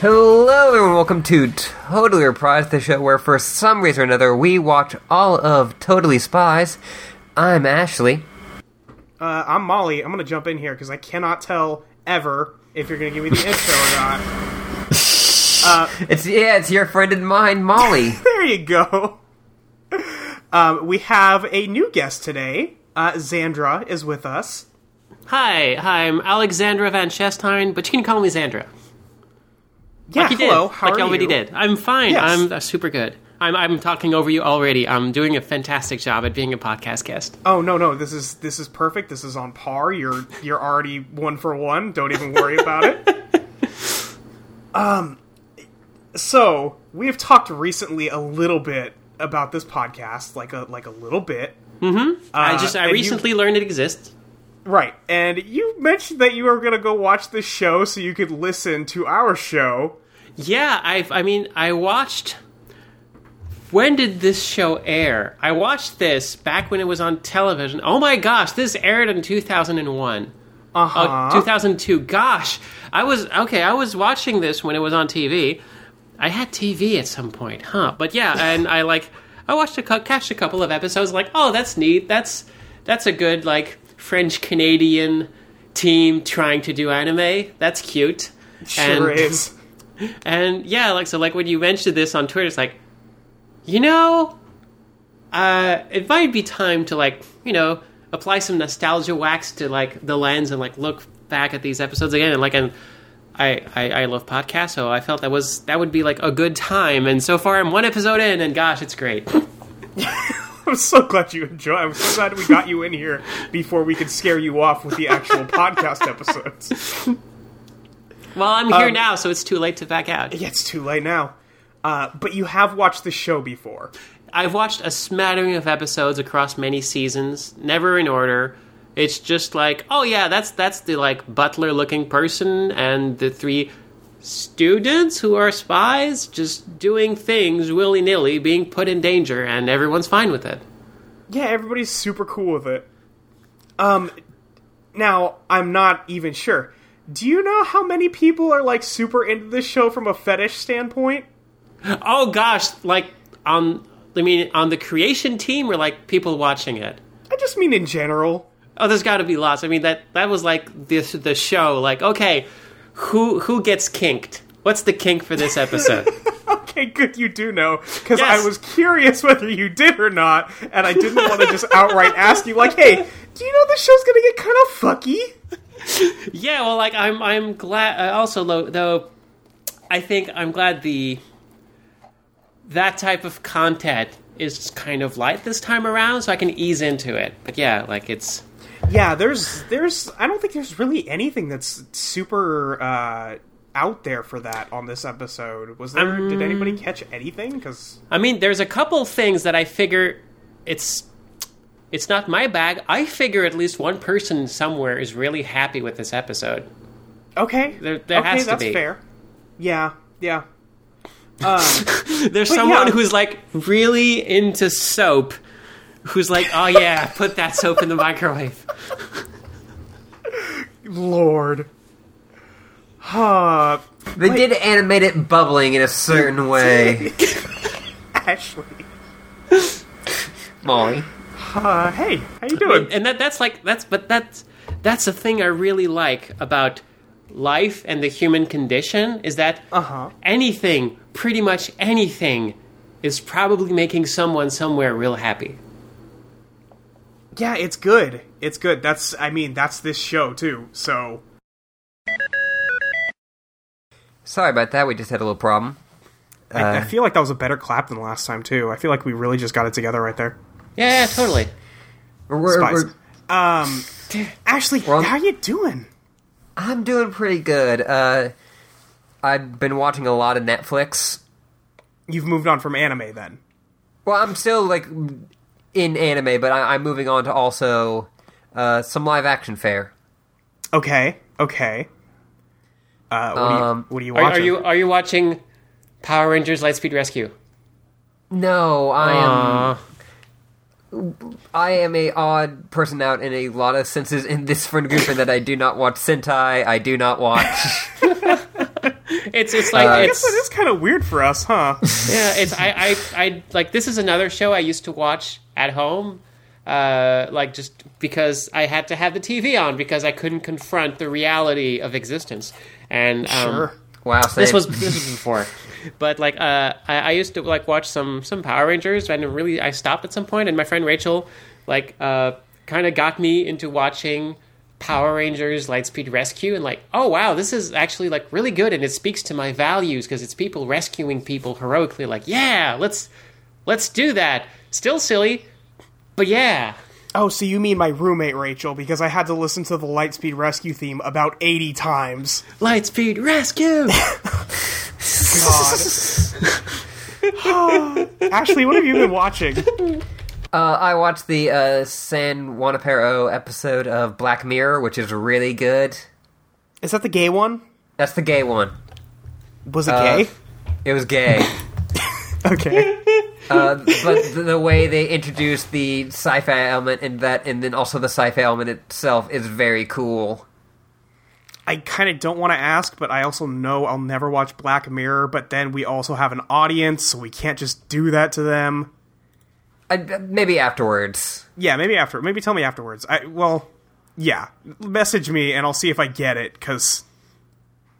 Hello, everyone. Welcome to Totally Reprised, the show where, for some reason or another, we watch all of Totally Spies. I'm Ashley. Uh, I'm Molly. I'm gonna jump in here because I cannot tell ever if you're gonna give me the intro or not. It's yeah, it's your friend and mine, Molly. There you go. Um, we have a new guest today. Uh, Xandra is with us. Hi, hi, I'm Alexandra Van Chestine, but you can call me Zandra. Yeah, Like you hello. did. How like are you already you? did. I'm fine. Yes. I'm uh, super good. I'm, I'm talking over you already. I'm doing a fantastic job at being a podcast guest. Oh no, no, this is this is perfect. This is on par. You're you're already one for one. Don't even worry about it. Um, so we have talked recently a little bit about this podcast, like a like a little bit. Mm-hmm. I uh, just I and you- recently learned it exists. Right, and you mentioned that you were going to go watch the show so you could listen to our show. Yeah, I I mean I watched. When did this show air? I watched this back when it was on television. Oh my gosh, this aired in 2001. Uh, uh-huh. Oh, 2002. Gosh, I was okay. I was watching this when it was on TV. I had TV at some point, huh? But yeah, and I like I watched a catched a couple of episodes. Like, oh, that's neat. That's that's a good like French Canadian team trying to do anime. That's cute. Sure and, is. And yeah, like so, like when you mentioned this on Twitter, it's like, you know, uh, it might be time to like, you know, apply some nostalgia wax to like the lens and like look back at these episodes again. And like, and I, I, I love podcasts, so I felt that was that would be like a good time. And so far, I'm one episode in, and gosh, it's great. I'm so glad you enjoy. I'm so glad we got you in here before we could scare you off with the actual podcast episodes. Well, I'm here Um, now, so it's too late to back out. Yeah, it's too late now. Uh, but you have watched the show before. I've watched a smattering of episodes across many seasons, never in order. It's just like, oh yeah, that's that's the like butler looking person and the three students who are spies just doing things willy nilly, being put in danger, and everyone's fine with it. Yeah, everybody's super cool with it. Um, now I'm not even sure. Do you know how many people are like super into this show from a fetish standpoint? Oh gosh, like on I mean on the creation team or like people watching it. I just mean in general. Oh, there's got to be lots. I mean that that was like this the show. Like, okay, who who gets kinked? What's the kink for this episode? Okay, good you do know, because Yes. I was curious whether you did or not, and I didn't want to just outright ask you, like, hey, do you know this show's gonna get kind of fucky? yeah, well, like I'm I'm glad. Uh, also, though, I think I'm glad the that type of content is kind of light this time around, so I can ease into it. But yeah, like it's Yeah, there's, there's, I don't think there's really anything that's super uh, out there for that on this episode. Was there? did Um, anybody catch anything? Because I mean, there's a couple things that I figure it's it's not my bag. I figure at least one person somewhere is really happy with this episode. okay, There- there okay, has to that's be. fair. Yeah, yeah. Um, There's someone yeah. who's like really into soap, who's like, oh yeah, put that soap in the microwave. Lord. Uh, They did animate it bubbling in a certain way. Ashley. Molly. Uh, hey, how you doing? and that that's like that's but that's that's the thing I really like about life and the human condition is that Uh-huh. anything, pretty much anything, is probably making someone somewhere real happy. Yeah, it's good. It's good. That's I mean, that's this show too. So Sorry about that. We just had a little problem. I, I Uh, feel like that was a better clap than last time too. I feel like we really just got it together right there. Yeah, yeah, totally. we're, Spice. we're- Um, Ashley, on- how you doing? I'm doing pretty good. Uh, I've been watching a lot of Netflix. You've moved on from anime then. Well, I'm still like in anime, but I, I'm moving on to also uh, some live action fare. Okay, okay. Uh, what, are you, Um, what are you watching? are you are you watching Power Rangers Lightspeed Rescue? No, I am. Uh, I am a odd person out in a lot of senses in this friend group, in that I do not watch Sentai. I do not watch. it's it's like Uh, I guess that is kind of weird for us, huh? yeah it's I, I I like this is another show I used to watch at home, uh, like just because I had to have the TV on because I couldn't confront the reality of existence, and um, Sure. wow, this was this was before but like uh I, I used to like watch some some power rangers and really i stopped at some point and my friend rachel like uh kind of got me into watching power rangers lightspeed rescue and like oh wow this is actually like really good and it speaks to my values because it's people rescuing people heroically like yeah let's let's do that still silly but yeah Oh, so you mean my roommate Rachel? Because I had to listen to the Lightspeed Rescue theme about eighty times. lightspeed rescue God. Ashley, what have you been watching? Uh, I watched the uh, San Junipero episode of Black Mirror, which is really good. Is that the gay one? That's the gay one. Was it Uh, gay? It was gay. Okay. uh, but the, the way they introduced the sci-fi element in that, and then also the sci-fi element itself, is very cool. I kind of don't want to ask, but I also know I'll never watch Black Mirror. But then we also have an audience, so we can't just do that to them. I, maybe afterwards. Yeah, maybe after. Maybe tell me afterwards. I well, yeah. Message me and I'll see if I get it because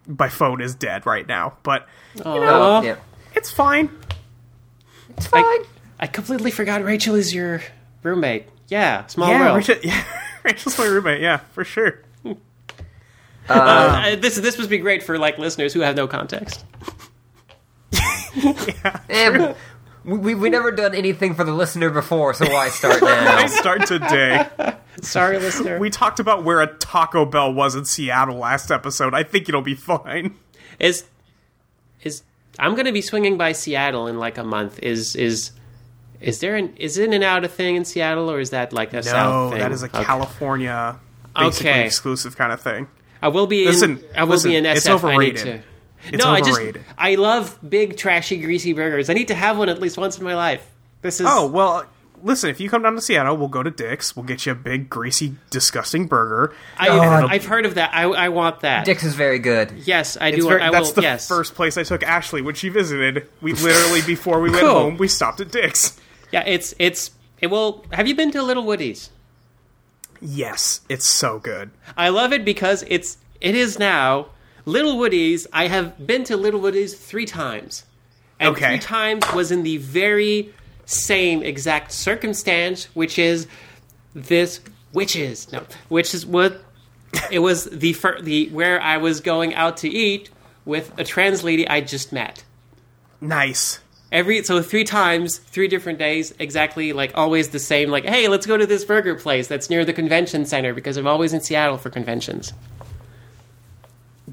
my phone is dead right now. But Aw. Yeah, it's fine. it's fine. I, I completely forgot rachel is your roommate yeah small yeah, world Rachel, yeah, Rachel's my roommate. Yeah, for sure. Uh, this this must be great for like listeners who have no context. Eh, we, we we never done anything for the listener before, so why start now? I start today. Sorry, listener. We talked about where a Taco Bell was in Seattle last episode. I think it'll be fine. is is I'm going to be swinging by Seattle in like a month. Is is is there an is in and out a thing in Seattle or is that like a south No, thing? that is a Okay. California, basically Okay. exclusive kind of thing. I will be Listen, in. I will listen, be in SF. it's I need overrated. To. It's no, I just. I love big trashy greasy burgers. I need to have one at least once in my life. This is Oh well, listen. If you come down to Seattle, we'll go to Dick's. We'll get you a big, greasy, disgusting burger. I, I've heard of that. I, I want that. Dick's is very good. Yes, I It's do. very- I that's will. the yes, first place I took Ashley when she visited. We literally before we went Cool. home, we stopped at Dick's. Yeah, it's it's it will. Have you been to Little Woody's? Yes, it's so good. I love it because it's it is now Little Woody's. I have been to Little Woody's three times, and Okay. three times was in the very same exact circumstance, which is this, which is no, which is what it was the fir- the where I was going out to eat with a trans lady I just met. Nice. Every so three times, three different days, exactly like always the same. Like, hey, let's go to this burger place that's near the convention center because I'm always in Seattle for conventions.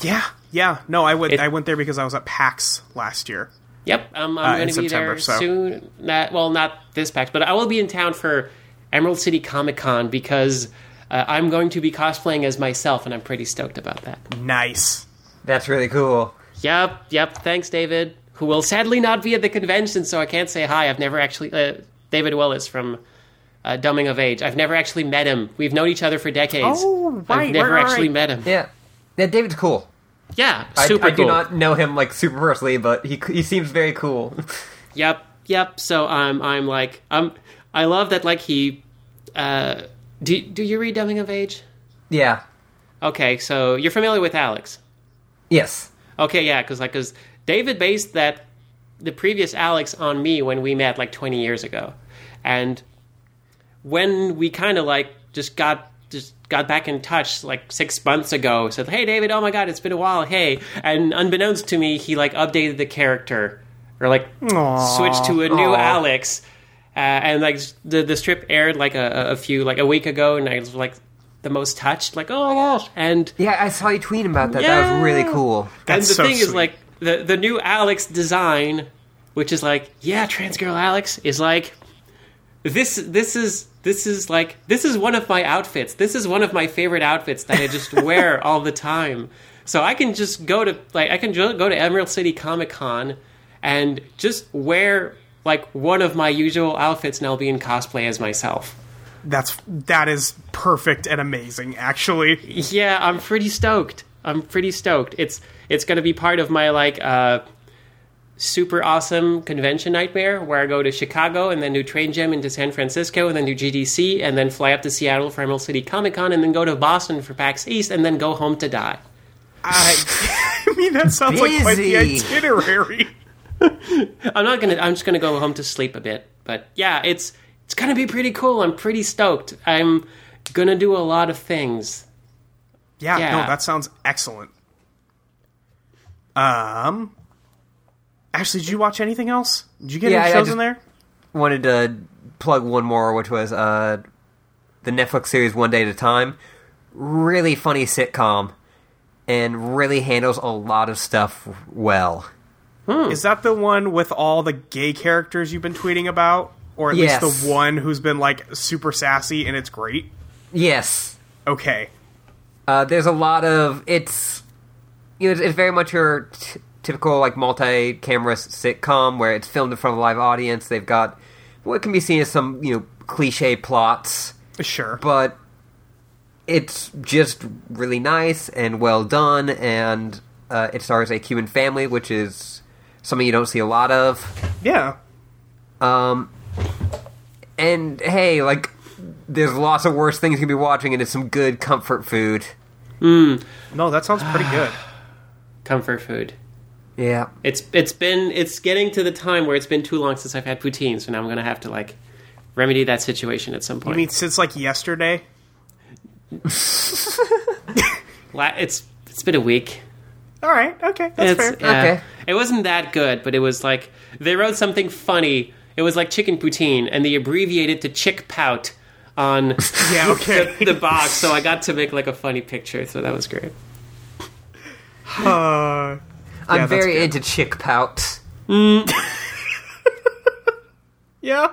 Yeah, yeah. No, I went. It- I went there because I was at PAX last year. Yep, um, Uh, I'm in going to be September, there so- soon. Not, well, not this PAX, but I will be in town for Emerald City Comic Con because uh, I'm going to be cosplaying as myself, and I'm pretty stoked about that. Nice. That's really cool. Yep, yep. Thanks, David, who will sadly not be at the convention, so I can't say hi. I've never actually. Uh, David Willis from uh, Dumbing of Age. I've never actually met him. We've known each other for decades. Oh, right, I've never right, right, actually right. met him. Yeah, yeah. David's cool. Yeah, I, super I do cool. not know him like super personally, but he he seems very cool. Yep, yep. So I'm I'm like um I love that like he uh do do you read Dumbing of Age? yeah. Okay, so you're familiar with Alex. Yes. Okay, yeah, because like because David based that the previous Alex on me when we met like 20 years ago, and when we kind of like just got got back in touch like six months ago, said, "Hey, David, oh my God, it's been a while, hey," and unbeknownst to me, he like updated the character or like switched to a new Aw. Alex, uh, and like the the strip aired like a, a few like a week ago, and I was like the most touched, like oh my gosh, and Yeah, I saw you tweet about that. That was really cool. That's and the so thing is like the the new Alex design, which is like yeah, trans girl Alex is like this this is this is like this is one of my outfits. This is one of my favorite outfits that I just wear all the time. So I can just go to like I can go to Emerald City Comic Con and just wear like one of my usual outfits and I'll be in cosplay as myself. That's that is perfect and amazing. Actually, Yeah, I'm pretty stoked. I'm pretty stoked. It's it's going to be part of my like uh super awesome convention nightmare where I go to Chicago and then do Train Jam into San Francisco and then do GDC and then fly up to Seattle for Emerald City Comic Con and then go to Boston for PAX East and then go home to die. I, I mean that sounds like quite the itinerary. I'm not gonna. I'm just gonna go home to sleep a bit. But yeah, it's it's gonna be pretty cool. I'm pretty stoked. I'm gonna do a lot of things. Yeah, Yeah. no, that sounds excellent. Um, Ashley, did you watch anything else? Did you get Yeah, any shows in there? Wanted to plug one more, which was uh, the Netflix series One Day at a Time. Really funny sitcom, and really handles a lot of stuff well. Is that the one with all the gay characters you've been tweeting about, or at Yes. least the one who's been like super sassy and it's great? Yes, Okay, Uh, there's a lot of it's you know it's, it's very much your t- typical like multi-camera sitcom where it's filmed in front of a live audience. They've got what can be seen as some you know cliche plots, sure. but it's just really nice and well done. And uh, it stars a Cuban family, which is something you don't see a lot of. yeah, Um, and hey, like there's lots of worse things you can be watching, and it's some good comfort food. no, that sounds pretty good. Comfort food. Yeah. It's it's been it's getting to the time where it's been too long since I've had poutine, so now I'm gonna have to like remedy that situation at some point. I mean, since like yesterday. La- it's it's been a week. All right, okay, that's It's, fair. yeah. Okay. It wasn't that good, but it was like they wrote something funny. It was like chicken poutine, and they abbreviated to chick pout on Yeah, okay. the box. So I got to make like a funny picture. So that was great. Uh, I'm that's very into chick pouts. yeah.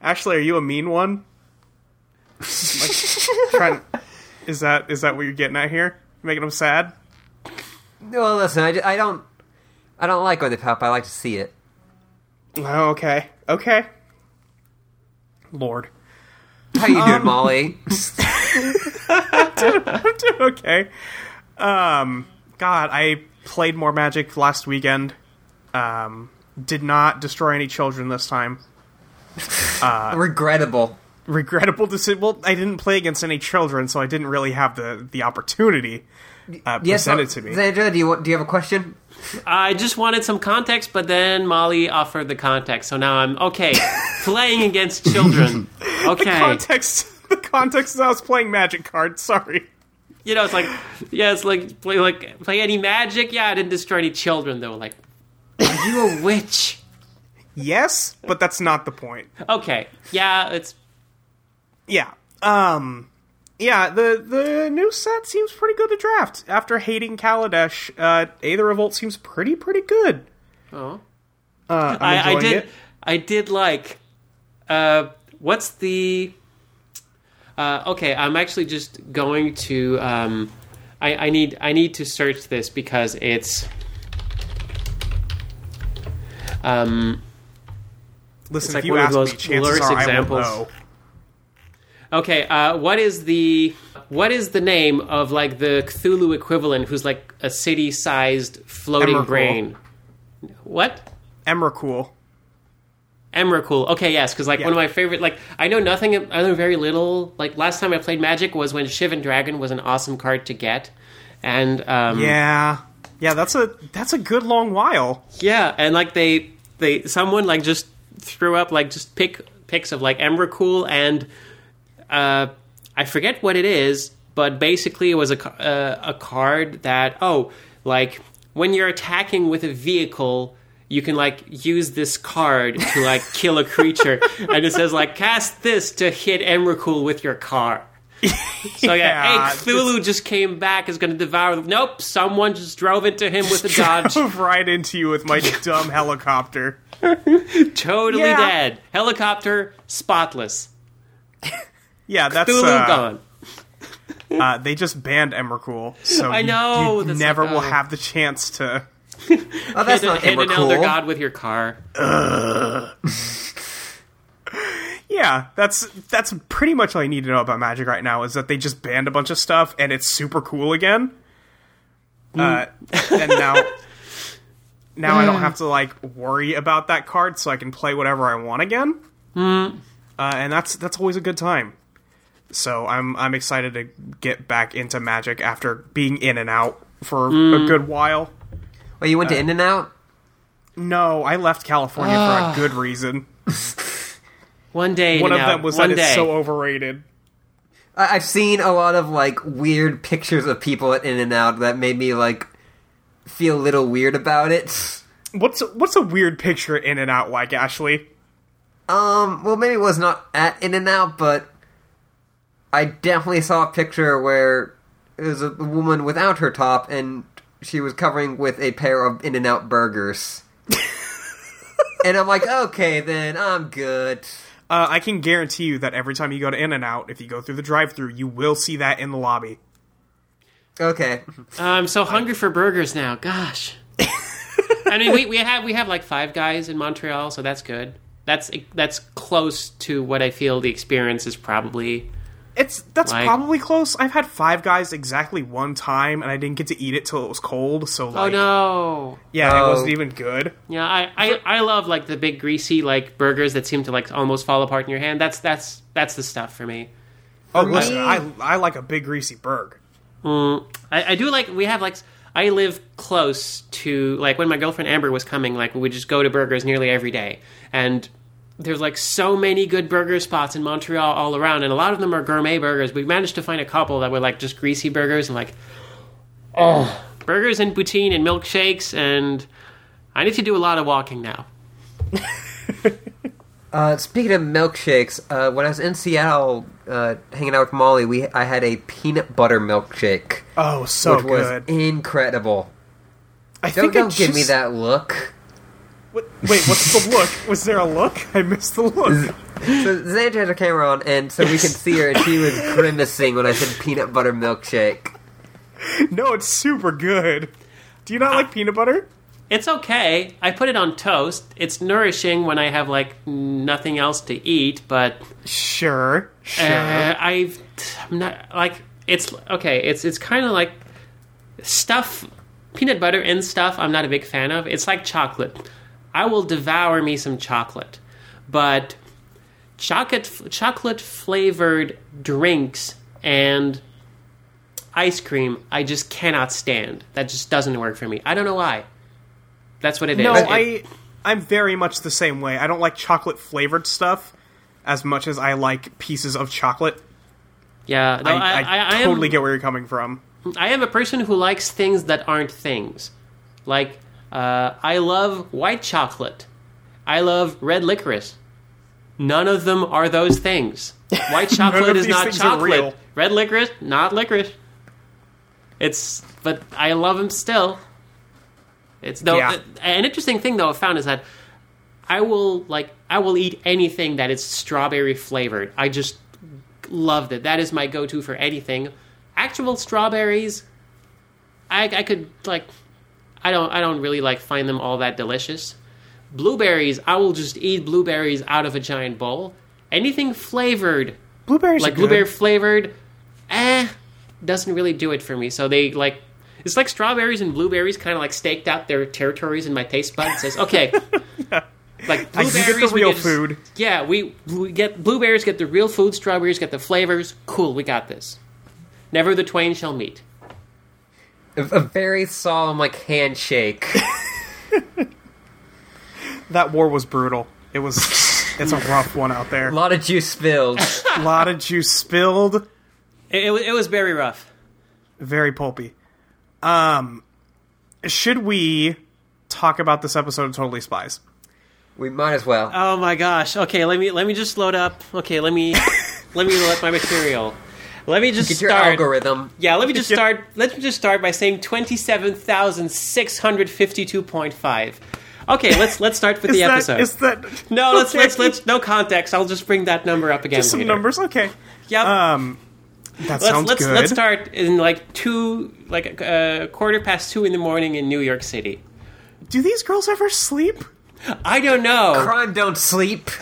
Ashley, are you a mean one? like, is that is that what you're getting at here? Making them sad? Well, listen, I, I don't, I don't like when they pout. I like to see it. Oh, okay, okay. Lord, How you doing, Molly? I'm doing okay. Um, God, I played more Magic last weekend. Um, did not destroy any children this time. Regrettable. Regrettable decision. Well, I didn't play against any children, so I didn't really have the the opportunity uh, Yes, presented to me. Xandra, do you do you have a question? I just wanted some context, but then Molly offered the context, so now I'm okay. playing against children. Okay, context the context is I was playing magic cards, sorry. You know it's like yeah, it's like play like play any magic. Yeah, I didn't destroy any children though. Like, are you a witch? Yes, but that's not the point. Okay, yeah, it's Yeah. Um yeah, the the new set seems pretty good to draft. After hating Kaladesh, uh Aether Revolt seems pretty pretty good. oh. Uh I, I did. it. I did like. Uh, what's the? Uh, okay, I'm actually just going to. Um, I, I need. I need to search this because it's. Um, Listen, like if you one of ask the me, most chances glorious are I will examples. know. okay. Uh, what is the? What is the name of like the Cthulhu equivalent, who's like a city-sized floating Emrakul. brain? What? Emrakul. Emrakul. Okay, yes, because like Yeah. one of my favorite. Like I know nothing. I know very little. Like last time I played Magic was when Shivan Dragon was an awesome card to get, and um, Yeah. Yeah, that's a that's a good long while. yeah, and like they they someone like just threw up like just pick pics of like Emrakul and uh, I forget what it is, but basically it was a uh, a card that oh like when you're attacking with a vehicle. You can like use this card to like kill a creature, and it says like cast this to hit Emrakul with your car. So yeah, Yeah, hey, Cthulhu just came back. Is going to devour. Nope, someone just drove into him with a dodge. Drove right into you with my dumb helicopter. totally Yeah. dead. Helicopter spotless. Yeah, that's Cthulhu uh, gone. uh, they just banned Emrakul, so I know, you, that's never will oh. have the chance to. Oh, that's Hit, not hit ever an elder cool. god with your car. Yeah, that's that's pretty much all you need to know about Magic right now is that they just banned a bunch of stuff and it's super cool again. Uh, and now, now I don't have to like worry about that card, so I can play whatever I want again. Uh, and that's that's always a good time. So I'm I'm excited to get back into Magic after being in and out for a good while. Well, you went Uh, to In and Out. No, I left California for a good reason. One day, One of In-N-Out, them was one that day. it's so overrated. I- I've seen a lot of like weird pictures of people at In and Out that made me like feel a little weird about it. What's what's a weird picture in and out like, Ashley? Um, well, maybe it was not at In and Out, but I definitely saw a picture where it was a woman without her top, and she was covering with a pair of In and Out burgers. and I'm like, okay, then I'm good. Uh, I can guarantee you that every time you go to In and Out, if you go through the drive-through, you will see that in the lobby. Okay, I'm so hungry for burgers now. Gosh. I mean, we, we have we have like five guys in Montreal, so that's good. That's that's close to what I feel the experience is probably. It's that's Like- probably close. I've had Five Guys exactly one time, and I didn't get to eat it till it was cold. So oh, like, Oh no! yeah, it Oh. wasn't even good. Yeah, I, I, I love like the big greasy like burgers that seem to like almost fall apart in your hand. That's that's that's the stuff for me. Oh, For listen, me- I I like a big greasy burg. Mm, I, I do like we have like I live close to like when my girlfriend Amber was coming, like we would just go to burgers nearly every day, and there's like so many good burger spots in Montreal all around, and a lot of them are gourmet burgers. We managed to find a couple that were like just greasy burgers and like oh burgers and poutine and milkshakes, and I need to do a lot of walking now. Uh, speaking of milkshakes, uh, when I was in Seattle uh, hanging out with Molly, we I had a peanut butter milkshake, Oh, so which was good. incredible. I Don't, think I don't give me that look. What, wait, what's the look? Was there a look? I missed the look. So Xandra had her camera on, and so we could see her, and she was grimacing when I said peanut butter milkshake. no, it's super good. Do you not like peanut butter? It's okay. I put it on toast. It's nourishing when I have like nothing else to eat, but Sure, sure. Uh, I've I'm not like it's okay. It's it's kind of like stuff, peanut butter and stuff. I'm not a big fan of. It's like chocolate. I will devour me some chocolate, but chocolate chocolate flavored drinks and ice cream I just cannot stand. That just doesn't work for me. I don't know why. That's what it is. No, It- I I'm very much the same way. I don't like chocolate flavored stuff as much as I like pieces of chocolate. yeah. No, I, I, I, I, I totally am, get where you're coming from. I am a person who likes things that aren't things. Like, uh, I love white chocolate. I love red licorice. None of them are those things. White chocolate is not chocolate. Red licorice, not licorice. It's, but I love them still. It's though Yeah. an interesting thing though I found is that I will like I will eat anything that is strawberry flavored. I just loved it. That is my go-to for anything. Actual strawberries, I, I could like, I don't I don't really like find them all that delicious. Blueberries, I will just eat blueberries out of a giant bowl. Anything flavored, Blueberries like blueberry flavored, eh, doesn't really do it for me. So they like. It's like strawberries and blueberries kind of like staked out their territories in my taste buds. Says, okay, like I get the blueberries, real just- food. yeah, we we get blueberries, get the real food. Strawberries get the flavors. Cool, we got this. Never the twain shall meet. A, a very solemn, like, handshake. That war was brutal. It was. it's a rough one out there. a lot of juice spilled. A lot of juice spilled. It, it, was- it was very rough. Very pulpy. Um, should we talk about this episode of Totally Spies? we might as well. Oh my gosh. Okay, let me let me just load up. Okay, let me let me load up my material. Let me just Get your start. algorithm. Yeah, let me just start. Let's just start by saying twenty-seven thousand six hundred fifty-two point five. Okay, let's let's start with Is the that, episode. is that no, let's okay. let's let's no context. I'll just bring that number up again. Just some later. numbers? Okay. Yep. Um, that let's sounds let's good. let's start in like two, like uh, quarter past two in the morning in New York City. Do these girls ever sleep? I don't know. Crime don't sleep.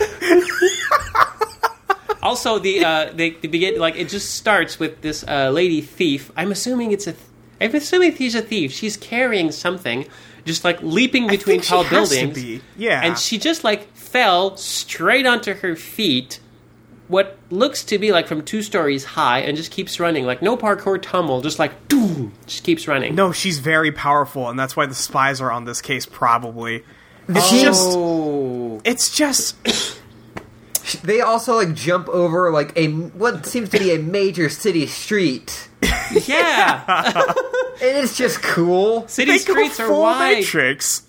Also, the uh, they, they begin like it just starts with this uh, lady thief. I'm assuming it's a. Th- I'm assuming she's a thief. She's carrying something, just like leaping between tall buildings. be. Yeah. and she just like fell straight onto her feet. What looks to be like from two stories high, and just keeps running like no parkour tumble, just like doom, just keeps running. No, she's very powerful, and that's why the spies are on this case. Probably. It's just. Oh, It's just. They also like jump over like a what seems to be a major city street, yeah. and it's just cool. City They streets go are wide. Matrix.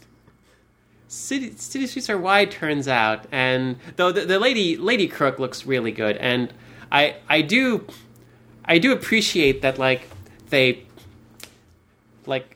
City, city streets are wide, turns out, and though the, the lady Lady Crook looks really good, and I I do I do appreciate that like they like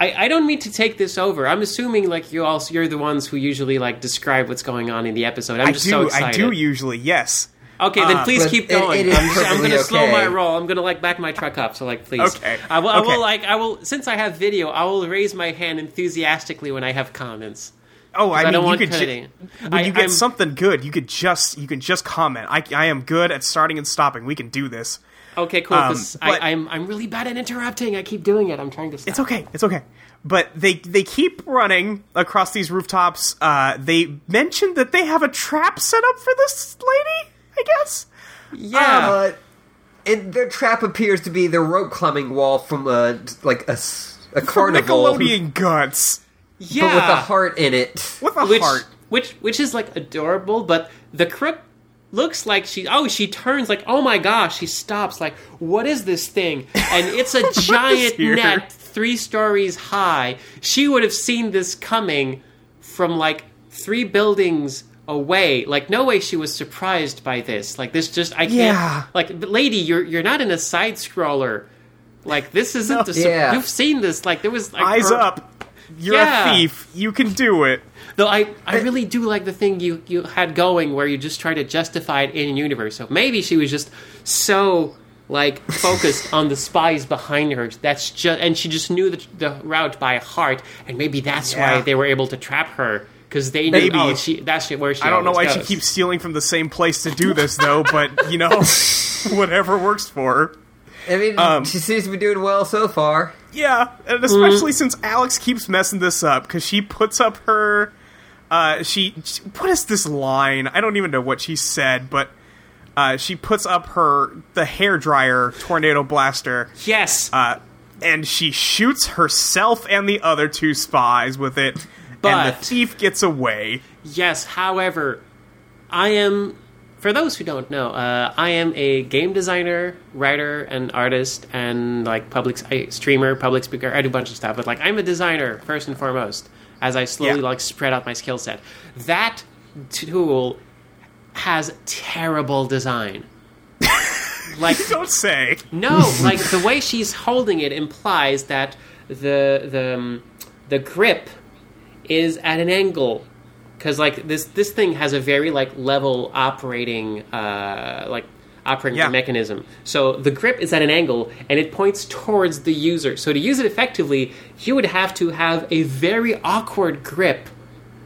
I, I don't mean to take this over. I'm assuming like you also you're the ones who usually like describe what's going on in the episode. I'm I just do. so excited. I do usually. Yes. Okay, then Uh, please but keep it- going. I'm, just, I'm going to slow my roll. I'm going to like back my truck up. So like, please. Okay, I will. I okay. will like. I will. Since I have video, I will raise my hand enthusiastically when I have comments. Oh, I I mean, don't you want could. Ju- when I- you get I'm- something good, you could just you can just comment. I, I am good at starting and stopping. We can do this. Okay, cool. Um, 'cause but- I, I'm I'm really bad at interrupting. I keep doing it. I'm trying to. Stop. It's okay. It's okay. But they they keep running across these rooftops. Uh, they mentioned that they have a trap set up for this lady. I guess. Yeah. Uh, and their trap appears to be the rope climbing wall from a like a carnival, but Nickelodeon guts yeah. with a heart in it. with a which heart. which which is like adorable, but the crook looks like she oh she turns like oh my gosh she stops like what is this thing and it's a giant net three stories high she would have seen this coming from like three buildings away like no way she was surprised by this like this just i can't Yeah. like lady you're you're not in a side scroller like this isn't the sur- Yeah. you've seen this like there was like Eyes her- up. You're Yeah. a thief. You can do it. Though I, I really do like the thing you, you had going where you just try to justify it in universe. So maybe she was just so like focused on the spies behind her. That's just and she just knew the, the route by heart, and maybe that's Yeah. why they were able to trap her because they knew Maybe. oh she that's where she. I don't know why always she keeps stealing from the same place to do this, though. But you know, whatever works for her. I mean, Um, she seems to be doing well so far. Yeah, and especially since Alex keeps messing this up because she puts up her. Uh, she, she- what is this line? I don't even know what she said, but uh, she puts up her the hair dryer tornado blaster, Yes, uh, and she shoots herself and the other two spies with it, and the thief gets away. Yes, however, I am. For those who don't know, uh, I am a game designer, writer, and artist, and like public I, streamer, public speaker. I do a bunch of stuff, but like I'm a designer first and foremost. As I slowly Yeah. like spread out my skill set, that tool has terrible design. like Don't say. no, like the way she's holding it implies that the the um, the grip is at an angle because like this this thing has a very like level operating uh, like operating Yeah. mechanism. So the grip is at an angle and it points towards the user. So to use it effectively, you would have to have a very awkward grip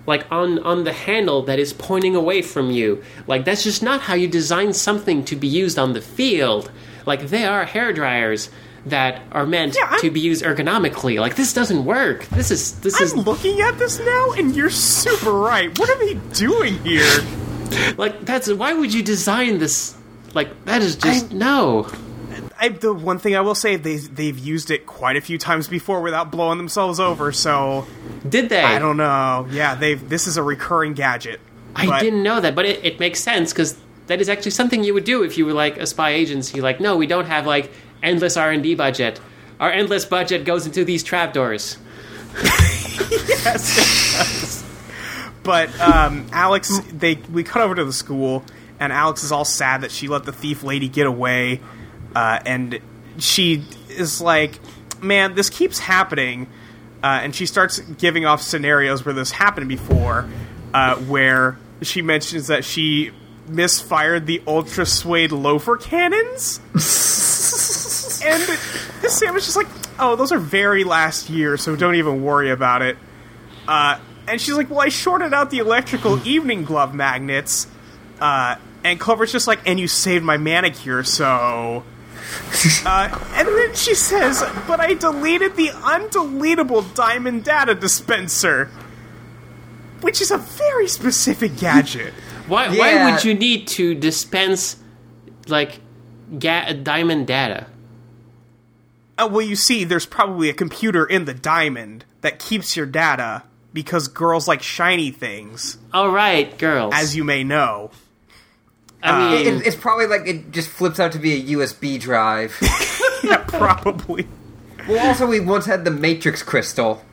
like on on the handle that is pointing away from you. Like that's just not how you design something to be used on the field. Like they are hair dryers that are meant Yeah, to be used ergonomically. Like this doesn't work. This is this is I'm looking at this now, and you're super right. What are they doing here? like that's why would you design this? Like that is just no. I, the one thing I will say, they they've used it quite a few times before without blowing themselves over. So Did they? I don't know. Yeah, they've this is a recurring gadget. I But- didn't know that, but it, it makes sense because that is actually something you would do if you were like a spy agency. Like, no, we don't have like endless R and D budget. Our endless budget goes into these trapdoors. yes, But um, Alex, they we cut over to the school, and Alex is all sad that she let the thief lady get away. uh, and she is like, "Man, this keeps happening." Uh, and she starts giving off scenarios where this happened before, uh, where she mentions that she misfired the ultra suede loafer cannons. and Sam is just like, "Oh, those are very last year, so don't even worry about it." Uh, and she's like, "Well, I shorted out the electrical evening glove magnets." Uh, and Clover's just like, "And you saved my manicure, so." Uh, and then she says, "But I deleted the undeletable diamond data dispenser." Which is a very specific gadget. Why? Why would you need to dispense like ga- diamond data? Uh, well, you see, there's probably a computer in the diamond that keeps your data because girls like shiny things, All right, girls. as you may know. I mean, It, it's probably like it just flips out to be a USB drive. yeah, probably. well, also we once had the Matrix crystal.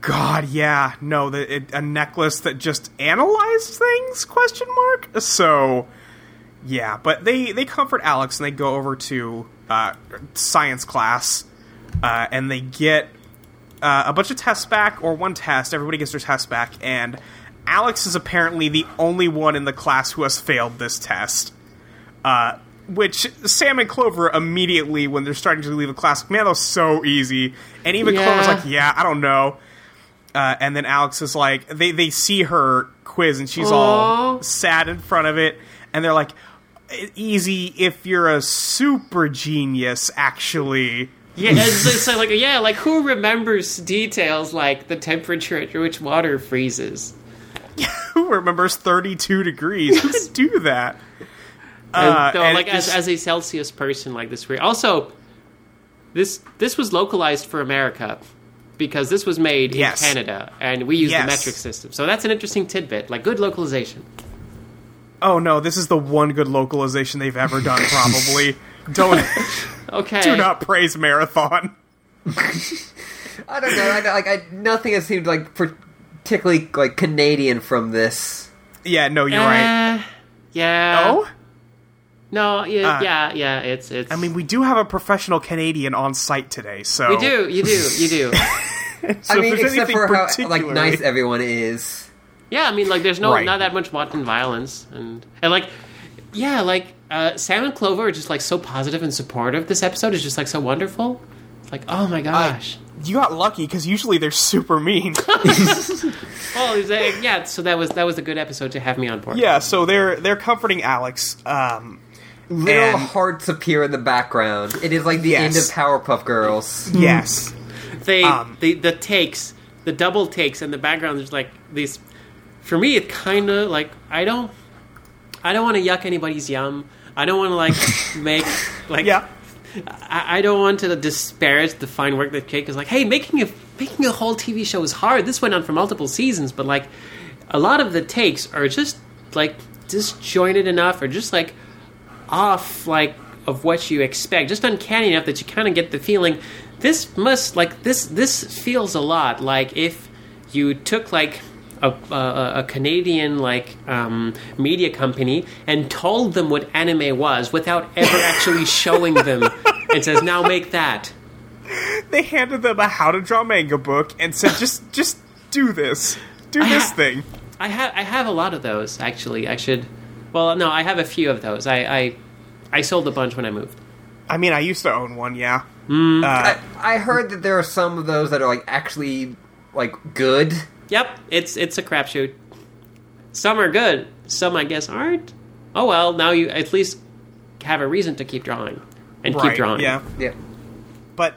God, yeah, no, the, it, a necklace that just analyzed things? Question mark. So, yeah, but they they comfort Alex and they go over to uh, science class, uh, and they get uh, a bunch of tests back, or one test. Everybody gets their tests back, and Alex is apparently the only one in the class who has failed this test. Uh, which Sam and Clover immediately, when they're starting to leave the class, man, that was so easy. And even Yeah. Clover's like, yeah, I don't know. Uh, and then Alex is like, they, they see her quiz and she's all Aw. sad in front of it. And they're like, "E- easy if you're a super genius, actually. yeah, it's, it's like yeah, like who remembers details like the temperature at which water freezes? Who remembers 32 degrees? Who could do that? And, Uh, no, and like as, just- as a Celsius person, like this weird. Also, this this was localized for America because this was made Yes. in Canada and we use Yes. the metric system. So that's an interesting tidbit. Like good localization. Oh no, this is the one good localization they've ever done, probably. Don't Okay. do not praise Marathon. I don't know. I, like I, nothing has seemed like particularly like Canadian from this. Yeah, no, you're right. Uh, Yeah. Oh? No. Yeah. Uh, yeah. Yeah. It's it's. I mean, we do have a professional Canadian on site today, so we do. You do. You do. So I mean, except for how like nice everyone is. Yeah, I mean, like, there's no Right. not that much wanton violence, and and like, yeah, like uh, Sam and Clover are just like so positive and supportive. This episode is just like so wonderful. It's like, oh my gosh. You got lucky because usually they're super mean. oh, is that, yeah. So that was that was a good episode to have me on board. yeah, so they're they're comforting Alex. Um, Little And- hearts appear in the background. It is like the end of Powerpuff Girls. yes, they Um, the the takes, the double takes in the background. There's like these. For me, it kind of like I don't, I don't want to yuck anybody's yum. I don't want to like make like yeah, I, I don't want to disparage the fine work that Jake is like. Hey, making a making a whole TV show is hard. This went on for multiple seasons, but like a lot of the takes are just like disjointed enough, or just like off like of what you expect, just uncanny enough that you kind of get the feeling this must like this this feels a lot like if you took like a, a, a Canadian like um, media company and told them what anime was without ever actually showing them and says now make that they handed them a how to draw manga book and said, just just do this, do I this ha- thing. I have I have a lot of those actually I should well no I have a few of those I I, I sold a bunch when I moved I mean, I used to own one. Yeah, Mm. uh, I, I heard that there are some of those that are like actually like good. Yep, it's it's a crapshoot. Some are good, some I guess aren't. Oh well, now you at least have a reason to keep drawing and keep drawing. Yeah, Yeah. but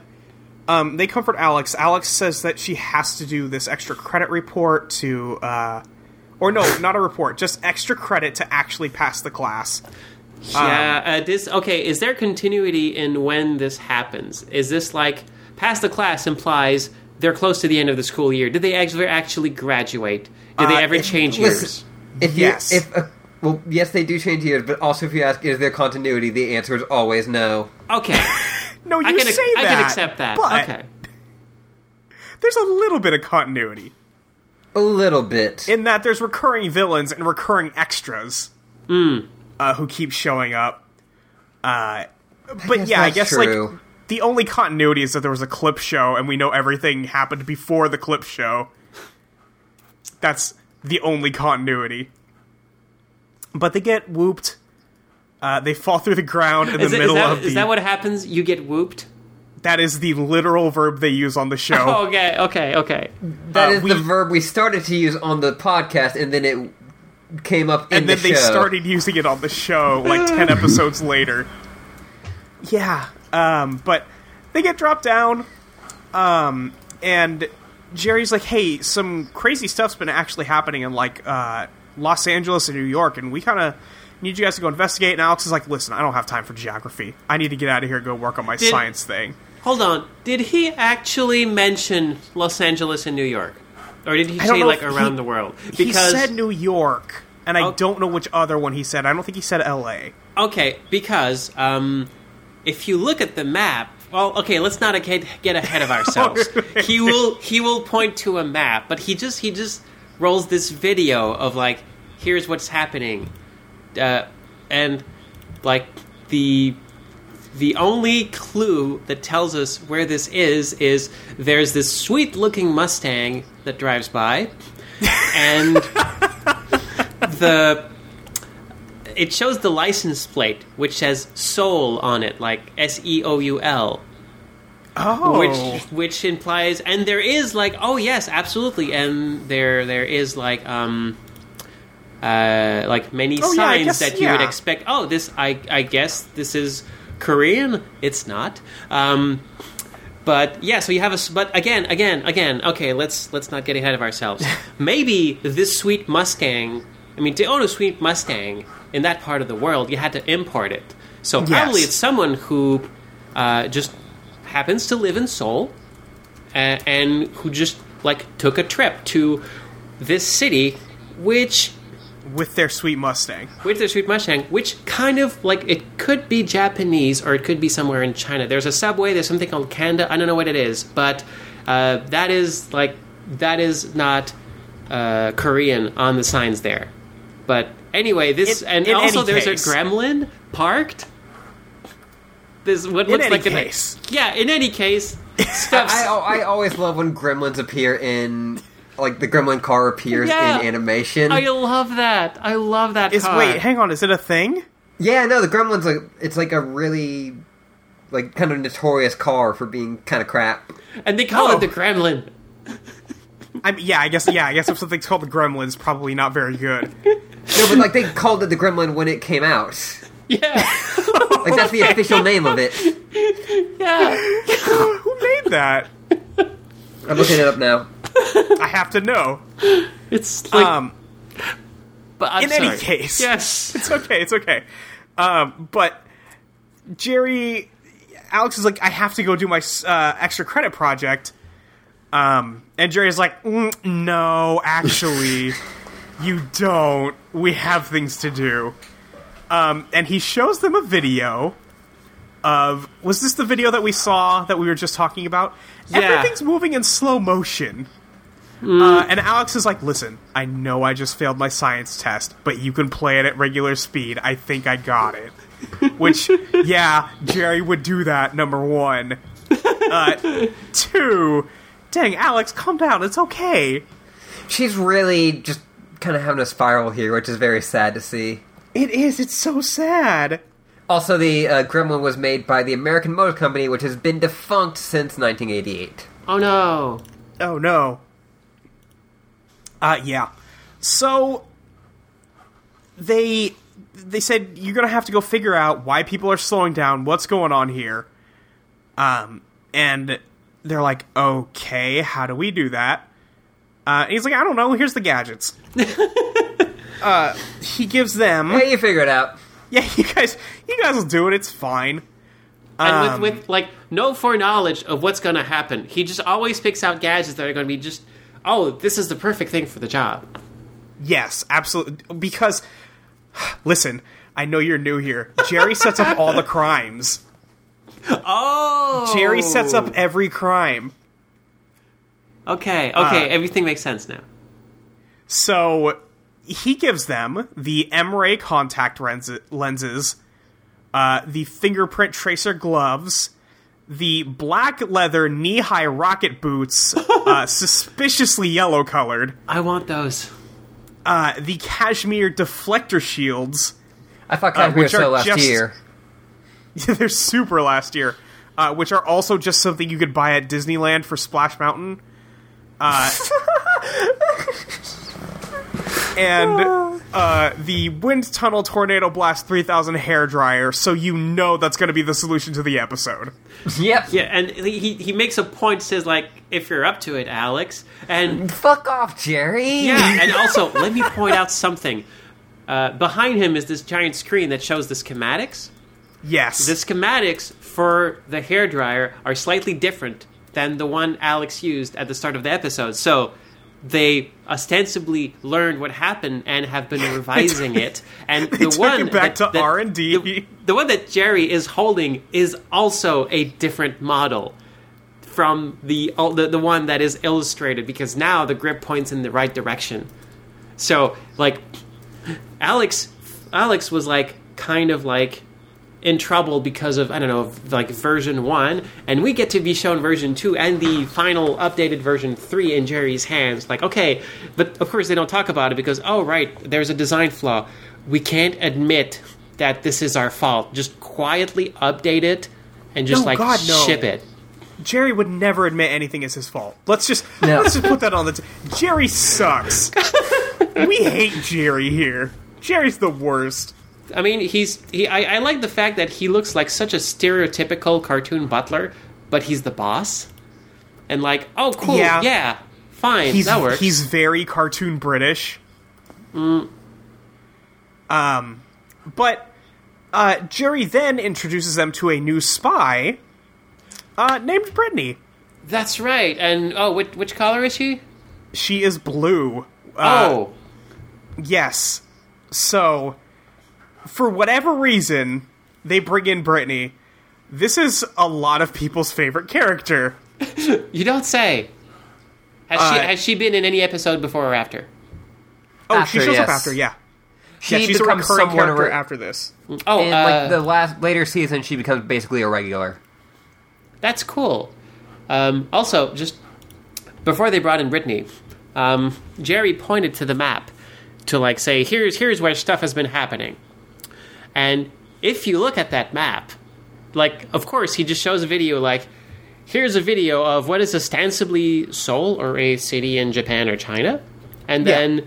um, they comfort Alex. Alex says that she has to do this extra credit report to, uh, or no, not a report, just extra credit to actually pass the class. Yeah. Uh, this okay? Is there continuity in when this happens? Is this like pass the class implies they're close to the end of the school year? Did they actually actually graduate? Did they Uh, ever if- change years? Listen, if you, Yes. if uh, well, yes, they do change years, but also if you ask, is there continuity? The answer is always no. Okay, No, you I can say I that. I can accept that. But okay, there's a little bit of continuity A little bit. in that there's recurring villains and recurring extras Hmm. uh, who keep showing up. Uh, but guess yeah, I that's guess true. like the only continuity is that there was a clip show, and we know everything happened before the clip show. That's the only continuity. But they get whooped. Uh, they fall through the ground in Is, the it- is middle that, of the. is that what happens? You get whooped? that is the literal verb they use on the show. Okay, okay, okay. That Uh, is we- the verb we started to use on the podcast, and then it came up in and then the they started using it on the show like 10 episodes later yeah um, but they get dropped down um, and jerry's like hey some crazy stuff's been actually happening in like uh, los angeles and new york and we kind of need you guys to go investigate and alex is like listen i don't have time for geography i need to get out of here and go work on my Did- science thing Hold on. Did he actually mention Los Angeles and New York? Or did he say like around he- the world? Because he said new york and i Oh. don't know which other one he said i don't think he said la Okay, because um, if you look at the map, well, okay, let's not get, get ahead of ourselves. he will he will point to a map, but he just he just rolls this video of like, here's what's happening, uh, and like the the only clue that tells us where this is is there's this sweet looking Mustang that drives by, and the it shows the license plate which says Seoul on it, like S E O U L, oh which which implies and there is like oh yes, absolutely, and there there is like um uh like many Oh, yeah, signs guess- that you would expect. Oh, this I I guess this is Korean. It's not. Um but yeah, so you have a but again, again, again. Okay, let's let's not get ahead of ourselves. Maybe this sweet Mustang. I mean, to own a sweet Mustang in that part of the world, you had to import it. So probably Yes. it's someone who uh, just happens to live in Seoul uh, and who just like took a trip to this city, which with their sweet mustang with their sweet Mustang, which kind of like it could be Japanese or it could be somewhere in China. There's a subway. There's something called Kanda. I don't know what it is, but uh, that is like that is not uh, Korean on the signs there. But anyway, this In- and in also there's case. a gremlin parked. This what In looks any like an- case. yeah. In any case, stuff. I, I always love when gremlins appear in like the gremlin car appears Yeah. in animation. I love that. I love that. Is car. wait, hang on, is it a thing? yeah, no, the gremlins like it's like a really like kind of notorious car for being kind of crap. and they call Oh. it the Gremlin. I mean, yeah, I guess yeah, I guess if something's called the Gremlins, probably not very good. No, but like they called it the gremlin when it came out. Yeah, Like that's the official name of it. yeah. Who made that? I'm looking it up now. I have to know. It's like, Um, but I'm in any case. yes. it's okay, it's okay. Um, but Jerry, Alex is like, I have to go do my uh, extra credit project. Um, and Jerry's like, "Mm, no, actually, you don't. We have things to do. Um, and he shows them a video of. Was this the video that we saw that we were just talking about? Yeah. Everything's moving in slow motion. Uh, and Alex is like, listen, I know I just failed my science test, but you can play it at regular speed. I think I got it. Which, yeah, Jerry would do that, number one. Uh, two, dang, Alex, calm down. It's okay. She's really just kind of having a spiral here, which is very sad to see. It is. It's so sad. Also, the uh, Gremlin was made by the American Motor Company, which has been defunct since 1988. Oh no. Oh, no. Uh, yeah. So, they they said you're gonna have to go figure out why people are slowing down, what's going on here. Um, and they're like, okay, how do we do that? Uh, he's like, I don't know. Here's the gadgets. uh, he gives them. You figure it out. Yeah, you guys, you guys will do it. It's fine. And Um, with, with like no foreknowledge of what's going to happen, he just always picks out gadgets that are going to be just, oh, this is the perfect thing for the job. Yes, absolutely. Because, listen, I know you're new here. Jerry sets up all the crimes. Oh, Jerry sets up every crime. Okay, okay, Uh, everything makes sense now. So he gives them the M-ray contact lens- lenses, uh, the fingerprint tracer gloves, the black leather knee high rocket boots, uh, suspiciously yellow colored, I want those. uh, the cashmere deflector shields. I thought Uh, Cashmere which are so last just- year. They're super last year, uh, which are also just something you could buy at Disneyland for Splash Mountain. Uh, and uh, the Wind Tunnel Tornado Blast 3000 hair dryer, so you know that's going to be the solution to the episode. Yep. Yeah, and he he makes a point says like if you're up to it, Alex. And Fuck off, Jerry. yeah, and also let me point out something. Uh, behind him is this giant screen that shows the schematics. Yes. The schematics for the hairdryer are slightly different than the one Alex used at the start of the episode. So they ostensibly learned what happened and have been revising it. And the one it back that- to R&D. The, the one that Jerry is holding is also a different model from the, the the one that is illustrated because now the grip points in the right direction. So like Alex Alex was like kind of like in trouble because of I don't know like version 1 and we get to be shown version 2 and the final updated version 3 in Jerry's hands like okay but of course they don't talk about it because oh right there's a design flaw we can't admit that this is our fault just quietly update it and just No, like God, no. ship it Jerry would never admit anything is his fault. Let's just No. let's just put that on the. T- Jerry sucks. we hate Jerry here. Jerry's the worst. I mean, he's he. I, I like the fact that he looks like such a stereotypical cartoon butler, but he's the boss, and like, oh, cool, Yeah. yeah, fine, He's that works. he's very cartoon British. Um, but uh, Jerry then introduces them to a new spy uh, named Brittany. That's right. And oh, which which color is she? She is blue. Uh, oh, Yes. So, for whatever reason, they bring in Brittany. This is a lot of people's favorite character. you don't say. Has she Uh, has she been in any episode before or after? Oh, After, she shows up after, yeah. She yeah, she's a becomes recurring somewhat character a re- after this. Oh, In uh, like the last later season, she becomes basically a regular. That's cool. Um, also, just before they brought in Brittany, um, Jerry pointed to the map to like say, "Here's here's where stuff has been happening." And if you look at that map, like, of course, he just shows a video like, "Here's a video of what is ostensibly Seoul or a city in Japan or China," and Yeah. then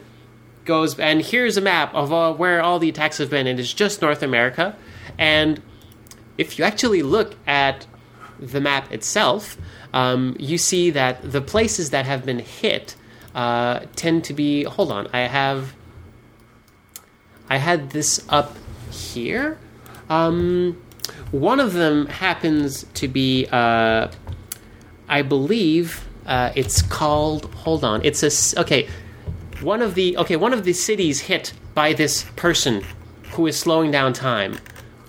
goes and here's a map of uh, where all the attacks have been, and it's just North America, and if you actually look at the map itself, um, you see that the places that have been hit uh, tend to be. Hold on, I have. I had this up here. Um, one of them happens to be, uh, I believe, uh, it's called. Hold on, it's a okay. One of the okay, one of the cities hit by this person who is slowing down time.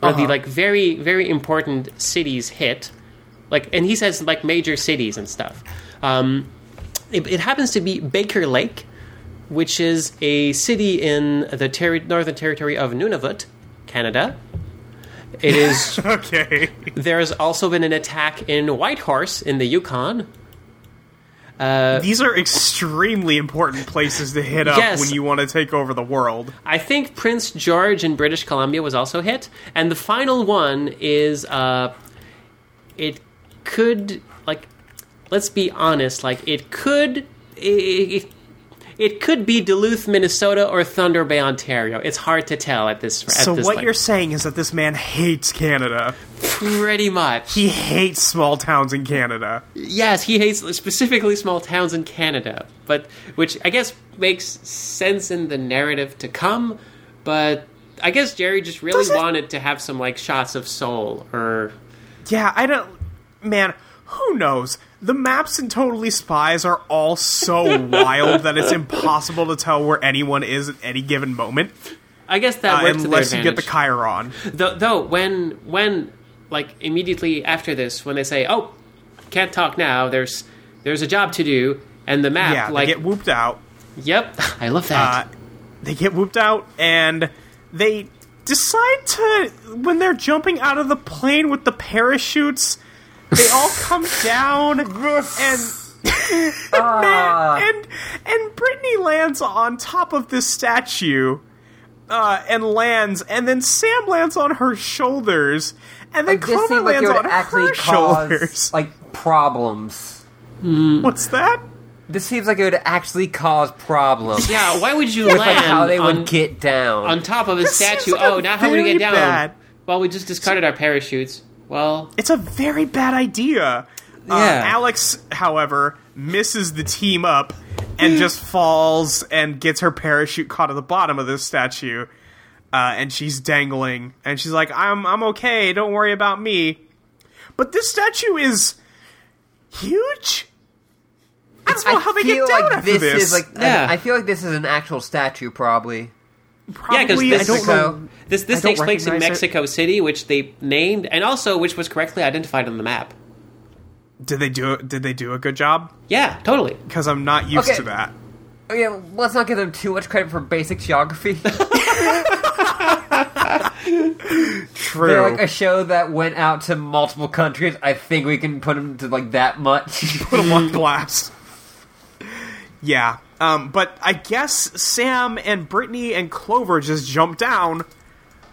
One of the Uh-huh. like very very important cities hit, like, and he says like major cities and stuff. Um, it, it happens to be Baker Lake, which is a city in the terri northern territory of Nunavut, Canada. It is. Okay. There's also been an attack in Whitehorse in the Yukon. These are extremely important places to hit up Yes. when you want to take over the world. I think Prince George in British Columbia was also hit, and the final one is uh, it could like let's be honest, like it could it, it, it could be Duluth, Minnesota, or Thunder Bay, Ontario. It's hard to tell at this. At So this what you're saying is that this man hates Canada. pretty much He hates small towns in Canada. Yes, he hates specifically small towns in Canada, but which I guess makes sense in the narrative to come. But I guess Jerry just really Does it- wanted to have some like shots of Seoul or Yeah, I don't. Man, who knows? The maps in Totally Spies are all so wild that it's impossible to tell where anyone is at any given moment, I guess that uh, works to their unless you get the. Chiron. Though, though when when like immediately after this, when they say, "Oh, can't talk now," there's there's a job to do, and the map Yeah, like they get whooped out. yep, I love that. Uh, they get whooped out, and they decide to when they're jumping out of the plane with the parachutes, they all come down and Ah. and and Brittany lands on top of this statue. Uh, and lands, and then Sam lands on her shoulders, and then Like, Clover seemed like lands on actually her cause shoulders. like problems. What's that? This seems like it would actually cause problems. Yeah, why would you with land like how they would on, get down. on top of a This statue? like a oh, now how would we very get down? bad- Well, we just discarded our parachutes. Well, It's a very bad idea. Uh, Yeah. Alex, however, misses the team up and just falls and gets her parachute caught at the bottom of this statue. Uh, and she's dangling, and she's like, "I'm I'm okay. Don't worry about me." But this statue is huge. I don't know how they get feel down like after this, this. is like Yeah. I, I feel like this is an actual statue, probably. yeah, because this, I don't know. This this I takes place in recognize it. Mexico City, which they named, and also which was correctly identified on the map. Did they do Did they do a good job? Yeah, totally. Because I'm not used Okay. to that. Okay, let's not give them too much credit for basic geography. True. They're like a show that went out to multiple countries. I think we can put them to like that much. put them on blast. Yeah. Um, but I guess Sam and Brittany and Clover just jump down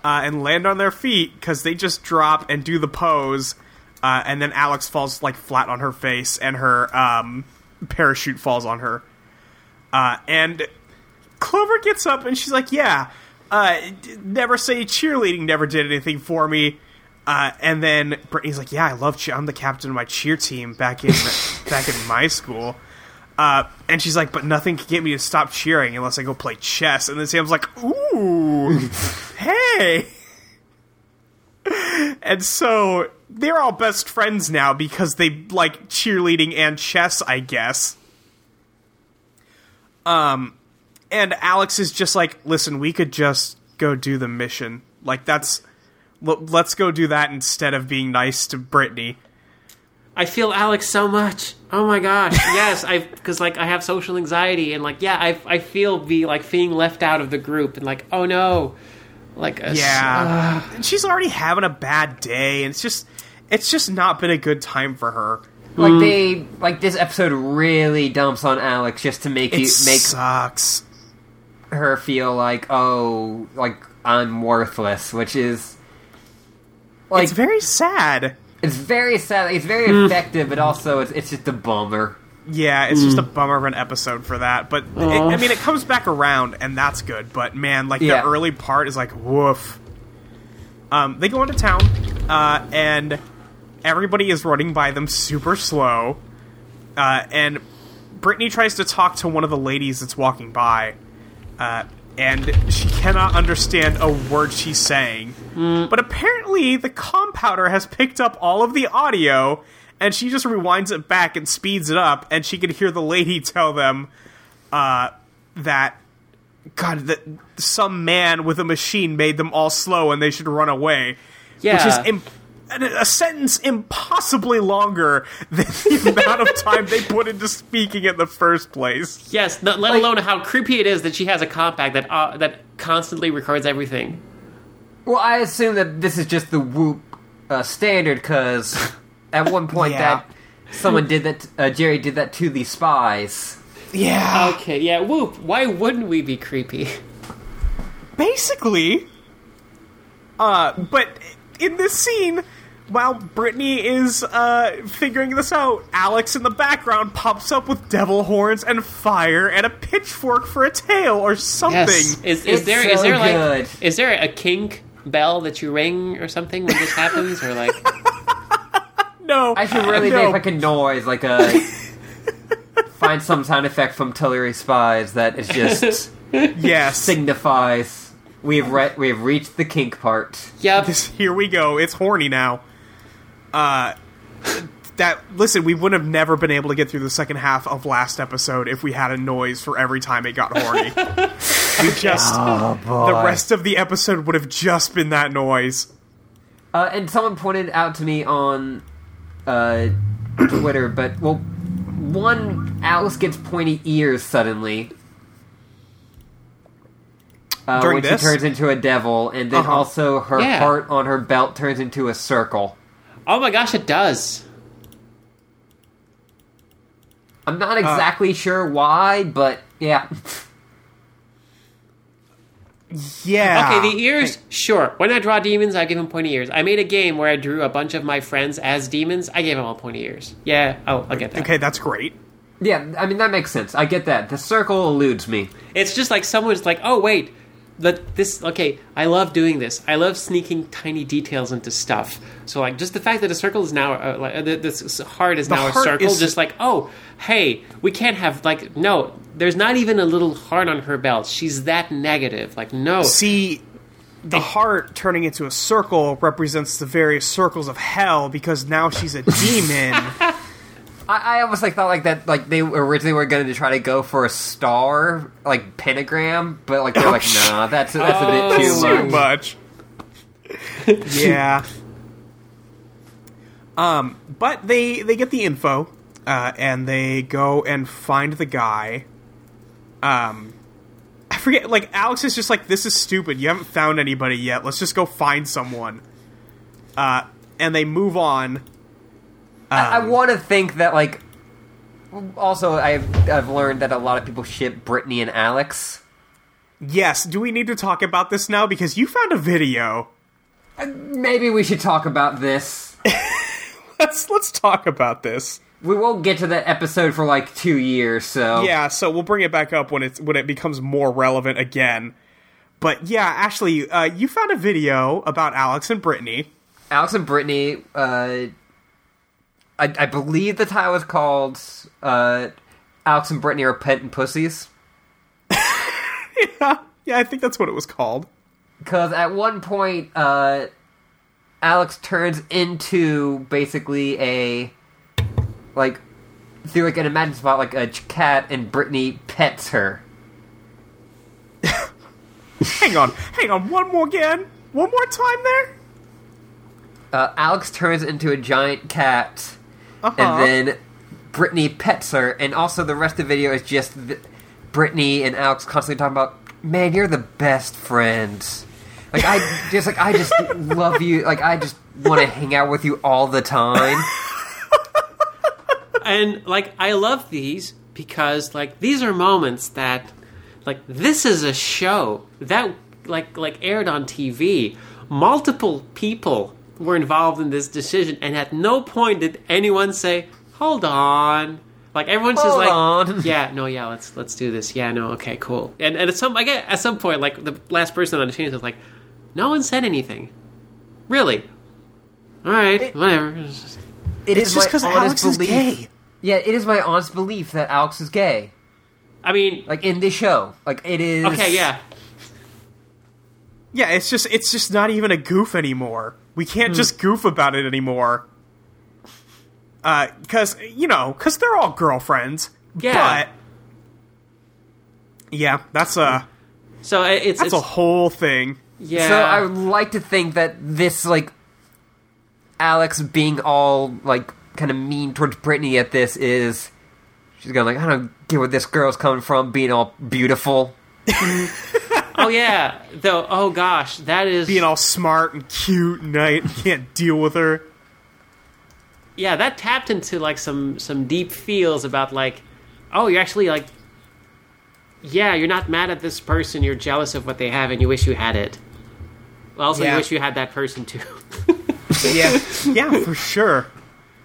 uh, and land on their feet because they just drop and do the pose, uh, and then Alex falls like flat on her face, and her um, parachute falls on her. Uh, and Clover gets up and she's like, "Yeah, uh, never say cheerleading never did anything for me." Uh, and then Brittany's like, "Yeah, I love cheer. I'm the captain of my cheer team back in back in my school." Uh, and she's like, "But nothing can get me to stop cheering unless I go play chess." And then Sam's like, "Ooh, hey." And so they're all best friends now because they like cheerleading and chess, I guess. Um, and Alex is just like, listen, we could just go do the mission. Like that's, l- let's go do that instead of being nice to Brittany. I feel Alex so much. Oh my gosh, yes, I because like I have social anxiety and like yeah, I I feel be like being left out of the group and like oh no, like a, Yeah, and she's already having a bad day, and it's just, it's just not been a good time for her. like mm. they like this episode really dumps on Alex just to make It you make sucks. her feel like oh like I'm worthless, which is like it's very sad. It's very sad. It's very effective, but also it's it's just a bummer. Yeah, it's just a bummer of an episode for that. But it, I mean, it comes back around, and that's good. But man, like Yeah. the early part is like woof. Um, they go into town, uh, and everybody is running by them super slow. Uh, and Brittany tries to talk to one of the ladies that's walking by, uh, and she cannot understand a word she's saying. But apparently, the Compowder has picked up all of the audio, and she just rewinds it back and speeds it up, and she can hear the lady tell them uh, that God, that some man with a machine made them all slow, and they should run away. Yeah. which is Im- a sentence impossibly longer than the amount of time they put into speaking in the first place. yes, not, let alone how creepy it is that she has a compact that uh, that constantly records everything. Well, I assume that this is just the Whoop uh, standard because at one point Yeah. that someone did that. Uh, Jerry did that to the spies. Yeah, Okay, yeah, whoop. Why wouldn't we be creepy? basically. Uh, but in this scene, while Brittany is uh, figuring this out, Alex in the background pops up with devil horns and fire and a pitchfork for a tail or something. Yes. Is, is It's there is so there like good. is there a kink bell that you ring or something when this happens or like No, I should really no. make like a noise, like a find some sound effect from Totally Spies that is just yes. signifies we have re- we have reached the kink part. yep This- here we go. It's horny now. Uh, that listen, we would have never been able to get through the second half of last episode if we had a noise for every time it got horny. we just the rest of the episode would have just been that noise. Uh, and someone pointed out to me on uh, Twitter, but well, one Alex gets pointy ears suddenly. uh, During when this? she turns into a devil, and then Uh-huh. also her Yeah. heart on her belt turns into a circle. Oh my gosh, it does. I'm not Uh, exactly sure why, but yeah. Yeah. Okay, the ears, sure. When I draw demons, I give them pointy ears. I made a game where I drew a bunch of my friends as demons. I gave them all pointy ears. Yeah, oh, I'll get that. Okay, that's great. Yeah, I mean that makes sense. I get that. The circle eludes me. It's just like someone's like, oh wait, that this okay. I love doing this. I love sneaking tiny details into stuff. So like, just the fact that a circle is now uh, like uh, this heart is The now a circle. is- Just like, oh hey, we can't have like no. There's not even a little heart on her belt. She's that negative. Like no. See, the heart turning into a circle represents the various circles of hell because now she's a demon. I, I almost like thought like that like they originally were going to try to go for a star like pentagram, but like they're like nah, that's that's a bit too Oh. much. Too much. yeah. Um, but they they get the info, uh, and they go and find the guy. Um, I forget. Like Alex is just like, "This is stupid. You haven't found anybody yet. Let's just go find someone." Uh, and they move on. I, I Um, want to think that like. Also, I've I've learned that a lot of people ship Brittany and Alex. Yes. Do we need to talk about this now? Because you found a video. Maybe we should talk about this. Let's let's talk about this. We won't get to that episode for like two years, so Yeah, so we'll bring it back up when it's when it becomes more relevant again. But yeah, Ashley, uh, you found a video about Alex and Brittany. Alex and Brittany, uh, I, I believe the title is called uh, Alex and Brittany are pet and pussies. Yeah, yeah, I think that's what it was called. Because at one point, uh, Alex turns into basically a like through like an imagined spot, like a cat, and Brittany pets her. Hang on, hang on, one more again, one more time there. Uh, Alex turns into a giant cat, Uh-huh. and then Brittany pets her, and also the rest of the video is just th- Brittany and Alex constantly talking about, "Man, you're the best friends." Like I just like I just love you. Like I just want to hang out with you all the time. and like I love these because like these are moments that like this is a show that like like aired on TV. Multiple people were involved in this decision, and at no point did anyone say, "Hold on." Like everyone's just Hold like, on. "Yeah, no, yeah, let's let's do this." Yeah, no, okay, cool. And, and at some I get at some point, like the last person on the team was like, "No one said anything." Really? All right, whatever. It's just- It It's is just because honest Alex is gay. Yeah, it is my honest belief that Alex is gay. I mean, Like in this show, like it is. okay, yeah. Yeah, it's just it's just not even a goof anymore. We can't just goof about it anymore. Uh, cause you know, cause they're all girlfriends. Yeah. But yeah, that's a So it's that's it's, a whole thing. yeah. So I would like to think that this like Alex being all like kind of mean towards Brittany at this is she's going like I don't get where this girl's coming from being all beautiful. oh yeah. Though oh gosh, that is Being all smart and cute and uh, I can't deal with her. yeah. That tapped into like some some deep feels about like oh you're actually like yeah you're not mad at this person you're jealous of what they have and you wish you had it. Well, also, Yeah. you wish you had that person too. Yeah, yeah, for sure.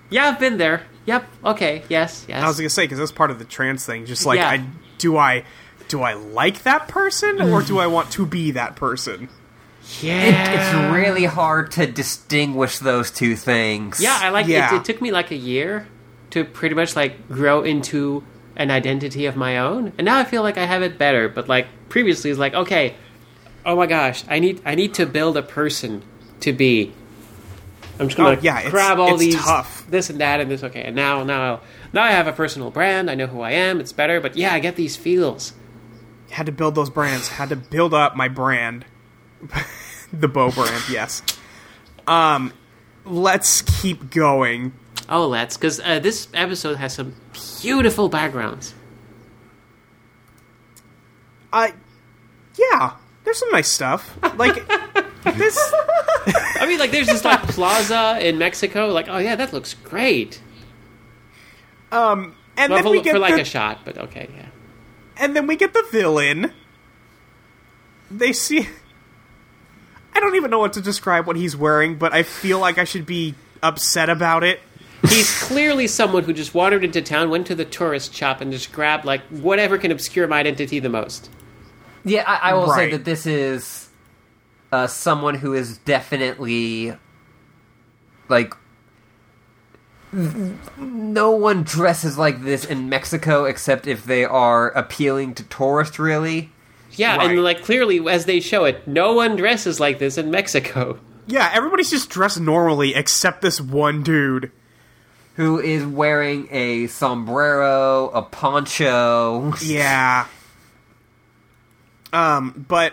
yeah, I've been there. Yep. Okay. Yes. Yes. I was gonna say because that's part of the trans thing. Just like, Yeah. I do I do I like that person or do I want to be that person? It, yeah. it's really hard to distinguish those two things. Yeah, I like Yeah. it. It took me like a year to pretty much like grow into an identity of my own, and now I feel like I have it better. But like previously, it's like okay, oh my gosh, I need I need to build a person to be. I'm just gonna Oh, yeah, it's- grab all it's these tough. this and that and this. Okay, and now now now I have a personal brand. I know who I am. It's better. But yeah, I get these feels. Had to build those brands. Had to build up my brand, the bow brand. Yes. Um, let's keep going. Oh, let's because uh, this episode has some beautiful backgrounds. Uh, yeah, there's some nice stuff. Like this. I mean, like, there's this like plaza in Mexico. Like, oh yeah, that looks great. Um, and Well, then for, we get for like the, a shot, but okay, yeah. And then we get the villain. They see. I don't even know what to describe what he's wearing, but I feel like I should be upset about it. He's clearly someone who just wandered into town, went to the tourist shop, and just grabbed like whatever can obscure my identity the most. Yeah, I, I will Right. say that this is uh, someone who is definitely like no one dresses like this in Mexico except if they are appealing to tourists. Really, Yeah, Right. and like clearly as they show it, no one dresses like this in Mexico. Yeah, everybody's just dressed normally except this one dude. who is wearing a sombrero, a poncho. Yeah. Um, but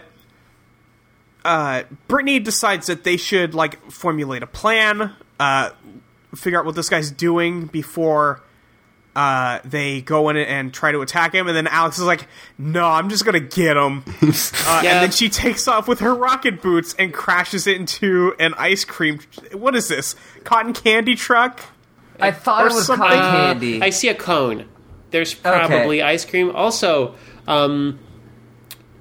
uh, Brittany decides that they should like formulate a plan, uh, figure out what this guy's doing before uh, they go in and try to attack him. And then Alex is like, "No, I'm just gonna get him." Uh, Yeah. And then she takes off with her rocket boots and crashes it into an ice cream. What is this? Cotton candy truck? I thought Or it was something. cotton Uh, candy. I see a cone. There's probably ice cream. Also, um,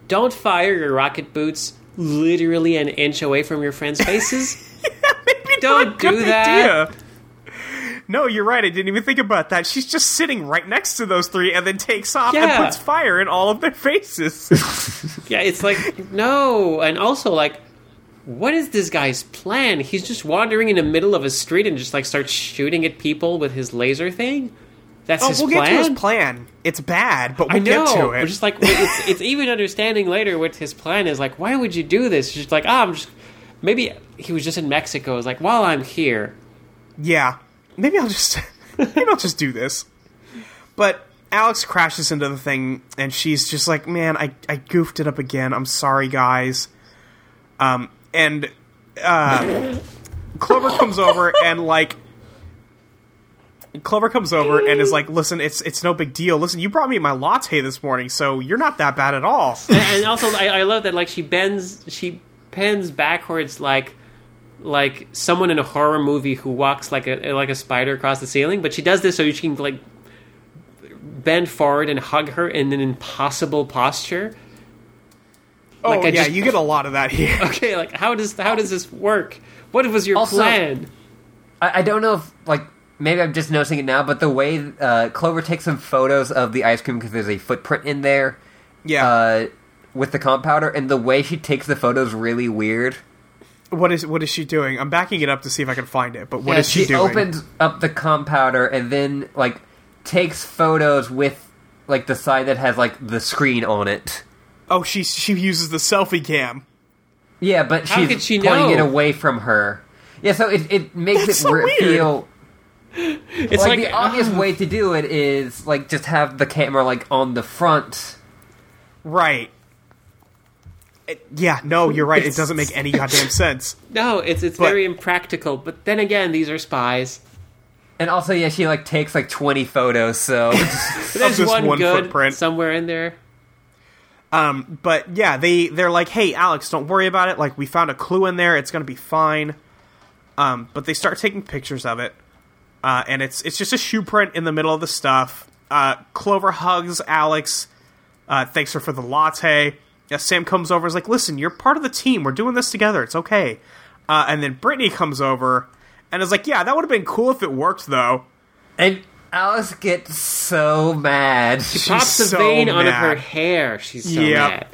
don't fire your rocket boots literally an inch away from your friends' faces. Maybe Don't not a good do that. idea. No, you're right. I didn't even think about that. She's just sitting right next to those three and then takes off Yeah. and puts fire in all of their faces. yeah, it's like no, and also like. What is this guy's plan? He's just wandering in the middle of a street and just like starts shooting at people with his laser thing. That's oh, his we'll plan. get to his plan. It's bad, but we'll I know. get to it. We're just like it's, it's even understanding later what his plan is. Like, why would you do this? It's just like, ah, I'm just maybe he was just in Mexico. It's like, while I'm here, yeah, maybe I'll just maybe I'll just do this. But Alex crashes into the thing, and she's just like, "Man, I I goofed it up again. I'm sorry, guys." Um, and uh, Clover comes over and like. Clover comes over and is like, "Listen, it's it's no big deal. Listen, you brought me my latte this morning, so you're not that bad at all." and, also I, I love that like she bends, she bends backwards like like someone in a horror movie who walks like a like a spider across the ceiling. But she does this so she can like bend forward and hug her in an impossible posture. Oh Like, I yeah, just- you get a lot of that here. Okay, like how does how does this work? What was your Also- plan? I, I don't know if like maybe I'm just noticing it now, but the way uh, Clover takes some photos of the ice cream because there's a footprint in there Yeah. uh, with the Compowder, and the way she takes the photos really weird. What is what is she doing? I'm backing it up to see if I can find it. But what Yeah, is she, She doing? She opens up the Compowder and then like takes photos with like the side that has like the screen on it. oh, she she uses the selfie cam. Yeah, but How she's could she pointing know? it away from her. Yeah, so it, it makes That's it so re- weird. feel It's like, like, the obvious ah. way to do it is like just have the camera like on the front. Right. It- yeah, no, you're right. It doesn't make any goddamn sense. No, it's it's But- very impractical. But then again, these are spies. And also, yeah, she like takes like twenty photos. So There's one, one good footprint. somewhere in there. Um, but yeah, they they're like, "Hey, Alex, don't worry about it. Like, we found a clue in there. It's gonna be fine." Um, but they start taking pictures of it, uh, and it's it's just a shoe print in the middle of the stuff. Uh, Clover hugs Alex, uh, thanks her for the latte. Yeah, Sam comes over, and is like, "Listen, you're part of the team. We're doing this together. It's okay." Uh, and then Brittany comes over and is like, "Yeah, that would have been cool if it worked, though." and Alex gets so mad. She pops a so vein on mad. her hair. She's so Yep. mad.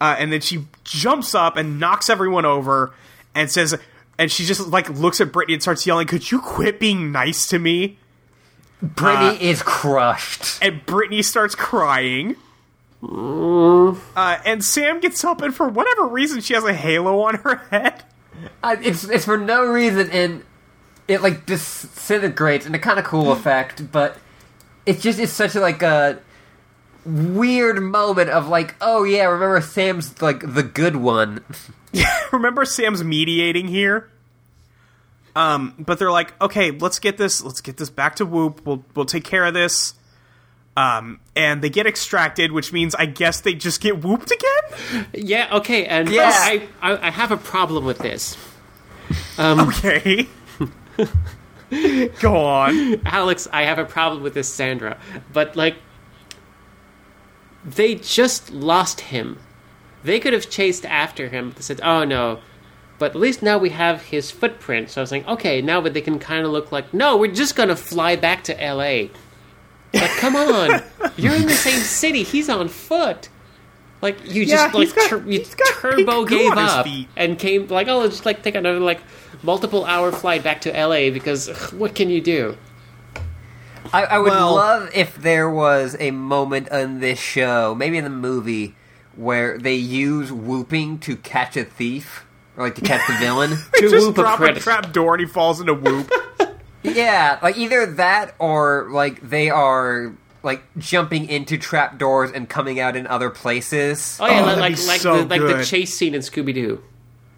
uh, and then she jumps up and knocks everyone over and says and she just like looks at Brittany and starts yelling, "Could you quit being nice to me?" Brittany is crushed. And Brittany starts crying. Uh, and Sam gets up, and for whatever reason, she has a halo on her head. Uh, it's it's for no reason, and it like disintegrates in a kind of cool effect, but it's just it's such a like a weird moment of like, oh yeah, remember Sam's like the good one. Remember, Sam's mediating here. Um, but they're like, okay, let's get this, let's get this back to Whoop. We'll we'll take care of this. Um, and they get extracted, which means I guess they just get whooped again. Yeah, okay, and Yes. I, I I have a problem with this. Okay. Go on. Alex, I have a problem with this Xandra. But like they just lost him. They could have chased after him. They said, "Oh no." But at least now we have his footprint. So I was like, "Okay, now but they can kind of look like, "No, we're just going to fly back to LA." Like, come on. You're in the same city. He's on foot. Like you Yeah, just like he's got- tur- you he's got turbo gave up and came like, "Oh, let's just like take another like multiple hour flight back to LA because ugh, what can you do?" I, I would Well- love if there was a moment in this show, maybe in the movie, where they use whooping to catch a thief or like to catch the villain. To just whoop a drop a credit. trap door and he falls into whoop. Yeah, like either that or like they are like jumping into trap doors and coming out in other places. Oh yeah, Oh, like that'd like, be like so the like the chase scene in Scooby Doo.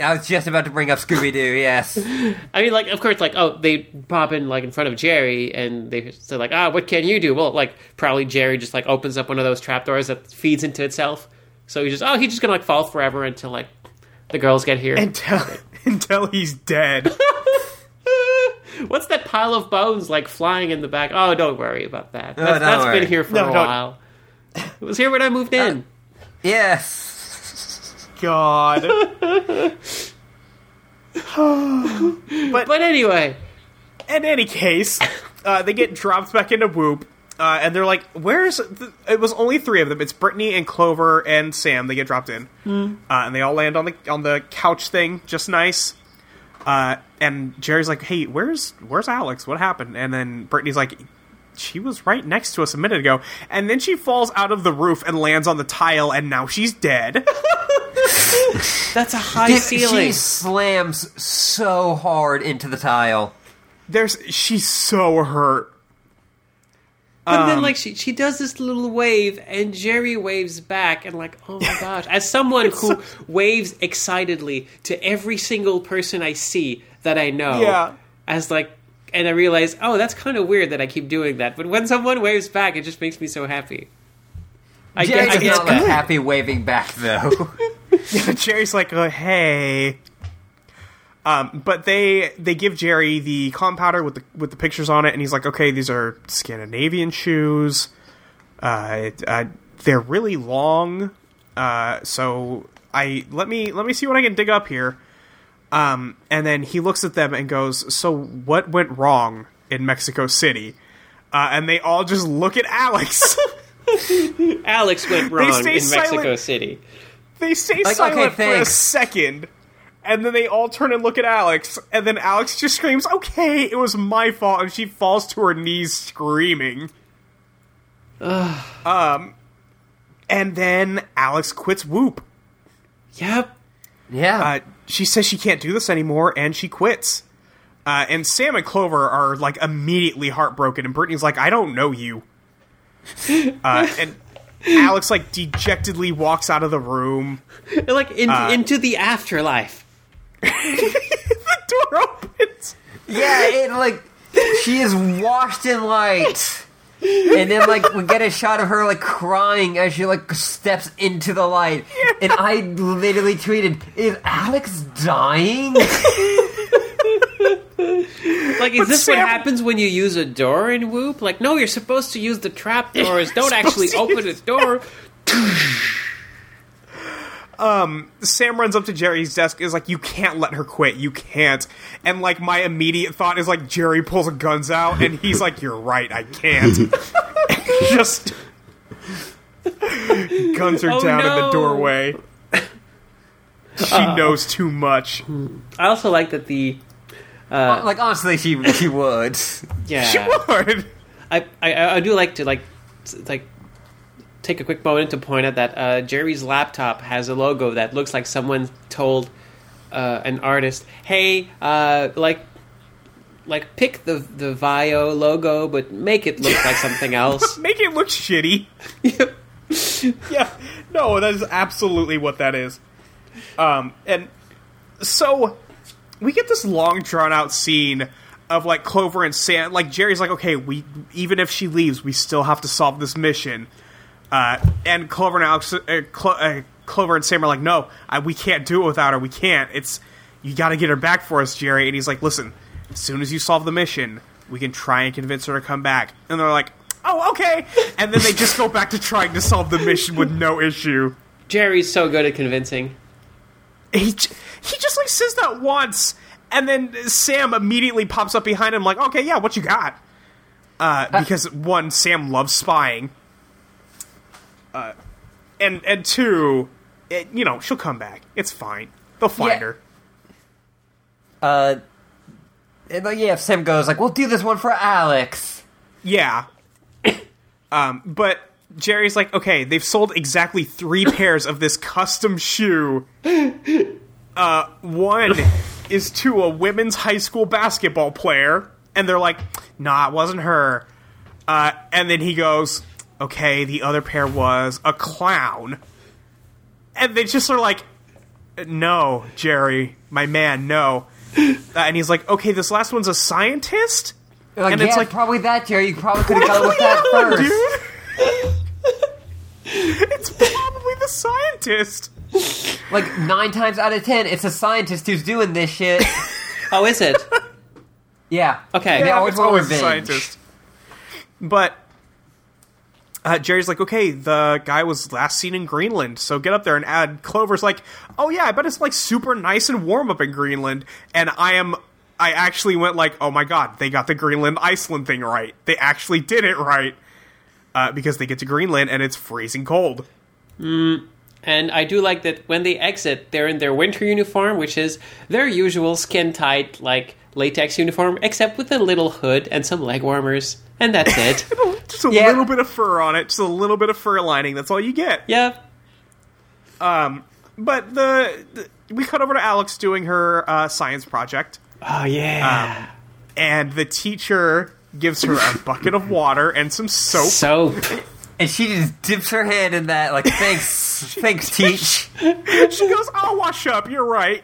I was just about to bring up Scooby Doo. Yes. I mean, like of course, like oh, they pop in like in front of Jerry, and they say like, ah, what can you do? Well, like probably Jerry just like opens up one of those trapdoors that feeds into itself. So he's just oh, he's just gonna like fall forever until like the girls get here. until until he's dead. What's that pile of bones like flying in the back? Oh, don't worry about that. No, That's, don't that's worry. been here for No, a don't. while. It was here when I moved in. yes. God. but but anyway, in any case, uh, they get dropped back into Whoop, uh, and they're like, "Where's?" The-? It was only three of them. It's Brittany and Clover and Sam. They get dropped in, uh, and they all land on the on the couch thing, just nice. Uh, and Jerry's like, "Hey, where's where's Alex? What happened?" And then Brittany's like, "She was right next to us a minute ago." And then she falls out of the roof and lands on the tile, and now she's dead. that's a high Dude, ceiling. She slams so hard into the tile. There's she's so hurt. But Um, then, like, she, she does this little wave, and Jerry waves back, and, like, oh my gosh. As someone who waves excitedly to every single person I see that I know, Yeah. as, like, and I realize, oh, that's kind of weird that I keep doing that. But when someone waves back, it just makes me so happy. I Jerry get, I does get not look happy waving back though. Jerry's like, uh, "Hey." Um, but they they give Jerry the Compowder with the with the pictures on it, and he's like, "Okay, these are Scandinavian shoes. Uh, it, uh, they're really long. Uh, so I let me let me see what I can dig up here." Um, and then he looks at them and goes, "So what went wrong in Mexico City?" Uh, and they all just look at Alex. Alex went wrong stay in Mexico. City. they stay Like, silent okay, for a second, and then they all turn and look at Alex, and then Alex just screams, "Okay, it was my fault," and she falls to her knees screaming. um, and then Alex quits Whoop. Yep. yeah. Uh, she says she can't do this anymore, and she quits. Uh, and Sam and Clover are like immediately heartbroken, and Brittany's like, "I don't know you." Uh, and Alex like dejectedly walks out of the room. Like, in, Uh, into the afterlife. the door opens. Yeah, it like she is washed in light. And then like we get a shot of her like crying as she like steps into the light. And I literally tweeted, Is Alex dying? Like, is this what happens when you use a door in Whoop? Like, no, you're supposed to use the trap doors. Don't actually open a door. Um, Sam runs up to Jerry's desk is like, "You can't let her quit. You can't." And like my immediate thought is like Jerry pulls guns out and he's like, "You're right. I can't." Just guns are Oh, down in the doorway. She knows too much. I also like that the uh, uh, like honestly she she would. yeah. She would. I, I I do like to like s- like take a quick moment to point out that uh, Jerry's laptop has a logo that looks like someone told uh, an artist, "Hey, uh, like." Like pick the the VAIO logo, but make it look like something else. Make it look shitty. yeah, no, that is absolutely what that is. Um, and so we get this long drawn out scene of like Clover and Sam. Like Jerry's like, okay, we even if she leaves, we still have to solve this mission. Uh, and Clover and Alex, uh, Clo- uh, Clover and Sam are like, no, I, we can't do it without her. We can't. It's you got to get her back for us, Jerry. And he's like, listen, as soon as you solve the mission, we can try and convince her to come back. And they're like, oh, okay. And then they just go back to trying to solve the mission with no issue. Jerry's so good at convincing. He j- he just like says that once, and then Sam immediately pops up behind him like, okay, yeah, what you got? Uh, because one, Sam loves spying. Uh, and and two, it, you know, she'll come back. It's fine. They'll find Yeah. her. Uh, and like, yeah, if Sam goes like, "We'll do this one for Alex." Yeah. um, but Jerry's like, okay, they've sold exactly three pairs of this custom shoe. Uh, one is to a women's high school basketball player, and they're like, nah, it wasn't her. Uh, and then he goes, okay, the other pair was a clown. And they just are like, no, Jerry, my man, no. Uh, and he's like, okay, this last one's a scientist? Like, And yeah, it's like- probably that, Jerry. You probably could have gone with that first. dude. it's probably the scientist. Like nine times out of ten, it's a scientist who's doing this shit. Oh, is it? Yeah. Okay. They Yeah, always it's want always the revenge. scientist. But uh, Jerry's like, okay, the guy was last seen in Greenland, so get up there and add. Clover's like, oh yeah, I bet it's like super nice and warm up in Greenland. And I am, I actually went like, oh my god, they got the Greenland Iceland thing right. They actually did it right. Uh, because they get to Greenland and it's freezing cold. And I do like that when they exit, they're in their winter uniform, which is their usual skin tight, like latex uniform, except with a little hood and some leg warmers. And that's it. Just a Yeah. little bit of fur on it, just a little bit of fur lining. That's all you get. yeah. But the, the we cut over to Alex doing her uh, science project. Oh, yeah. and the teacher gives her a bucket of water and some soap. Soap. And she just dips her hand in that, like, thanks, thanks, teach. she goes, "I'll wash up. You're right."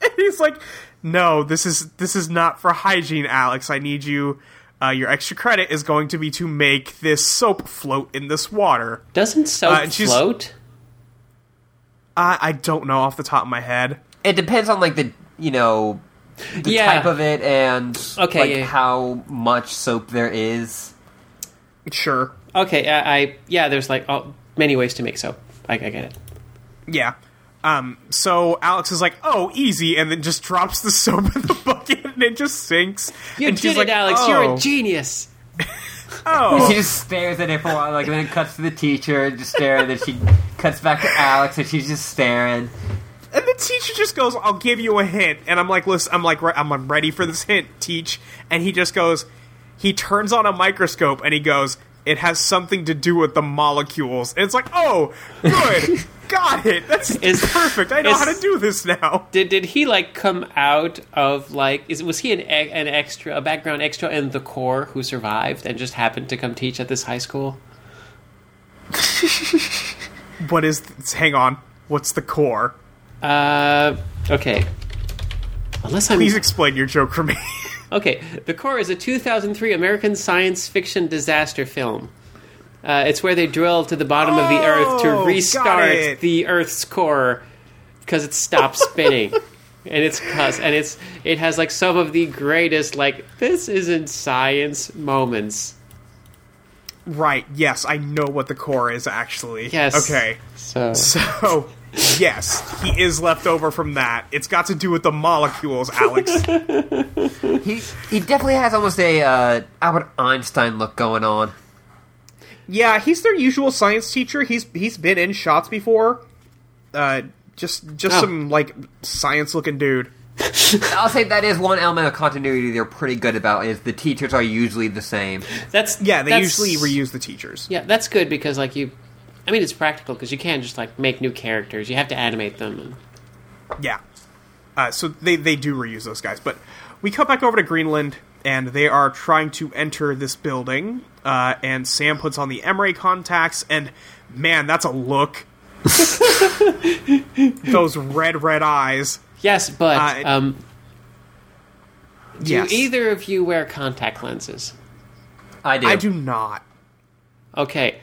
And he's like, "No, this is this is not for hygiene, Alex. I need you. Uh, your extra credit is going to be to make this soap float in this water." Doesn't soap Uh, and she's- float? I I don't know off the top of my head. It depends on like the you know the Yeah. type of it and Okay, like yeah. how much soap there is. Sure. Okay, I, I yeah, there's like oh, many ways to make soap. I, I get it. Yeah. Um, so Alex is like, "Oh, easy," and then just drops the soap in the bucket, and it just sinks. You and did she's it, like, Alex. Oh, You're a genius. Oh, She just stares at it for a while, like then it cuts to the teacher, and just staring, then she cuts back to Alex, and she's just staring. And the teacher just goes, "I'll give you a hint." And I'm like, "Listen, I'm like, re- I'm I'm ready for this hint, teach." And he just goes, he turns on a microscope and he goes, "It has something to do with the molecules." And it's like, "Oh, good, got it. That's Is- perfect. I know is- how to do this now." Did did he like come out of like is was he an an extra a background extra in the core who survived and just happened to come teach at this high school? What is? Hang on. What's the core? Uh, okay. Unless I'm Please explain your joke for me. Okay, the core is a 2003 American science fiction disaster film. Uh, it's where they drill to the bottom of the Earth to Oh, restart the Earth's core because it stopped spinning. And it's cause, and it's it has like some of the greatest like this isn't science moments. right. Yes, I know what the core is actually. Yes. Okay. So So, yes, he is left over from that. It's got to do with the molecules, Alex. He he definitely has almost a uh, Albert Einstein look going on. Yeah, he's their usual science teacher. He's he's been in shots before. Uh, just just Oh. some like science looking dude. I'll say that is one element of continuity they're pretty good about is the teachers are usually the same. that's Yeah, they that's- usually reuse the teachers. Yeah, that's good because like you, I mean it's practical because you can't just like make new characters. You have to animate them. And, Yeah. Uh, so they they do reuse those guys, but we cut back over to Greenland, and they are trying to enter this building. Uh, and Sam puts on the M-ray contacts, and man, that's a look. those red red eyes. yes, but Uh, um, Do Yes. either of you wear contact lenses? I do. I do not. Okay.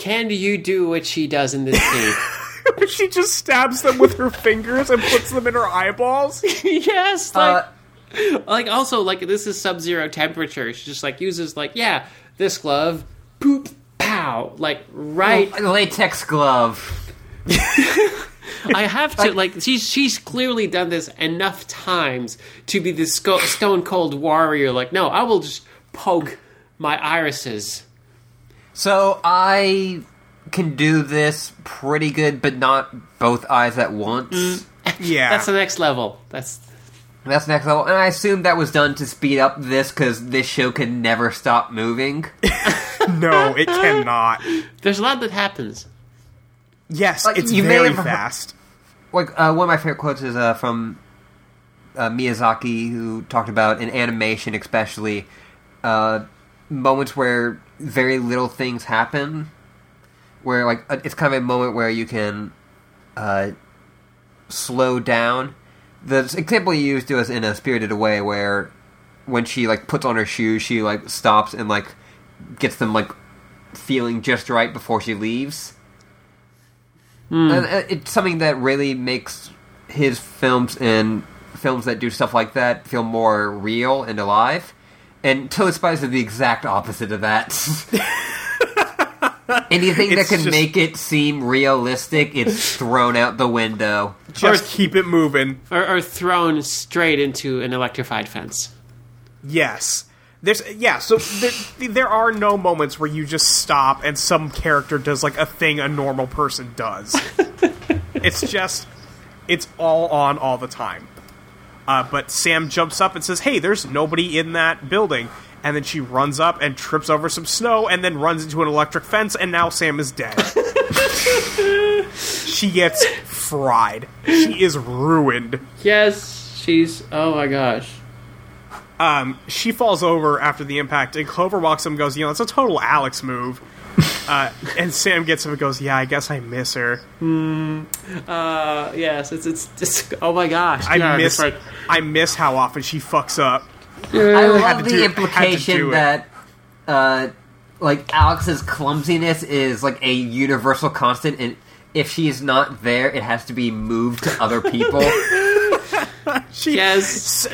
Can you do what she does in this scene? she just stabs them with her fingers and puts them in her eyeballs. yes. Like, Uh, like also like this is sub-zero temperature. She just like uses like yeah this glove, poop, pow, like right. latex glove. I have to like she's she's clearly done this enough times to be the sco- stone cold warrior. Like no, I will just poke my irises. So I can do this pretty good, but not both eyes at once. Yeah. That's the next level. That's That's next level, and I assume that was done to speed up this because this show can never stop moving. no, it cannot. there's a lot that happens. Yes, Like, it's you may very have- fast. like uh, one of my favorite quotes is uh, from uh, Miyazaki, who talked about in animation, especially uh, moments where very little things happen, where like it's kind of a moment where you can uh, slow down. The example you used was in a Spirited Away, where when she like puts on her shoes, she like stops and like gets them like feeling just right before she leaves. And uh, it's something that really makes his films and films that do stuff like that feel more real and alive. And Totally Spies are the exact opposite of that. Anything that can just- make it seem realistic, it's thrown out the window. Just Or- keep it moving. Or, or thrown straight into an electrified fence. Yes. There's yeah, so there, there are no moments where you just stop and some character does like a thing a normal person does. it's just it's all on all the time. Uh, but Sam jumps up and says, "Hey, there's nobody in that building." And then she runs up and trips over some snow and then runs into an electric fence and now Sam is dead. she gets fried. She is ruined. Yes, she's. Oh my gosh. um, she falls over after the impact, and Clover walks up and goes, "You know, it's a total Alex move." uh, and Sam gets up and goes, "Yeah, I guess I miss her. Uh, yes, it's it's, it's oh my gosh. I yeah, miss, it's like I miss how often she fucks up." I love the do- had to do implication that, uh, like Alex's clumsiness is like a universal constant, and if she's not there, it has to be moved to other people. She, Yes.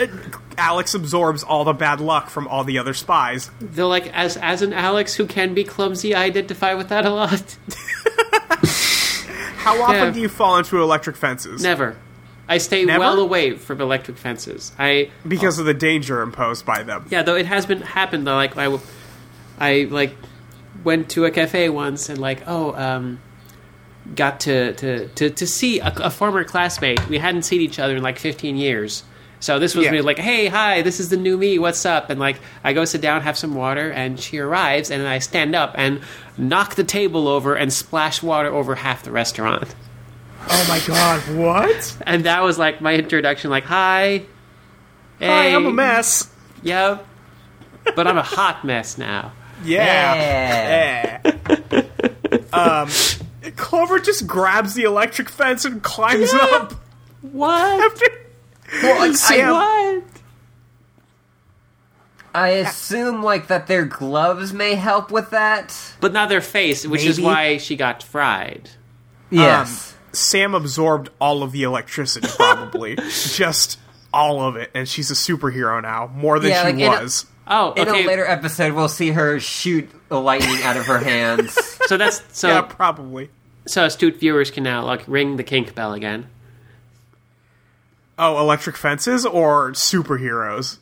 Alex absorbs all the bad luck from all the other spies. though like as as an Alex who can be clumsy, I identify with that a lot. How often Yeah. do you fall into electric fences? Never. I stay Never? well away from electric fences. I Because of the danger imposed by them. yeah, though it has been happened though. Like I, I like went to a cafe once and like oh um, got to to to, to see a, a former classmate. We hadn't seen each other in like fifteen years. So this was Yeah. me like, hey, hi, this is the new me. What's up? And like, I go sit down, have some water, and she arrives, and then I stand up and knock the table over and splash water over half the restaurant. Oh my god, what? And that was like my introduction. Like, hi, Hi, I'm a mess. Yep. But I'm a hot mess now. Yeah. Yeah. um, Clover just grabs the electric fence and climbs Yeah. up. What? After Sam, What? I assume like that their gloves may help with that. But not their face, which is why she got fried. Um, yes. Sam absorbed all of the electricity, probably. just all of it, and she's a superhero now, more than Yeah, she like, was. Oh, In a later episode, we'll see her shoot the lightning out of her hands. So that's so. yeah, probably. So astute viewers can now like ring the kink bell again. Oh, electric fences or superheroes?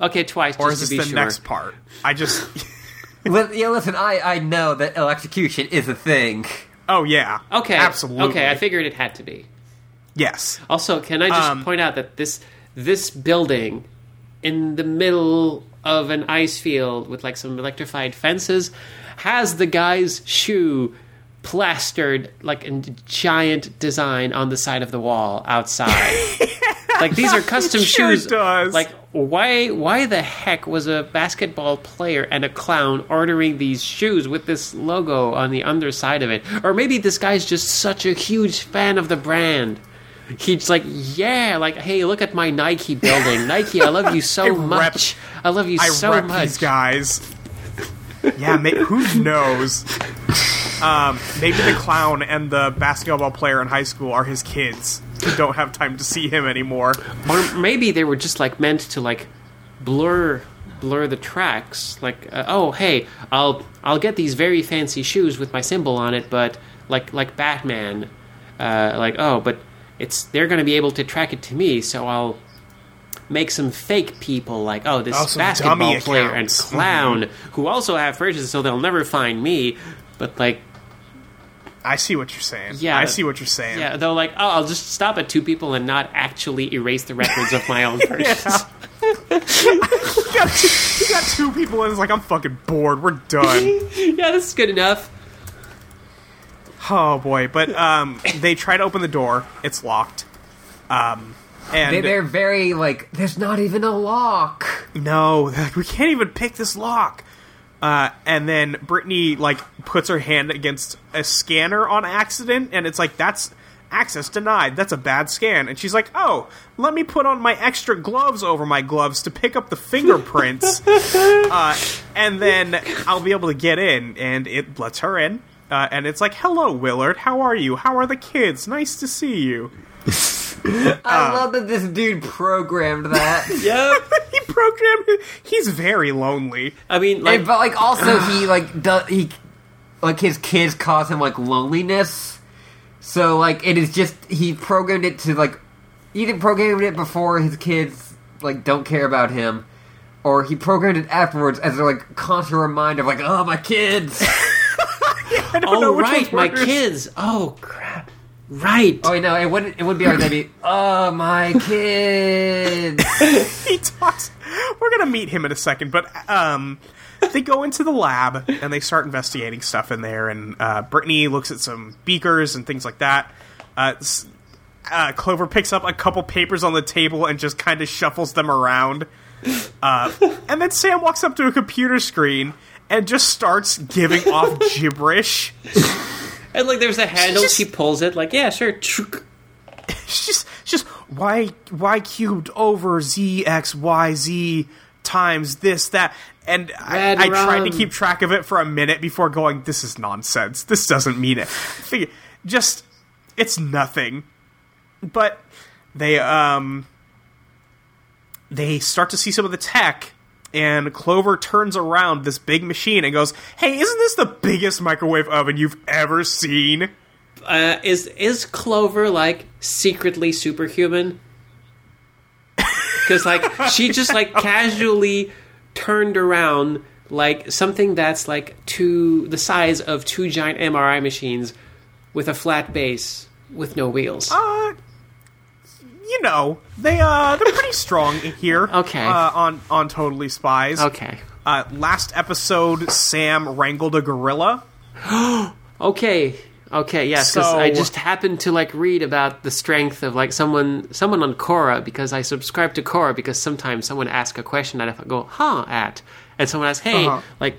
Okay, twice Or just is to this be the sure. next part? I just. Li- yeah, listen, I, I know that electrocution is a thing. Oh, yeah. Okay, Absolutely. Okay, I figured it had to be. Yes. Also, can I just Um, point out that this this building in the middle of an ice field with like some electrified fences has the guy's shoe plastered like a giant design on the side of the wall outside. like these are custom It sure shoes. does. Like why why the heck was a basketball player and a clown ordering these shoes with this logo on the underside of it? Or maybe this guy's just such a huge fan of the brand. he's like, yeah, like, hey, look at my Nike building. Nike, I love you so I rep- much. I love you I so rep much. these guys. Yeah, may- who knows? Um, maybe the clown and the basketball player in high school are his kids don't have time to see him anymore. Or maybe they were just like meant to like blur blur the tracks. Like, uh, oh, hey, I'll I'll get these very fancy shoes with my symbol on it, but like like Batman, uh, like oh, but it's they're going to be able to track it to me, so I'll make some fake people like oh this Oh, some basketball player and clown who also have fridges so they'll never find me but like I see what you're saying. Yeah. I see what you're saying. yeah they'll like oh i'll just stop at two people and not actually erase the records of my own purchase You got, two, you got two people and it's like I'm fucking bored. We're done. yeah this is good enough Oh boy, but um, they try to open the door. It's locked. Um, and They, they're very like. There's not even a lock. no, like, we can't even pick this lock. Uh, and then Brittany like puts her hand against a scanner on accident, and it's like that's access denied. That's a bad scan. And she's like, oh, let me put on my extra gloves over my gloves to pick up the fingerprints, uh, and then I'll be able to get in. And it lets her in. Uh, and it's like, hello, Willard. How are you? How are the kids? Nice to see you. I ah. love that this dude programmed that. yep he programmed it. He's very lonely. i mean like And- but like also he like does he like his kids cause him like loneliness. So like it is just he programmed it to like either programmed it before his kids like don't care about him, or he programmed it afterwards as a like constant reminder of like oh my kids. I don't know oh which right my kids oh crap right oh wait, no, it wouldn't. It wouldn't be our that'd oh my kids. he talks. We're gonna meet him in a second, but um, they go into the lab and they start investigating stuff in there. And uh, Brittany looks at some beakers and things like that. Uh, uh, Clover picks up a couple papers on the table and just kind of shuffles them around. Uh, and then Sam walks up to a computer screen and just starts giving off gibberish. And like there's a handle just- she pulls it like yeah sure. It's just just y y cubed over z x y z times this that. And I, Red I tried to keep track of it for a minute before going this is nonsense. This doesn't mean it. Figure, just it's nothing. But they um they start to see some of the tech and Clover turns around this big machine and goes, "Hey, isn't this the biggest microwave oven you've ever seen?" uh, is is clover like secretly superhuman because like she just like casually turned around like something that's like two the size of two giant mri machines with a flat base with no wheels Uh, you know, they uh they're pretty strong here. Okay. Uh, on on Totally Spies. okay Uh, last episode, Sam wrangled a gorilla. Okay. Okay, yes, because So- I just happened to like read about the strength of like someone someone on Quora because I subscribe to Quora because sometimes someone asks a question and I go, huh at and someone asks, Hey, Uh-huh. like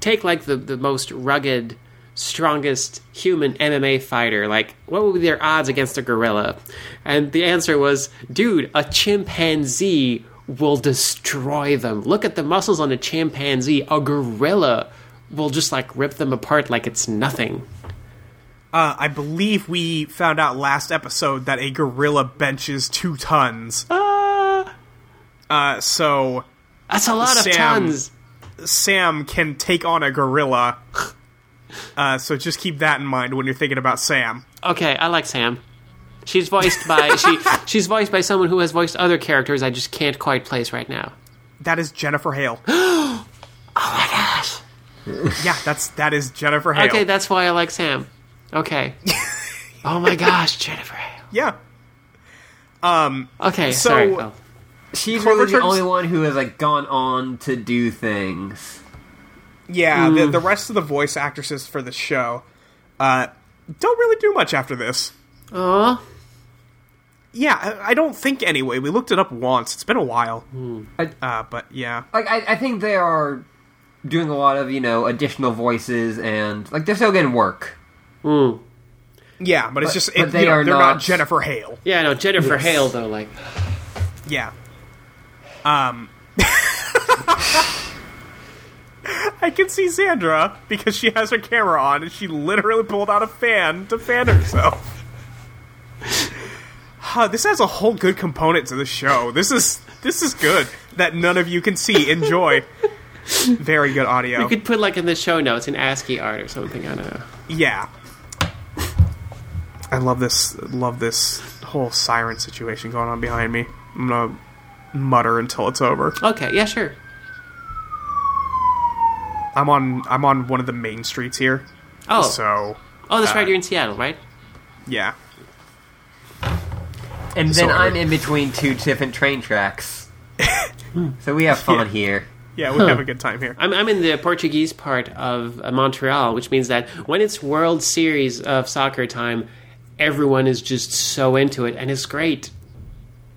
take like the, the most rugged, strongest human MMA fighter, like what would be their odds against a gorilla? And the answer was, dude, a chimpanzee will destroy them. Look at the muscles on a chimpanzee. A gorilla will just like rip them apart like it's nothing. Uh, I believe we found out last episode that a gorilla benches two tons. Ah, Uh, so that's a lot of tons. Sam can take on a gorilla. Uh, so just keep that in mind when you're thinking about Sam. Okay, I like Sam. She's voiced by she she's voiced by someone who has voiced other characters I just can't quite place right now. That is Jennifer Hale. Oh my gosh. yeah, that's that is Jennifer Hale. Okay, that's why I like Sam. Okay. oh my gosh, Jennifer Hale. yeah. Um Okay, So- sorry. Phil. She's Clover really the turns- only one who has like gone on to do things. Yeah, the, the rest of the voice actresses for the show uh, don't really do much after this. Aw. Yeah, I, I don't think anyway. We looked it up once. It's been a while. I, Uh, but yeah. like I, I think they are doing a lot of you know additional voices and like they're still getting work. Mm. Yeah, but it's just but it, they you know, are they're not- not Jennifer Hale. Yeah, no, Jennifer Yes. Hale though, like Yeah. Um. I can see Xandra because she has her camera on and she literally pulled out a fan to fan herself. Huh, this has a whole good component to the show. This is this is good that none of you can see. Enjoy. Very good audio. you could put like in the show notes an ASCII art or something. I don't know. Yeah. I love this love this whole siren situation going on behind me. I'm gonna mutter until it's over. Okay, yeah, sure. I'm on I'm on one of the main streets here. Oh, So oh, that's uh, right. You're in Seattle, right? yeah. And then Sorry. I'm in between two different train tracks. so we have fun Yeah. here. Yeah, we have a good time here. I'm, I'm in the Portuguese part of uh, Montreal, which means that when it's World Series of soccer time, everyone is just so into it, and it's great.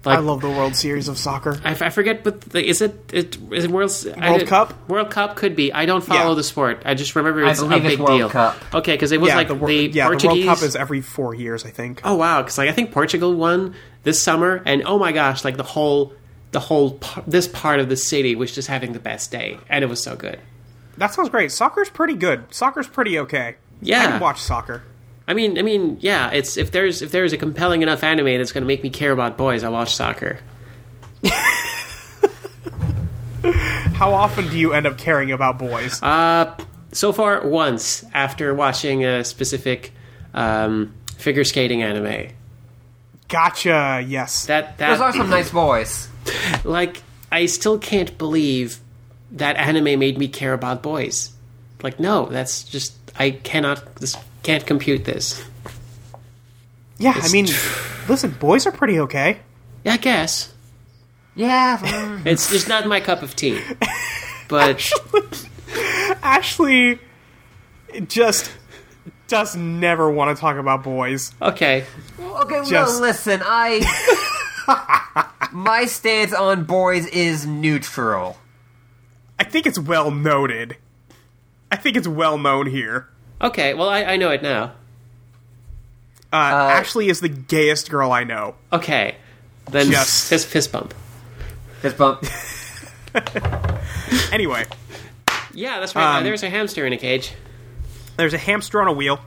Like, I love the World Series of soccer. I, f- I forget, but the, is it, it is it World World Cup? World Cup could be. I don't follow Yeah. the sport. I just remember I it's a believe it's big World deal. Cup. Okay, because it was yeah, like the, the, wor- yeah, the Portuguese. World Cup is every four years, I think. oh wow, because like I think Portugal won this summer, and oh my gosh, like the whole the whole par- this part of the city was just having the best day, and it was so good. That sounds great. Soccer's pretty good. Soccer's pretty okay. Yeah. I can watch soccer. I mean, I mean, yeah. It's if there's if there's a compelling enough anime that's going to make me care about boys, I watch soccer. How often do you end up caring about boys? Uh, so far, once after watching a specific um, figure skating anime. gotcha. Yes. That that Those are some nice boys. like I still can't believe that anime made me care about boys. Like, no, that's just I cannot this can't compute this. yeah, I mean, listen, boys are pretty okay. Yeah, I guess Yeah. it's just not my cup of tea. But Ashley just just never want to talk about boys. okay, Okay, well, Just- listen, I. My stance on boys is neutral. I think it's well noted. I think it's well known here. Okay. Well, I, I know it now. Uh, Ashley is the gayest girl I know. Okay, then Just- fist fist bump. Fist bump. Anyway, Yeah, that's right. Um, There's a hamster in a cage. there's a hamster on a wheel,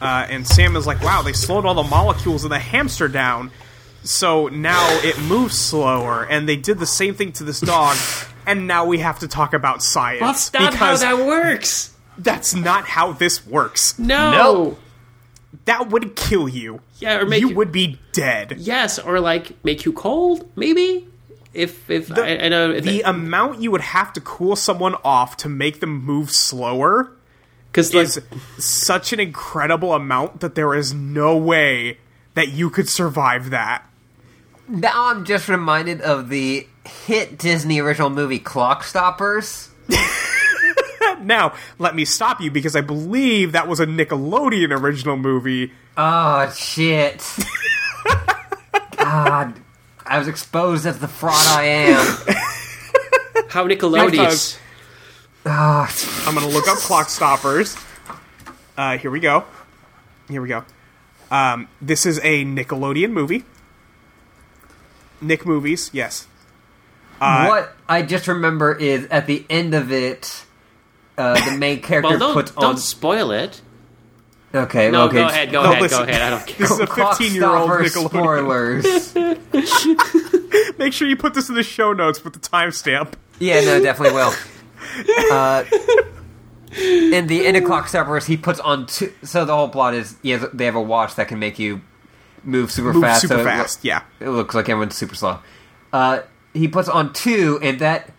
uh, and Sam is like, "Wow, they slowed all the molecules of the hamster down, so now it moves slower." And they did the same thing to this dog, and now we have to talk about science That's not how that works. That's not how this works. No. Nope. That would kill you. Yeah, or make you you- would be dead. Yes, or like make you cold, maybe. If if I, I know The amount you would have to cool someone off to make them move slower because like is such an incredible amount that there is no way that you could survive that. Now I'm just reminded of the hit Disney original movie Clock Stoppers. Now, let me stop you because I believe that was a Nickelodeon original movie. Oh, shit. God. I was exposed as the fraud I am. how Nickelodeon. Because- Oh, I'm going to look up Clock Stoppers. Uh, here we go. Here we go. Um, this is a Nickelodeon movie. Nick movies, yes. what I just remember is at the end of it, uh, the main character Well, don't puts don't on. spoil it. Okay, No, okay. go ahead, go No, ahead, listen. go ahead. I don't care. This is a 15 year old Nickelodeon. spoilers. Make sure you put this in the show notes with the timestamp. yeah, no, definitely will. Uh, in the end of Clock Stoppers, he puts on two. So the whole plot is he has, they have a watch that can make you move super Move fast. super so it lo- fast, yeah. it looks like everyone's super slow. Uh, he puts on two, and that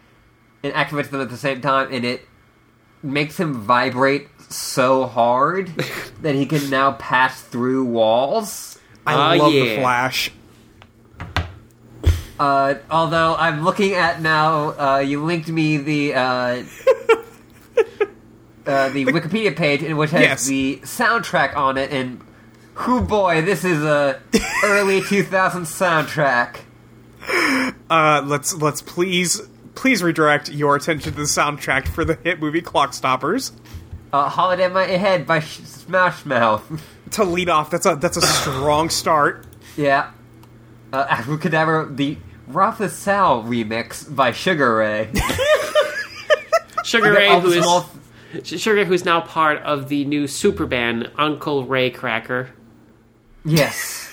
it activates them at the same time, and it makes him vibrate so hard that he can now pass through walls. I Ah, love the. Flash. Uh, although I'm looking at now, uh, you linked me the uh, uh, the Wikipedia page, in which has Yes. the soundtrack on it, and whoo boy, this is a early 2000s soundtrack. Uh, let's let's please please redirect your attention to the soundtrack for the hit movie Clock Stoppers. Uh, Holiday in My Head by Sh- Smash Mouth. To lead off, that's a that's a strong start. yeah. Uh, Abracadabra, the Rafa Sal remix by Sugar Ray. Sugar Ray, all who small- Sugar, who's now part of the new super band Uncle Ray Kracker. Yes.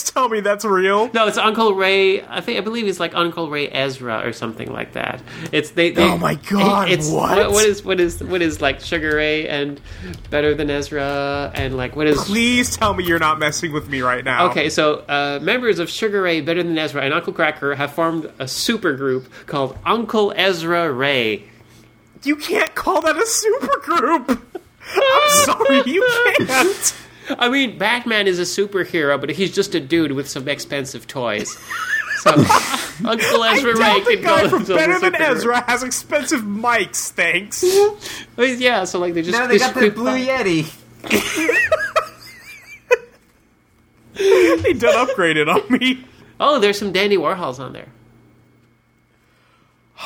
Please tell me that's real. No, it's Uncle Ray. I think I believe it's like Uncle Ray Ezra or something like that. It's they. they Oh my God, It's what? what is what is what is like Sugar Ray and Better Than Ezra and like what is Please tell me you're not messing with me right now. Okay, so uh, members of Sugar Ray, Better Than Ezra, and Uncle Kracker have formed a super group called Uncle Ezra Ray. You can't call that a supergroup. I'm sorry, you can't. I mean, Batman is a superhero, but he's just a dude with some expensive toys. So Uncle I Ezra Ray doubt the can guy go from Better Than. Ezra has expensive mics, thanks. But yeah, so like they just now they got the creep- Blue Yeti. they done upgraded on me. Oh, there's some Dandy Warhols on there.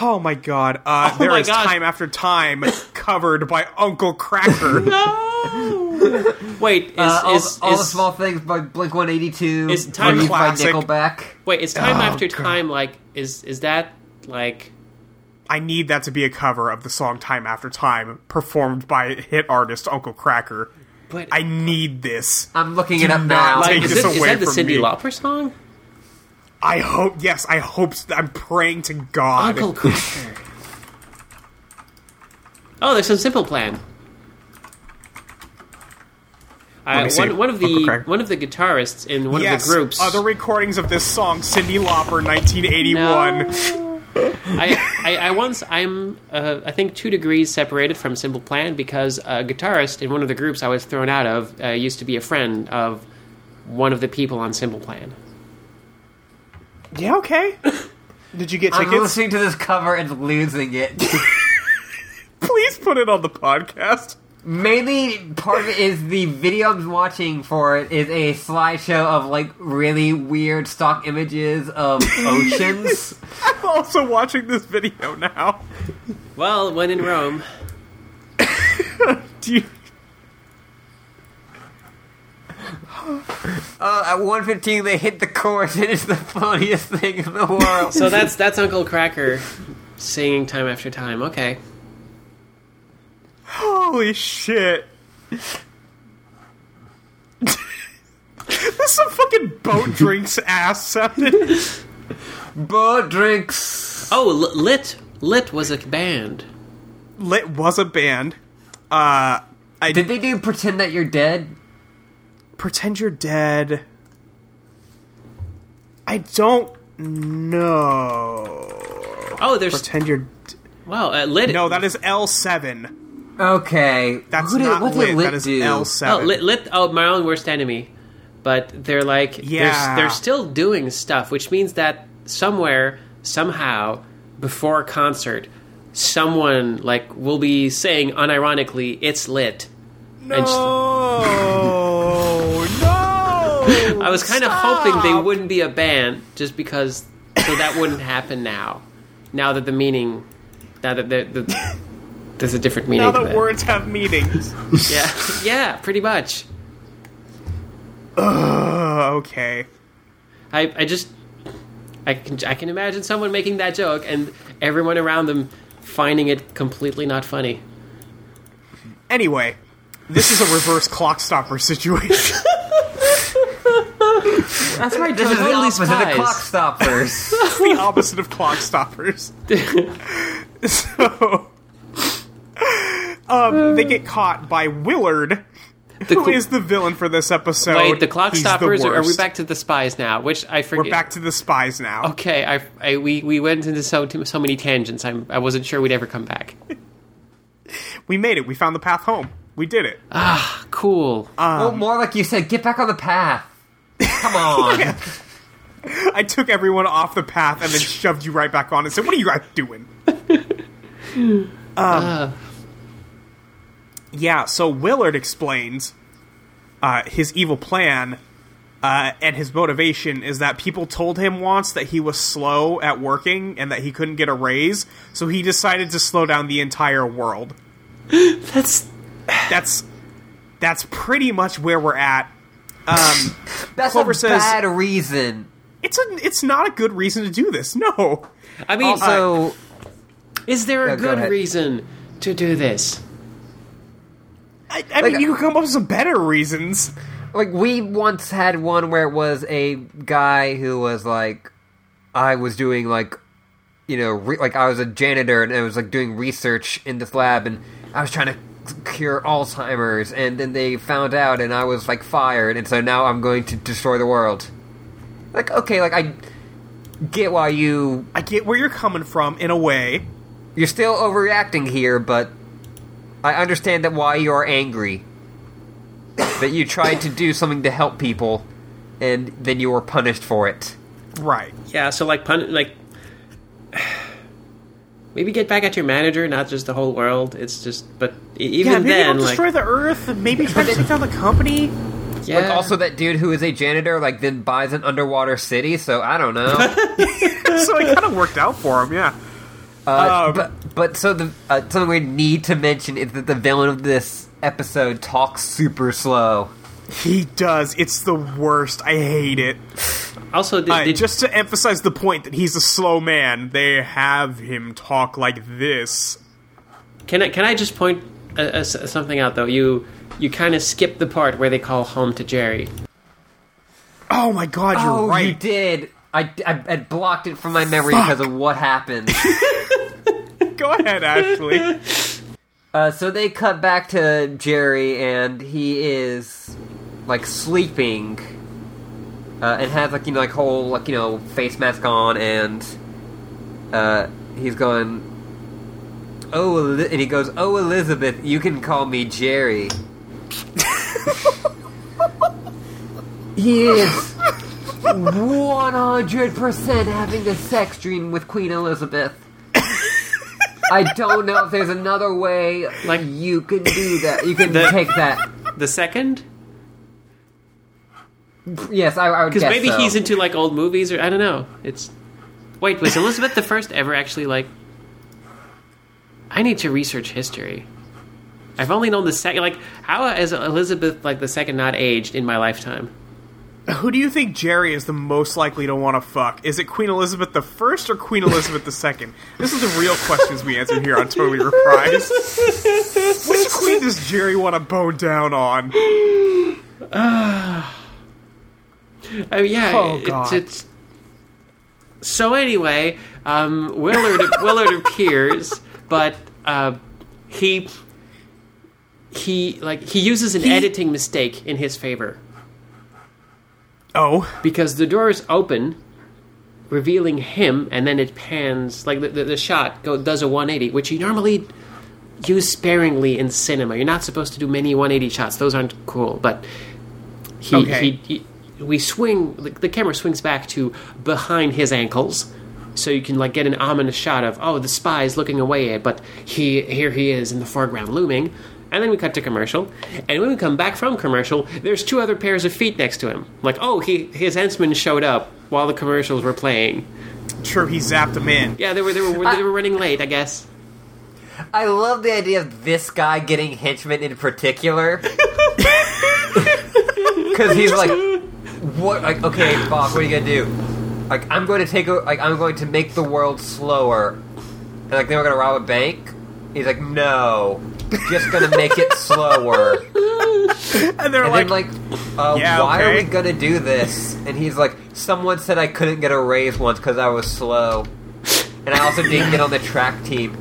Oh my god. Uh, there my is gosh. time after time covered by Uncle Kracker. No. Wait, is, Uh, all, is, the, all is the small things by Blink 182. Is Time by Classic. Nickelback. wait, is time Oh, after God. time like is is that like I need that to be a cover of the song Time After Time, performed by hit artist Uncle Kracker. but I need this. I'm looking Do it up now. like is, this it, is away that the from Cyndi. Lauper song? I hope, yes, I hope, I'm praying to God. Uncle Kracker. oh, there's some Simple Plan. Uh, one, one of the one of the guitarists in one yes, of the groups. other recordings of this song, Cyndi Lauper, 1981. I, I, I once I'm uh, I think two degrees separated from Simple Plan because a guitarist in one of the groups I was thrown out of uh, used to be a friend of one of the people on Simple Plan. Yeah, okay. Did you get I'm listening to this cover and losing it. Please put it on the podcast. Mainly, part of it is the video I'm watching for it is a slideshow of like really weird stock images of oceans. I'm also watching this video now. Well, when in Rome, Do you, Uh, at 115, they hit the chorus, and it's the funniest thing in the world. so that's that's Uncle Kracker singing time after time. Okay, holy shit. this is some fucking boat drinks ass sounded. boat drinks. oh, L- Lit Lit was a band. Lit was a band. Uh, I Did they do pretend that you're dead? pretend you're dead. I don't know. Oh, there's Pretend you're. D- wow, uh, Lit. no, that is L seven. Okay, That's Who did- not what did lit. Lit That is do? L Oh, seven. lit, lit. Oh, my own worst enemy. But they're like, Yeah. they're, they're still doing stuff, which means that somewhere, somehow, before a concert, someone like will be saying unironically, "It's lit." no, And no. I was kind of hoping they wouldn't be a band, just because, so that wouldn't happen now. Now that the meaning, now that the, the there's a different meaning. Now to that that. words have meanings. yeah, yeah, pretty much. Uh, okay. I, I just I can I can imagine someone making that joke and everyone around them finding it completely not funny. Anyway, this is a reverse clock stopper situation. That's right. This is the totally opposite of spies. clock stoppers. It's the opposite of clock stoppers. so, um, they get caught by Willard, The who cl- is the villain for this episode. Wait, the clock He's the stoppers, or are we back to the spies now? Which I forget. We're back to the spies now. Okay, I, I we, we went into so so many tangents. I'm I wasn't sure we'd ever come back. We made it. We found the path home. We did it. Ah, cool. well, more like you said, get back on the path. Come on. I took everyone off the path and then shoved you right back on and said, "What are you guys doing?" um, yeah. So Willard explains uh, his evil plan Uh, and his motivation is that people told him once that he was slow at working and that he couldn't get a raise, so he decided to slow down the entire world. That's That's that's pretty much where we're at. Um, That's Clover a says- bad reason. it's a it's not a good reason to do this. No. I mean, Also, is there a Yeah, go good ahead. reason to do this? I, I mean, Like- you could come up with some better reasons. like we once had one where it was a guy who was like i was doing like you know re- like i was a janitor and i was like doing research in this lab and i was trying to cure alzheimer's and then they found out and i was like fired and so now i'm going to destroy the world like okay like i get why you I get where you're coming from in a way. you're still overreacting here but i understand that why you're angry that you tried to do something to help people and then you were punished for it Right. Yeah, so like pun like maybe get back at your manager, not just the whole world. It's just, but even yeah, maybe then, don't like destroy the Earth. Maybe try to take down the company. yeah, Like also that dude who is a janitor like then buys an underwater city, so I don't know. so it kind of worked out for him. Yeah. Uh, Um, but but so the uh, something we need to mention is that the villain of this episode talks super slow. He does. It's the worst. I hate it. also did, Uh, did- just to emphasize the point that he's a slow man, they have him talk like this. can I can I just point uh, uh, s- something out though? You you kind of skip the part where they call home to Jerry. Oh my god, you're oh, right. you did. I, I, I blocked it from my memory because of what happened. Go ahead, Ashley. Uh, so they cut back to Jerry, and he is like sleeping, uh, and has like you know like whole like you know face mask on, and uh, he's going, oh, Eli-, and he goes, oh Elizabeth, you can call me Jerry. he is one hundred percent having a sex dream with Queen Elizabeth. I don't know if there's another way like you can do that. You can The- take that. The second, Yes, I, I would because maybe so. he's into like old movies or I don't know. It's wait, was Elizabeth the first ever actually like? I need to research history. I've only known the second. Like, how is Elizabeth like the second not aged in my lifetime? Who do you think Jerry is the most likely to want to fuck? Is it Queen Elizabeth the First or Queen Elizabeth the Second? This is the real questions we answer here on Totally Reprised. Which queen does Jerry want to bow down on? Oh yeah, Oh, it- God. it's so anyway. Um, Willard Willard appears, but uh, he he like he uses an He- editing mistake in his favor Oh, because the door is open, revealing him, and then it pans like the, the, the shot go, does a 180, which you normally use sparingly in cinema. You're not supposed to do many 180 shots; those aren't cool. But he, Okay. he, he we swing the, the camera swings back to behind his ankles. So you can like get an ominous shot of oh the spy is looking away but he here he is in the foreground looming and then we cut to commercial and when we come back from commercial there's two other pairs of feet next to him like oh he his henchman showed up while the commercials were playing sure, he zapped him in. yeah they were they were they were running late I guess I love the idea of this guy getting henchmen in particular. Because he's like, what? Like, okay, Bob, what are you gonna do? Like, I'm going to take. A, like, I'm going to make the world slower. And like, they we're gonna rob a bank. He's like, no, just gonna make it slower. And they're And like, like, uh, Yeah, why are we gonna do this? And he's like, someone said I couldn't get a raise once because I was slow, and I also didn't get on the track team.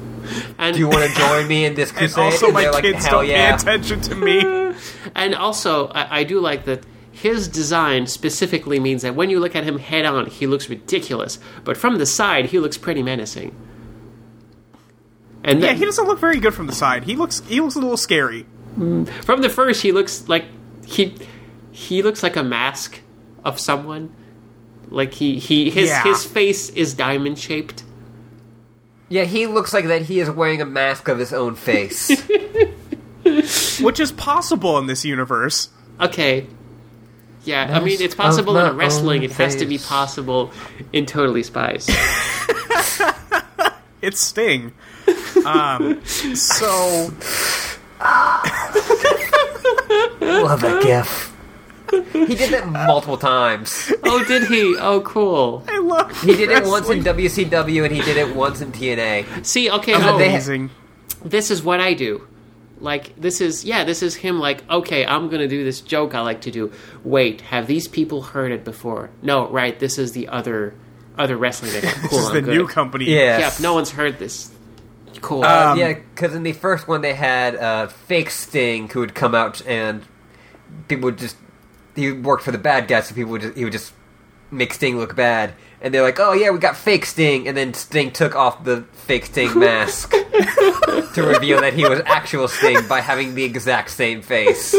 and Do you want to join me in this and crusade? also my they're like, kids hell don't yeah. pay attention to me. And also, I, I do like that his design specifically means that when you look at him head on, he looks ridiculous, but from the side, he looks pretty menacing. And Yeah, then, he doesn't look very good from the side. He looks he looks a little scary. from the first, he looks like he he looks like a mask of someone. Like he he his Yeah. his face is diamond shaped. Yeah, he looks like that he is wearing a mask of his own face. Which is possible in this universe. Okay, Yeah, I mean, it's possible in a wrestling. own It has to be possible in Totally Spies. It's Sting. Um, so Love that gif. He did that multiple times. oh, did he? Oh, cool. I love. He did it once in wrestling. WCW and he did it once in TNA. See, okay, oh, Amazing. this is what I do. Like, this is, yeah, this is him, like, okay, I'm gonna do this joke I like to do. Wait, have these people heard it before? No, right, this is the other other wrestling event. Cool, This is I'm the good. new company. Yeah. Yeah, no one's heard this. Cool. Uh, Um, yeah, because in the first one they had uh, fake Sting who would come out and people would just he worked for the bad guys, so people would just, he would just make Sting look bad, and they're like, "Oh yeah, we got fake Sting," and then Sting took off the fake Sting mask to reveal that he was actual Sting by having the exact same face.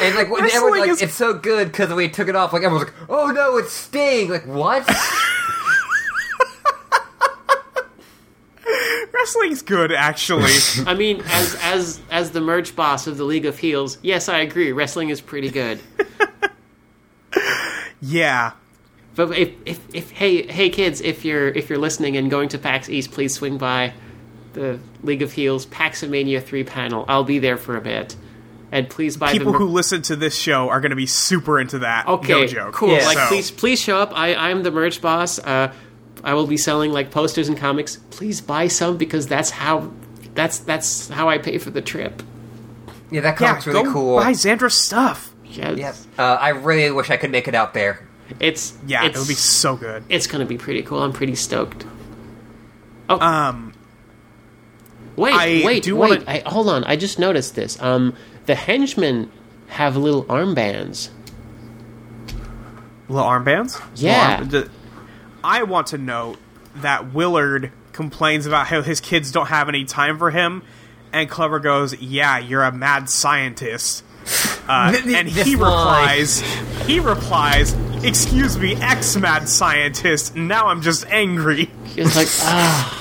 And like, when everyone, like is- it's so good because when he took it off, like everyone's like, "Oh no, it's Sting!" Like what? Wrestling's good, actually. I mean, as as as the merch boss of the League of Heels, yes, I agree. Wrestling is pretty good. yeah. But if, if, if hey hey kids, if you're if you're listening and going to PAX East, please swing by the League of Heels Paxomania three panel. I'll be there for a bit, and please buy People the mer- who listen to this show are going to be super into that. Okay, no joke. cool. Yeah. Like, So- please, please show up. I, I'm the merch boss. Uh, I will be selling like posters and comics. Please buy some because that's how, that's that's how I pay for the trip. Yeah, that Yeah, really go cool. buy Xandra's stuff. Yes. Yep. Uh, I really wish I could make it out there. It's Yeah, it's, it would be so good. it's gonna be pretty cool. I'm pretty stoked. Oh, Um, wait, I wait, do wait! wanna- I, hold on. I just noticed this. Um, the henchmen have little armbands. little armbands. Yeah. Little arm- the- I want to note that Willard complains about how his kids don't have any time for him, and Clover goes, "Yeah, you're a mad scientist." Uh, and he replies, "He replies, excuse me, ex mad scientist. Now I'm just angry." It's like ah.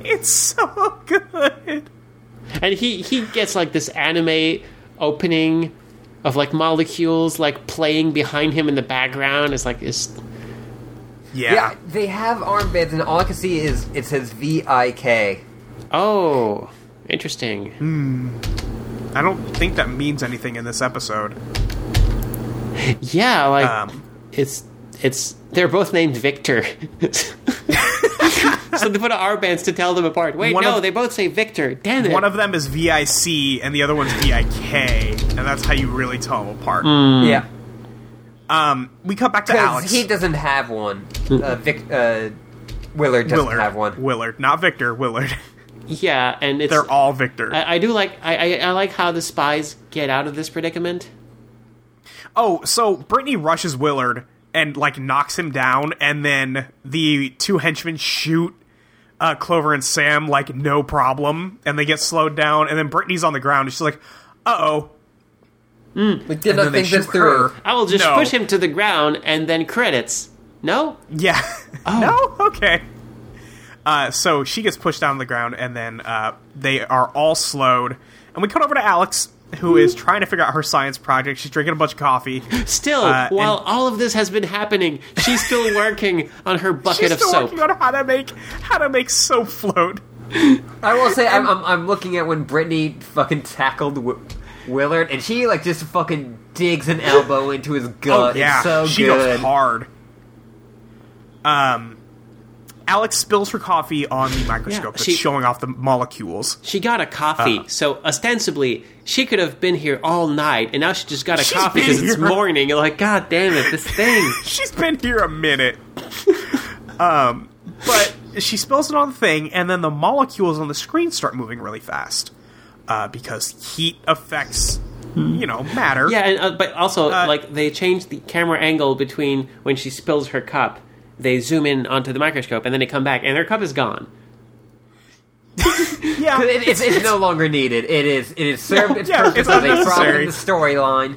It's so good. and he he gets like this anime opening of like molecules like playing behind him in the background it's like this Yeah. Yeah, they have armbands, and all I can see is it says V I K. oh interesting Hmm. I don't think that means anything in this episode. yeah like Um, it's it's they're both named victor so they put armbands to tell them apart wait One no of- they both say victor damn it one of them is VIC and the other one's VIK, and that's how you really tell them apart. Yeah, Um, we cut back to because Alex. he doesn't have one. Uh, Vic, uh, Willard doesn't Willard. have one. Willard, not Victor. Willard. yeah and it's They're all Victor. I, I do like I, I I like how the spies get out of this predicament oh, so Brittany rushes Willard and like knocks him down, and then the two henchmen shoot uh, Clover and Sam like no problem, and they get slowed down, and then Brittany's on the ground, and she's like, "Uh oh." We did And not think this shoot through. I will just No. push him to the ground and then credits no Yeah. Oh. no? Okay. Uh, so she gets pushed down on the ground, and then uh, they are all slowed. And we cut over to Alex, who is trying to figure out her science project. She's drinking a bunch of coffee. Still, Uh, while and- all of this has been happening, she's still working on her bucket She's of still soap. working on how to make how to make soap float. I will say, I'm, I'm, I'm looking at when Brittany fucking tackled Wi- Willard, and she like just fucking digs an elbow into his gut. Oh, yeah, it's so she good. goes hard. Um, Alex spills her coffee on the microscope that's she- showing off the molecules. She got a coffee, Uh. so ostensibly she could have been here all night, and now she just got a coffee been because it's morning. You're like, God damn it, this thing. She's been here a minute. um, but she spills it on the thing, and then the molecules on the screen start moving really fast uh, because heat affects, you know, matter. yeah, and, uh, but also Uh, like they change the camera angle between when she spills her cup. They zoom in onto the microscope, and then they come back, and her cup is gone. yeah. It- it's, it's no longer needed. It is it is served its Yeah, purpose it's as a problem unnecessary. in the storyline.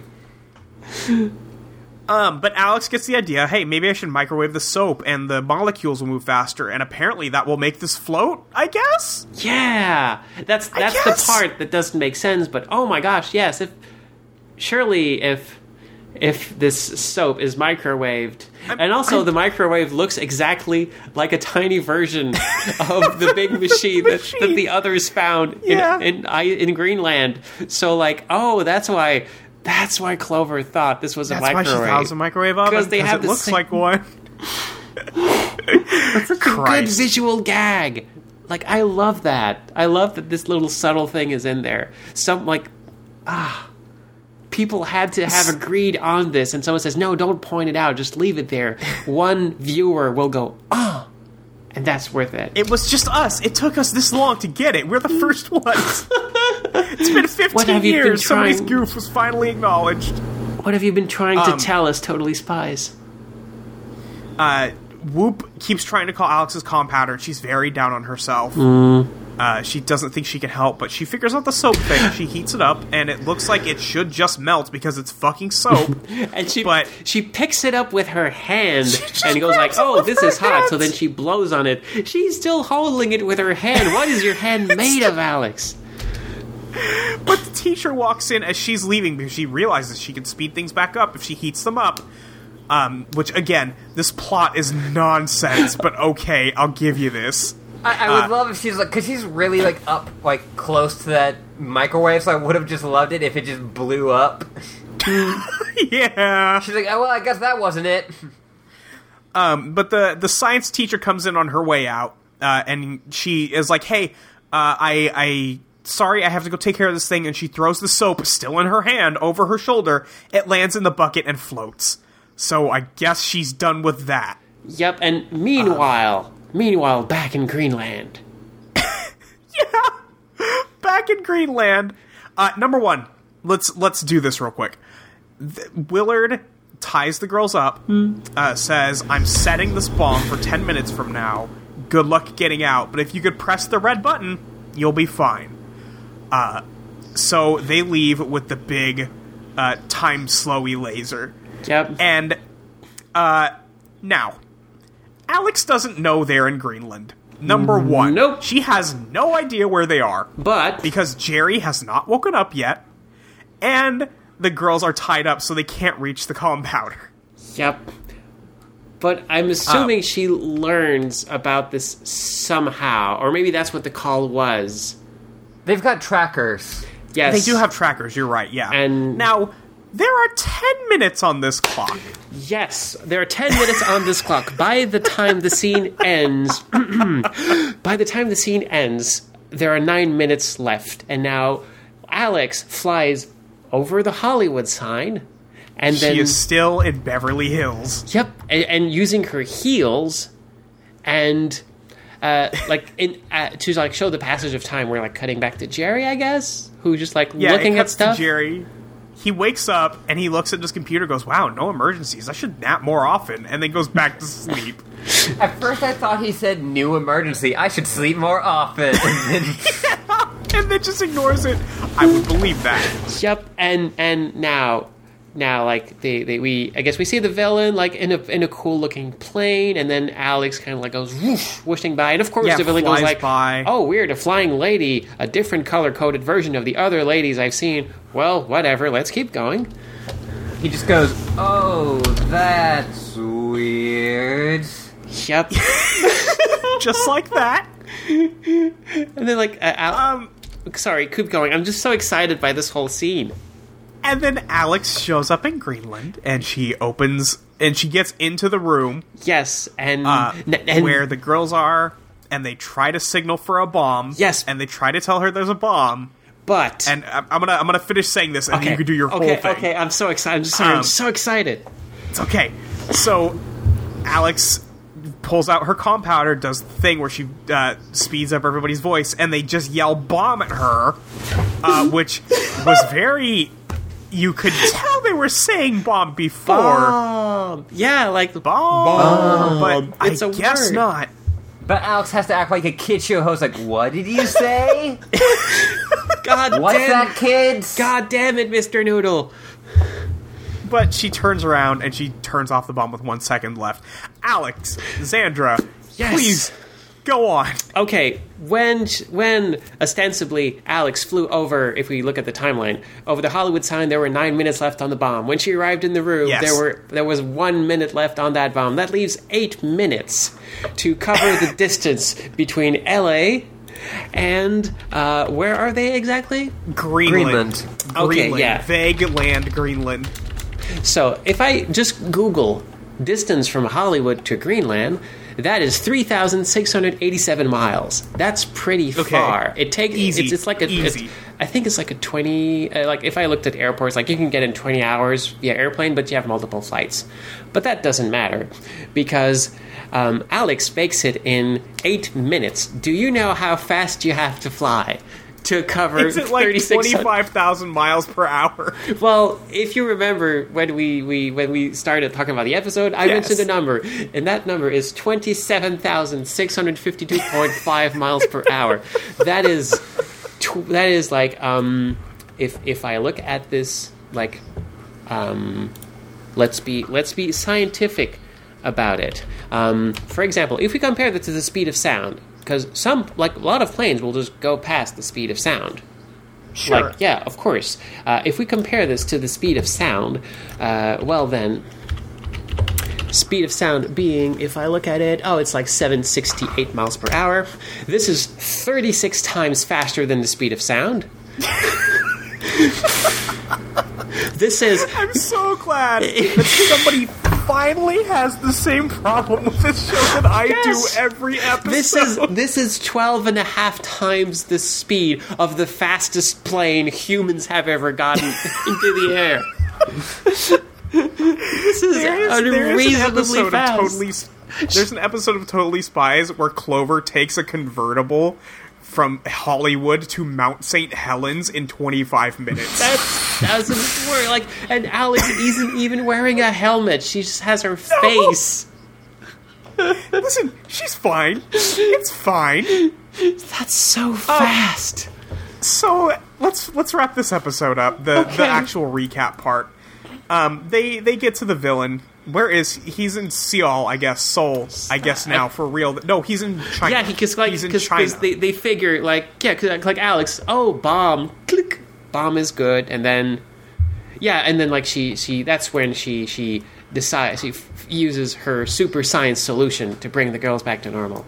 Um, but Alex gets the idea. Hey, maybe I should microwave the soap, and the molecules will move faster, and apparently that will make this float. I guess. Yeah, that's that's the part that doesn't make sense. But oh my gosh, yes, if surely if if this soap is microwaved, and also the microwave looks exactly like a tiny version of the big machine, that, that the others found Yeah. in in, in Greenland. So like, oh, that's why. That's why Clover thought this was a That's why microwave. she thought it was a microwave oven. Because they have it the looks same- like one. That's good Christ. visual gag. Like I love that. I love that this little subtle thing is in there. Some like ah people had to have agreed on this and someone says, "No, don't point it out. Just leave it there." One viewer will go, "Ah." And that's worth it. It was just us. It took us this long to get it. We're the first ones. it's been 15 What have you been years. Somebody's goof was finally acknowledged. what have you been trying to Um, tell us, Totally Spies? Uh, Whoop keeps trying to call Alex's Compowder. and She's very down on herself. Mm. Uh, she doesn't think she can help, but she figures out the soap thing. She heats it up, and it looks like it should just melt because it's fucking soap. And she but- she picks it up with her hand and goes like, "Oh, this is hot." So then she blows on it. She's still holding it with her hand. What is your hand made of, Alex? But the teacher walks in as she's leaving because she realizes she can speed things back up if she heats them up. Um, which again, this plot is nonsense, but okay, I'll give you this. I, I would Uh, love if she's like, because she's really like up, like close to that microwave. So I would have just loved it if it just blew up. yeah. She's like, oh well, I guess that wasn't it. Um, but the the science teacher comes in on her way out, uh, and she is like, "Hey, uh, I I sorry, I have to go take care of this thing." And she throws the soap still in her hand over her shoulder. It lands in the bucket and floats. So I guess she's done with that. Yep. And meanwhile, meanwhile, back in Greenland, yeah, back in Greenland. Uh, number one, let's let's do this real quick. Th- Willard ties the girls up, uh, says, "I'm setting this bomb for ten minutes from now. Good luck getting out, but if you could press the red button, you'll be fine." Uh, so they leave with the big uh, time slowy laser, yep. and uh, now Alex doesn't know they're in Greenland. Number one, Nope. she has no idea where they are but because Jerry has not woken up yet, and the girls are tied up so they can't reach the Compowder. Yep. But I'm assuming she learns about this somehow, or maybe that's what the call was. They've got trackers. Yes, They do have trackers, you're right, yeah. And- now, there are 10 minutes on this clock. Yes, there are 10 minutes on this clock. By the time the scene ends, by the time the scene ends, there are 9 minutes left. And now Alex flies over the Hollywood sign and then she is still in Beverly Hills. Yep, and, and using her heels, and uh, like in uh, to like show the passage of time. We're like cutting back to Jerry, I guess, who just like Yeah, looking at stuff. to Jerry. He wakes up and he looks at his computer, goes, "Wow, no emergencies. I should nap more often," and then goes back to sleep. At first, I thought he said new emergency. I should sleep more often. And then, and then just ignores it. I would believe that. Yep, and and now. Now, like they, they, we, I guess we see the villain like in a in a cool looking plane, and then Alex kind of like goes whoosh, whooshing by, and of course Yeah, the villain goes like, by. "Oh, weird, a flying lady, a different color coded version of the other ladies I've seen." Well, whatever, let's keep going. he just goes, "Oh, that's weird." Yep. Just like that. And then like, uh, Al- Um, sorry, keep going. I'm just so excited by this whole scene. And then Alex shows up in Greenland, and she opens and she gets into the room Yes, and, uh, and where the girls are, and they try to signal for a bomb. Yes. and they try to tell her there's a bomb. but And I'm I'm gonna I'm gonna finish saying this, and okay, you can do your okay, whole thing. okay. I'm so excited. I'm just sorry. I'm Um, so excited. It's okay. So Alex pulls out her Compowder, does the thing where she uh, speeds up everybody's voice, and they just yell "bomb" at her, uh, which was very. You could tell they were saying "bomb" before. Bomb. Yeah, like the Bomb, but It's I a guess word. not. But Alex has to act like a kid show host. Like, what did you say? God What's damn. that, kids? God damn it, Mr. Noodle. But she turns around and she turns off the bomb with one second left. Alex, Xandra, Yes. please Go on. Okay, when when ostensibly Alex flew over, if we look at the timeline, over the Hollywood sign, there were nine minutes left on the bomb. When she arrived in the room, Yes. there were there was one minute left on that bomb. That leaves eight minutes to cover the distance between L.A. and uh, where are they exactly? Greenland. Greenland. Okay, Greenland. yeah. Vague land, Greenland. So if I just Google distance from Hollywood to Greenland, that is three thousand six hundred eighty-seven miles. That's pretty far. It takes Easy. It's, it's like a. it's- Easy. I think it's like a twenty. Uh, like if I looked at airports, like you can get in twenty hours via airplane, but you have multiple flights. But that doesn't matter because um, Alex makes it in eight minutes. Do you know how fast you have to fly? To cover It's at like 25,000 miles per hour. well, if you remember when we, we when we started talking about the episode, I Yes. mentioned a number, and that number is twenty seven thousand six hundred fifty two point five miles per hour. That is tw- that is like um, if if I look at this like um, let's be let's be scientific about it. Um, for example, if we compare that to the speed of sound, because some like a lot of planes will just go past the speed of sound. Sure. Like, yeah, of course. Uh, if we compare this to the speed of sound, uh, well then, speed of sound being, if I look at it, oh, it's like 768 miles per hour. This is 36 times faster than the speed of sound. this is I'm so glad that somebody finally has the same problem with this show that I Yes. do every episode. this is this is 12 and a half times the speed of the fastest plane humans have ever gotten into the air. this is There is- there is unreasonably fast. Totally, there's an episode of Totally Spies where Clover takes a convertible from Hollywood to Mount St. Helens in 25 minutes. That doesn't work. Like, and Alex isn't even wearing a helmet. She just has her face. Listen, she's fine. It's fine. That's so fast. So let's let's wrap this episode up. The Okay. the actual recap part. Um, they they get to the villain. Where is he's in Seoul? I guess Seoul. I guess now for real. No, he's in China. yeah, because like he's in because China. they they figure like yeah, cause, like Alex. Oh, bomb. Click. Bomb is good, and then yeah, and then like she she that's when she she decides she f- uses her super science solution to bring the girls back to normal.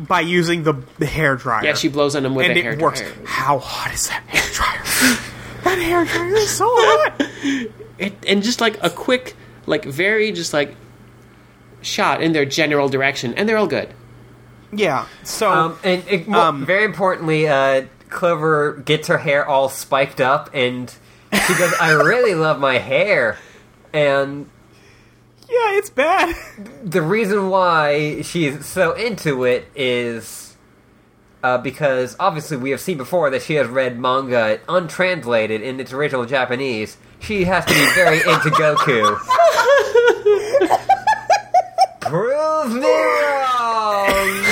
by using the, the hair dryer. Yeah, she blows on them with and a it hair works. dryer. How hot is that hair dryer? that hair dryer is so hot. It, and just like a quick, like very just like shot in their general direction, and they're all good. Yeah. So Um, and it, well, Um, very importantly, uh, Clover gets her hair all spiked up, and she goes, "I really love my hair." And yeah, it's bad. the reason why she's so into it is uh, because obviously we have seen before that she has read manga untranslated in its original Japanese. She has to be very into Goku. Prove me wrong.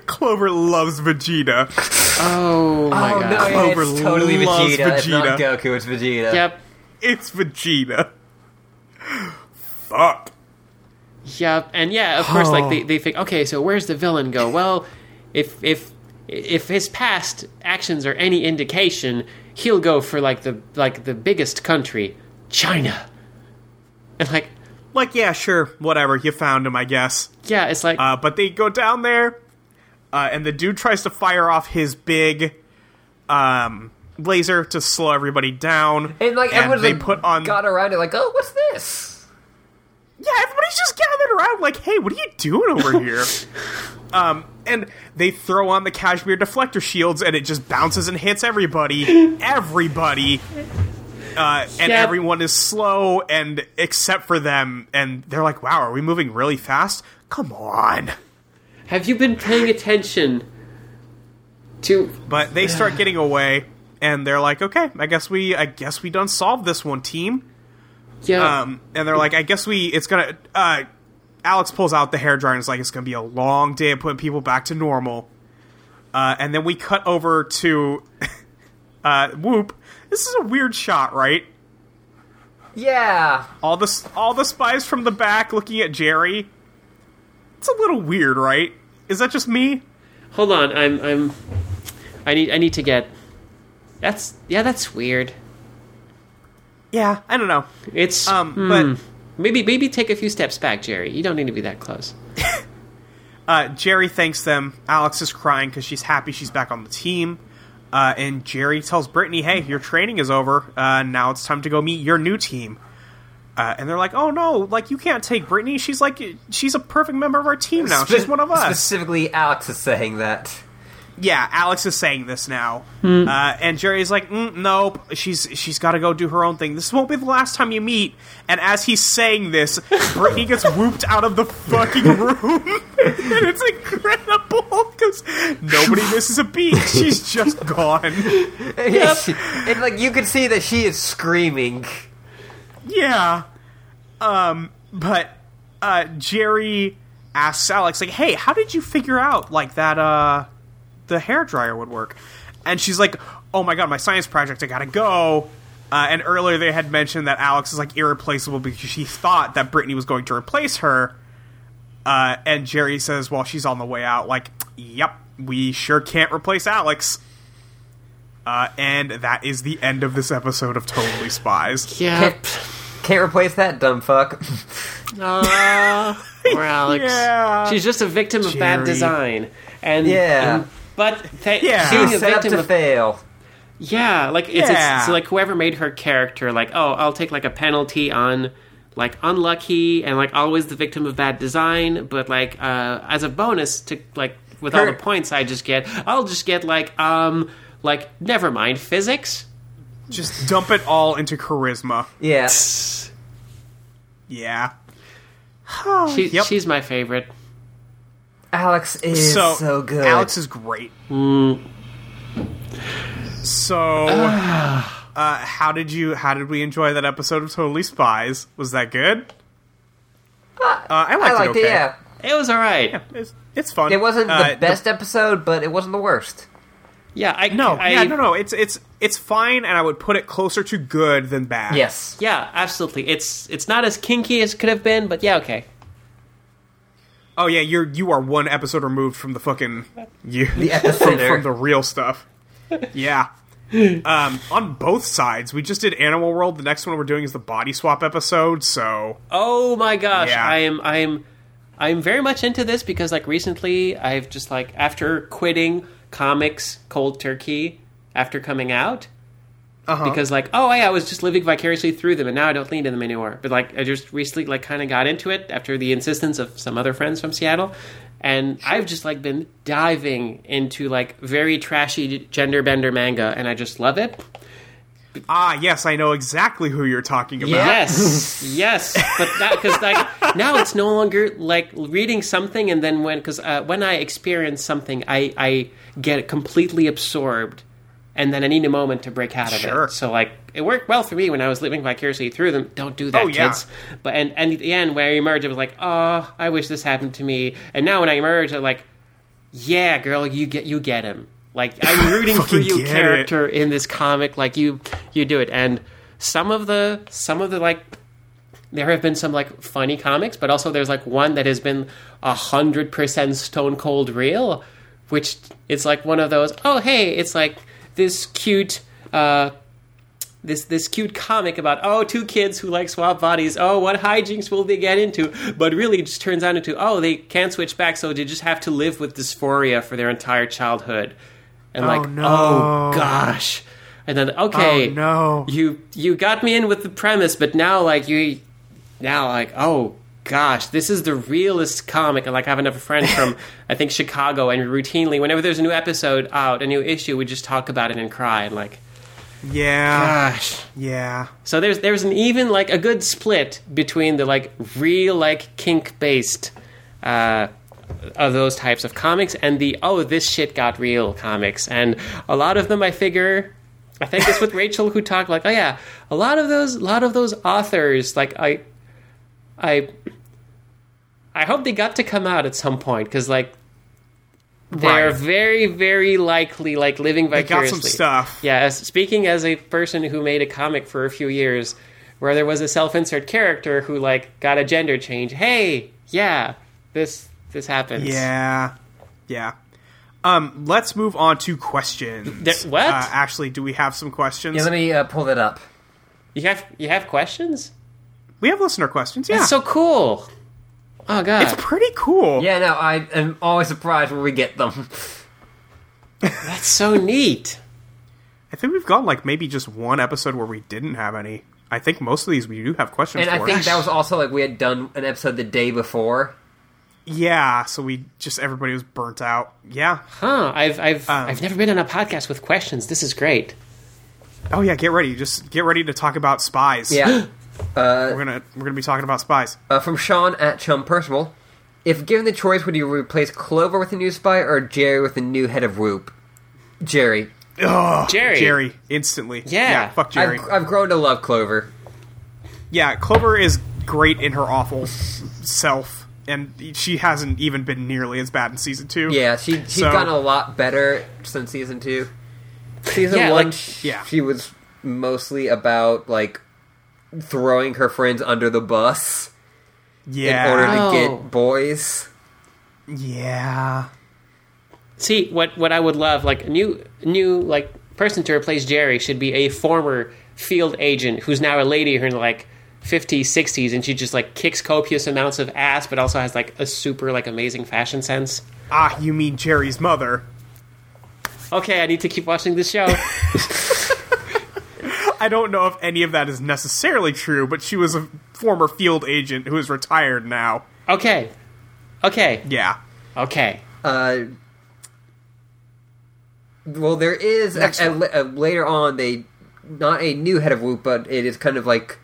Clover loves Vegeta. Oh my Oh god! no, Clover it's totally loves Vegeta. It's not Goku. It's Vegeta. Yep, It's Vegeta. Fuck. yep, and yeah, of course, like they they think, okay, so where's the villain go? Well, if if if his past actions are any indication, he'll go for like the like the biggest country, China, and like Like, yeah, sure, whatever. You found him, I guess. yeah, it's like Uh, but they go down there, uh, and the dude tries to fire off his big um, laser to slow everybody down. And like everyone's they like, put on. got around it like, oh, what's this? yeah, everybody's just gathered around, like, hey, what are you doing over here? um, and they throw on the cashmere deflector shields, and it just bounces and hits everybody. everybody. Uh, and Yep. everyone is slow, and except for them, and they're like, "Wow, are we moving really fast? Come on!" have you been paying attention to But they start getting away, and they're like, "Okay, I guess we, I guess we done solved this one, team." yeah Um, and they're like, "I guess we, it's gonna." Uh, Alex pulls out the hair dryer and is like, "It's gonna be a long day of putting people back to normal." Uh, and then we cut over to uh, Whoop. This is a weird shot, right? Yeah. All the all the spies from the back looking at Jerry. It's a little weird, right? Is that just me? Hold on, I'm I'm I need I need to get That's yeah, that's weird. Yeah, I don't know. It's Um, hmm, but maybe maybe take a few steps back, Jerry. You don't need to be that close. Uh, Jerry thanks them. Alex is crying because she's happy she's back on the team. Uh, and Jerry tells Brittany, "Hey, your training is over. Uh, now it's time to go meet your new team." Uh, and they're like, "Oh no! Like you can't take Brittany. She's like she's a perfect member of our team now. She's one of us." Specifically, Alex is saying that. Yeah, Alex is saying this now, Hmm. uh, and Jerry's like, mm, "Nope, she's she's got to go do her own thing. This won't be the last time you meet." And as he's saying this, Brittany gets whooped out of the fucking room, and it's incredible because nobody misses a beat. She's just gone. and like you can see that she is screaming. Yeah, um, but uh, Jerry asks Alex, like, "Hey, how did you figure out like that? Uh, the hair dryer would work?" And she's like, "Oh my god, my science project! I gotta go." Uh, and earlier they had mentioned that Alex is like irreplaceable because she thought that Brittany was going to replace her. Uh, and Jerry says, "Well, she's on the way out." Like, "Yep, we sure can't replace Alex." Uh, and that is the end of this episode of Totally Spies. Yep. Can't replace that dumb fuck. Ah, poor Alex. Yeah. She's just a victim of bad design. And Yeah. and- but th- Yeah. being a She's set victim to of fail. Yeah, like it's, Yeah. it's so like whoever made her character, like oh, I'll take like a penalty on like unlucky and like always the victim of bad design, but like uh as a bonus to like with all the points I just get, I'll just get like um like never mind physics. Just dump it all into charisma. Yeah. Yeah. She, Yep. She's my favorite. Alex is so, so, good. Alex is great. So, uh, how did you? How did we enjoy that episode of Totally Spies? Was that good? Uh, I liked, I liked it. it. Yeah. It was all right. Yeah, it's, it's fun. It wasn't Uh, the best episode, but it wasn't the worst. Yeah, I no, I, yeah, no, no. It's it's it's fine, and I would put it closer to good than bad. Yes. Yeah, absolutely. It's it's not as kinky as it could have been, but yeah, okay. Oh yeah, you're you are one episode removed from the fucking you The from, from the real stuff. Yeah. Um, on both sides, we just did Animal World. The next one we're doing is the body swap episode. So Oh my gosh, Yeah. I am I am I'm very much into this because like recently I've just like after quitting comics cold turkey after coming out uh-huh. because like oh yeah I was just living vicariously through them and now I don't need them anymore. But like I just recently like kind of got into it after the insistence of some other friends from Seattle. And I've just like been diving into like very trashy gender bender manga and I just love it. ah, yes, I know exactly who you're talking about. Yes, yes, but that because like now it's no longer like reading something and then when because uh, when I experience something, I I get completely absorbed, and then I need a moment to break out of Sure. it. So like it worked well for me when I was living vicariously through them. Don't do that, Oh, yeah. kids. But and and at the end where I emerged, it was like, oh, I wish this happened to me. And now when I emerge, I'm like, yeah, girl, you get you get him. Like I'm rooting for you, get it. character in this comic. Like you, you do it. And some of the some of the like, there have been some like funny comics, but also there's like one that has been a hundred percent stone cold real, which it's like one of those. Oh hey, it's like this cute. uh this this cute comic about oh two kids who like swap bodies oh what hijinks will they get into but really it just turns out into oh they can't switch back so they just have to live with dysphoria for their entire childhood and like no. oh gosh and then okay Oh, no. you you got me in with the premise but now like you now like oh gosh this is the realest comic and like i have enough friends from i think chicago and routinely whenever there's a new episode out a new issue we just talk about it and cry and like Yeah. gosh Yeah. so there's there's an even like a good split between the like real like kink based uh, of those types of comics and the oh this shit got real comics and a lot of them I figure I think it's with Rachel who talked like oh yeah a lot of those a lot of those authors like I I I hope they got to come out at some point because like they're Right. very very likely like living They got vicariously some stuff. yeah, as, speaking as a person who made a comic for a few years, where there was a self-insert character who like got a gender change. Hey, yeah, this this happens. Yeah, yeah. Um, let's move on to questions. There- what? Uh, actually, do we have some questions? Yeah, let me uh, pull that up. You have you have questions? we have listener questions. Yeah, That's so cool. Oh god. it's pretty cool. Yeah, no, I am always surprised when we get them. That's so neat. I think we've got like maybe just one episode where we didn't have any. I think most of these we do have questions And for. I think that was also like we had done an episode the day before. yeah, so we just everybody was burnt out. Yeah. Huh. I've I've Um, I've never been on a podcast with questions. This is great. Oh yeah, get ready. Just get ready to talk about spies. Yeah. we're gonna we're gonna be talking about spies. uh, from Sean at Chum Personal. If given the choice, would you replace Clover with a new spy or Jerry with a new head of Whoop? Jerry. Ugh, Jerry. Jerry, instantly. Yeah. fuck Jerry. I've, I've grown to love Clover. yeah, Clover is great in her awful self, and she hasn't even been nearly as bad in season two. Yeah, she she's So- gotten a lot better since season two. Season Yeah, one, like- Yeah. she was mostly about like throwing her friends under the bus yeah, in order to Oh. get boys. yeah. See, what what I would love, like a new new like person to replace Jerry should be a former field agent who's now a lady who's in like 50s, 60s, and she just like kicks copious amounts of ass, but also has like a super like amazing fashion sense. Ah, you mean Jerry's mother? Okay, I need to keep watching this show. I don't know if any of that is necessarily true, but she was a former field agent who is retired now. okay, okay, Yeah. okay. Uh, well, there is a, a- a- later on they not a new head of Whoop, but it is kind of like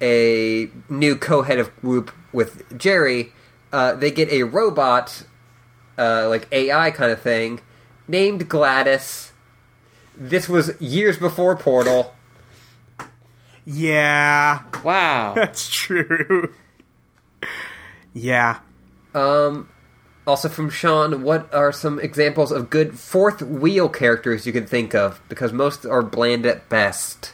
a new co-head of Whoop with Jerry. Uh, they get a robot, uh, like AI kind of thing, named Gladys. This was years before Portal. Yeah, Wow. that's true. yeah. Um, also from Sean, what are some examples of good fourth wheel characters you can think of? Because most are bland at best.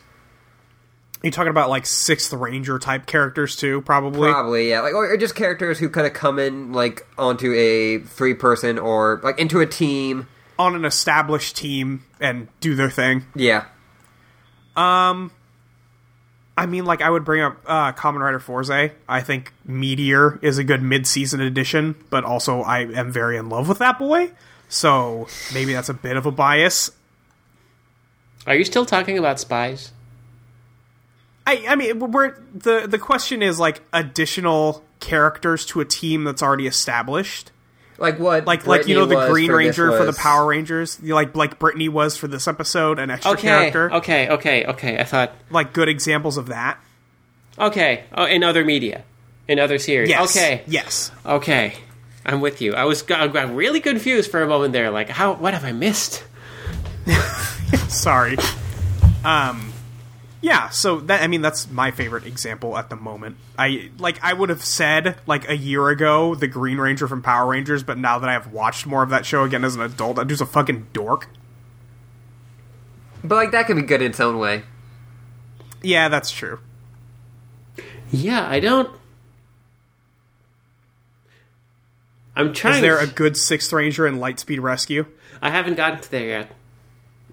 You talking about like Sixth Ranger type characters too, probably? Probably, yeah. Like, or, just characters who kind of come in like onto a three person or like into a team. On an established team and do their thing. Yeah, I mean, like I would bring up uh, Kamen Rider Fourze. I think Meteor is a good mid-season addition, but also I am very in love with that boy. So maybe that's a bit of a bias. Are you still talking about spies? I, I mean, we're the the question is like additional characters to a team that's already established. Like what? Like like you know the Green for Ranger for the Power Rangers, You know, like like Brittany was for this episode, an extra Okay, character. okay, okay, okay. I thought Like good examples of that. okay. Oh, in other media, in other series. Yes. Okay, Yes. okay. I'm with you. I was I got really confused for a moment there. Like, how? What have I missed? Sorry. Um yeah, so that I mean that's my favorite example at the moment. I like I would have said like a year ago the Green Ranger from Power Rangers, but now that I have watched more of that show again as an adult, that dude's a fucking dork. But like that could be good in its own way. Yeah, that's true. Yeah, I don't. I'm trying. Is there a good Sixth Ranger in Lightspeed Rescue? I haven't gotten to there yet.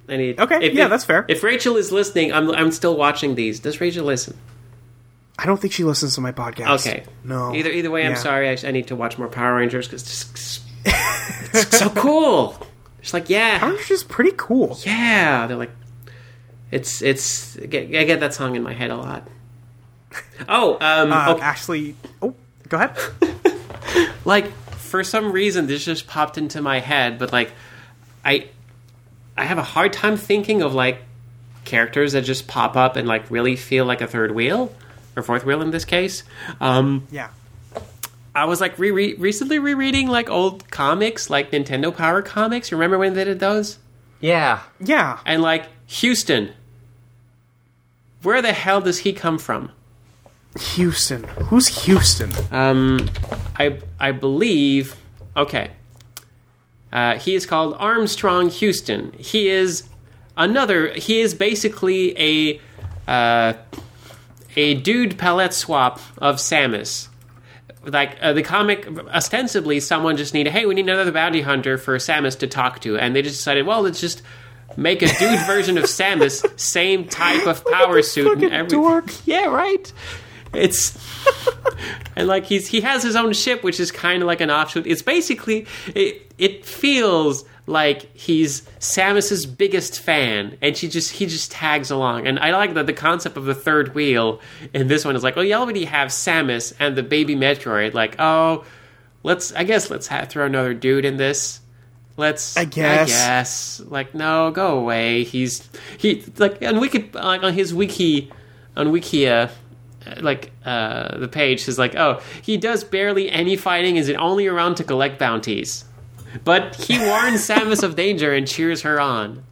I need. Okay, yeah, that's fair. If Rachel is listening, I'm I'm still watching these. Does Rachel listen? I don't think she listens to my podcast. Okay. No. Either either way, I'm sorry. I, I need to watch more Power Rangers because it's, it's so cool. It's like yeah, Power Rangers is pretty cool. yeah. They're like, it's it's. I get, that song in my head a lot. Oh, um, Uh, okay. Actually, oh, go ahead. like for some reason this just popped into my head but like i i have a hard time thinking of like characters that just pop up and like really feel like a third wheel or fourth wheel in this case um Yeah. i was like re- recently rereading like old comics like nintendo power comics remember when they did those Yeah, Yeah. and like houston where the hell does he come from Houston. Who's Houston? Um, I I believe. Okay. Uh, he is called Armstrong Houston. He is another. He is basically a uh, a dude palette swap of Samus. like uh, the comic ostensibly someone just needed hey we need another bounty hunter for Samus to talk to and they just decided well let's just make a dude version of Samus same type of power suit and everything dork. yeah right it's and like he's he has his own ship which is kind of like an offshoot. It's basically it it feels like he's Samus's biggest fan and she just he just tags along. And I like that the concept of the third wheel in this one is like oh you already have Samus and the baby Metroid. Like oh let's I guess let's ha throw another dude in this. Let's I guess. I guess. Like no go away. He's he like on wiki like on his wiki on wikia like uh, the page is like, oh, he does barely any fighting. Is it only around to collect bounties? But he warns Samus of danger and cheers her on.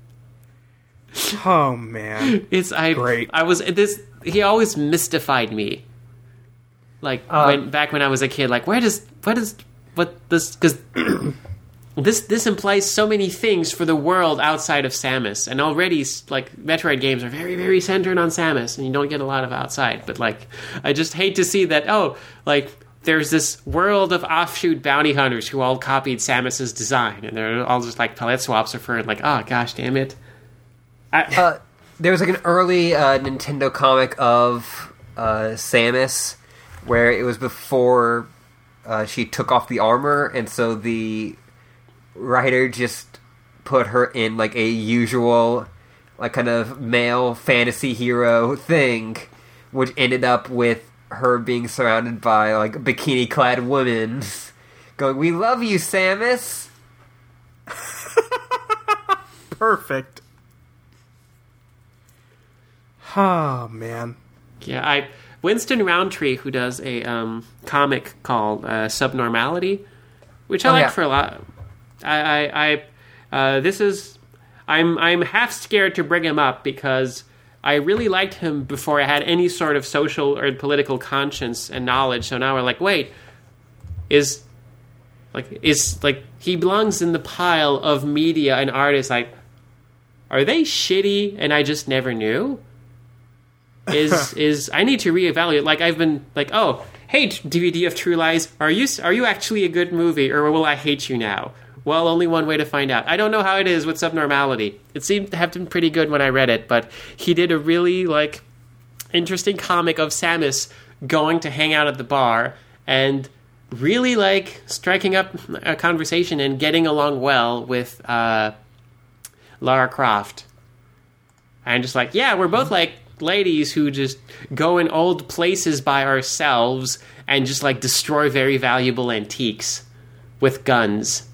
Oh man. It's I. Great. I was this. He always mystified me. Like Uh, when back when I was a kid, like where does what is what this because this this implies so many things for the world outside of Samus, and already like Metroid games are very very centered on Samus, and you don't get a lot of outside. But like, I just hate to see that. Oh, like there's this world of offshoot bounty hunters who all copied Samus's design, and they're all just like palette swaps her, and like, oh gosh, damn it. I, Uh, there was like an early uh, Nintendo comic of uh, Samus where it was before uh, she took off the armor, and so the writer just put her in like a usual, like kind of male fantasy hero thing, which ended up with her being surrounded by like bikini clad women going, "We love you, Samus." Perfect. Oh man. Yeah, I Winston Rowntree, who does a um, comic called uh, Subnormality, which I Oh, like yeah. for a lot. I, I, I uh, this is I'm I'm half scared to bring him up because I really liked him before I had any sort of social or political conscience and knowledge. So now we're like, wait, is like is like he belongs in the pile of media and artists. Like, are they shitty and I just never knew? is is I need to reevaluate. Like I've been like, oh, hey, DVD of True Lies, are you are you actually a good movie, or will I hate you now? Well, only one way to find out. I don't know how it is with Subnormality. It seemed to have been pretty good when I read it, but he did a really like interesting comic of Samus going to hang out at the bar and really like striking up a conversation and getting along well with uh, Lara Croft. And just like, yeah, we're both like ladies who just go in old places by ourselves and just like destroy very valuable antiques with guns.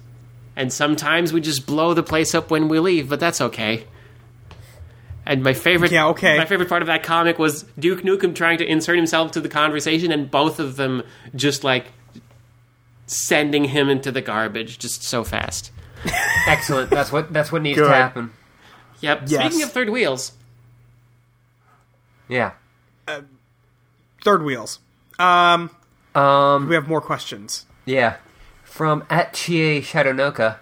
And sometimes we just blow the place up when we leave, but that's okay. And my favorite, Yeah, okay. my favorite part of that comic was Duke Nukem trying to insert himself to the conversation, and both of them just like sending him into the garbage just so fast. Excellent. That's what that's what needs Good. to happen. Yep. Yes. Speaking of third wheels, Yeah. Third wheels. Um, Um. we have more questions. Yeah. From at Chie Shadonoka.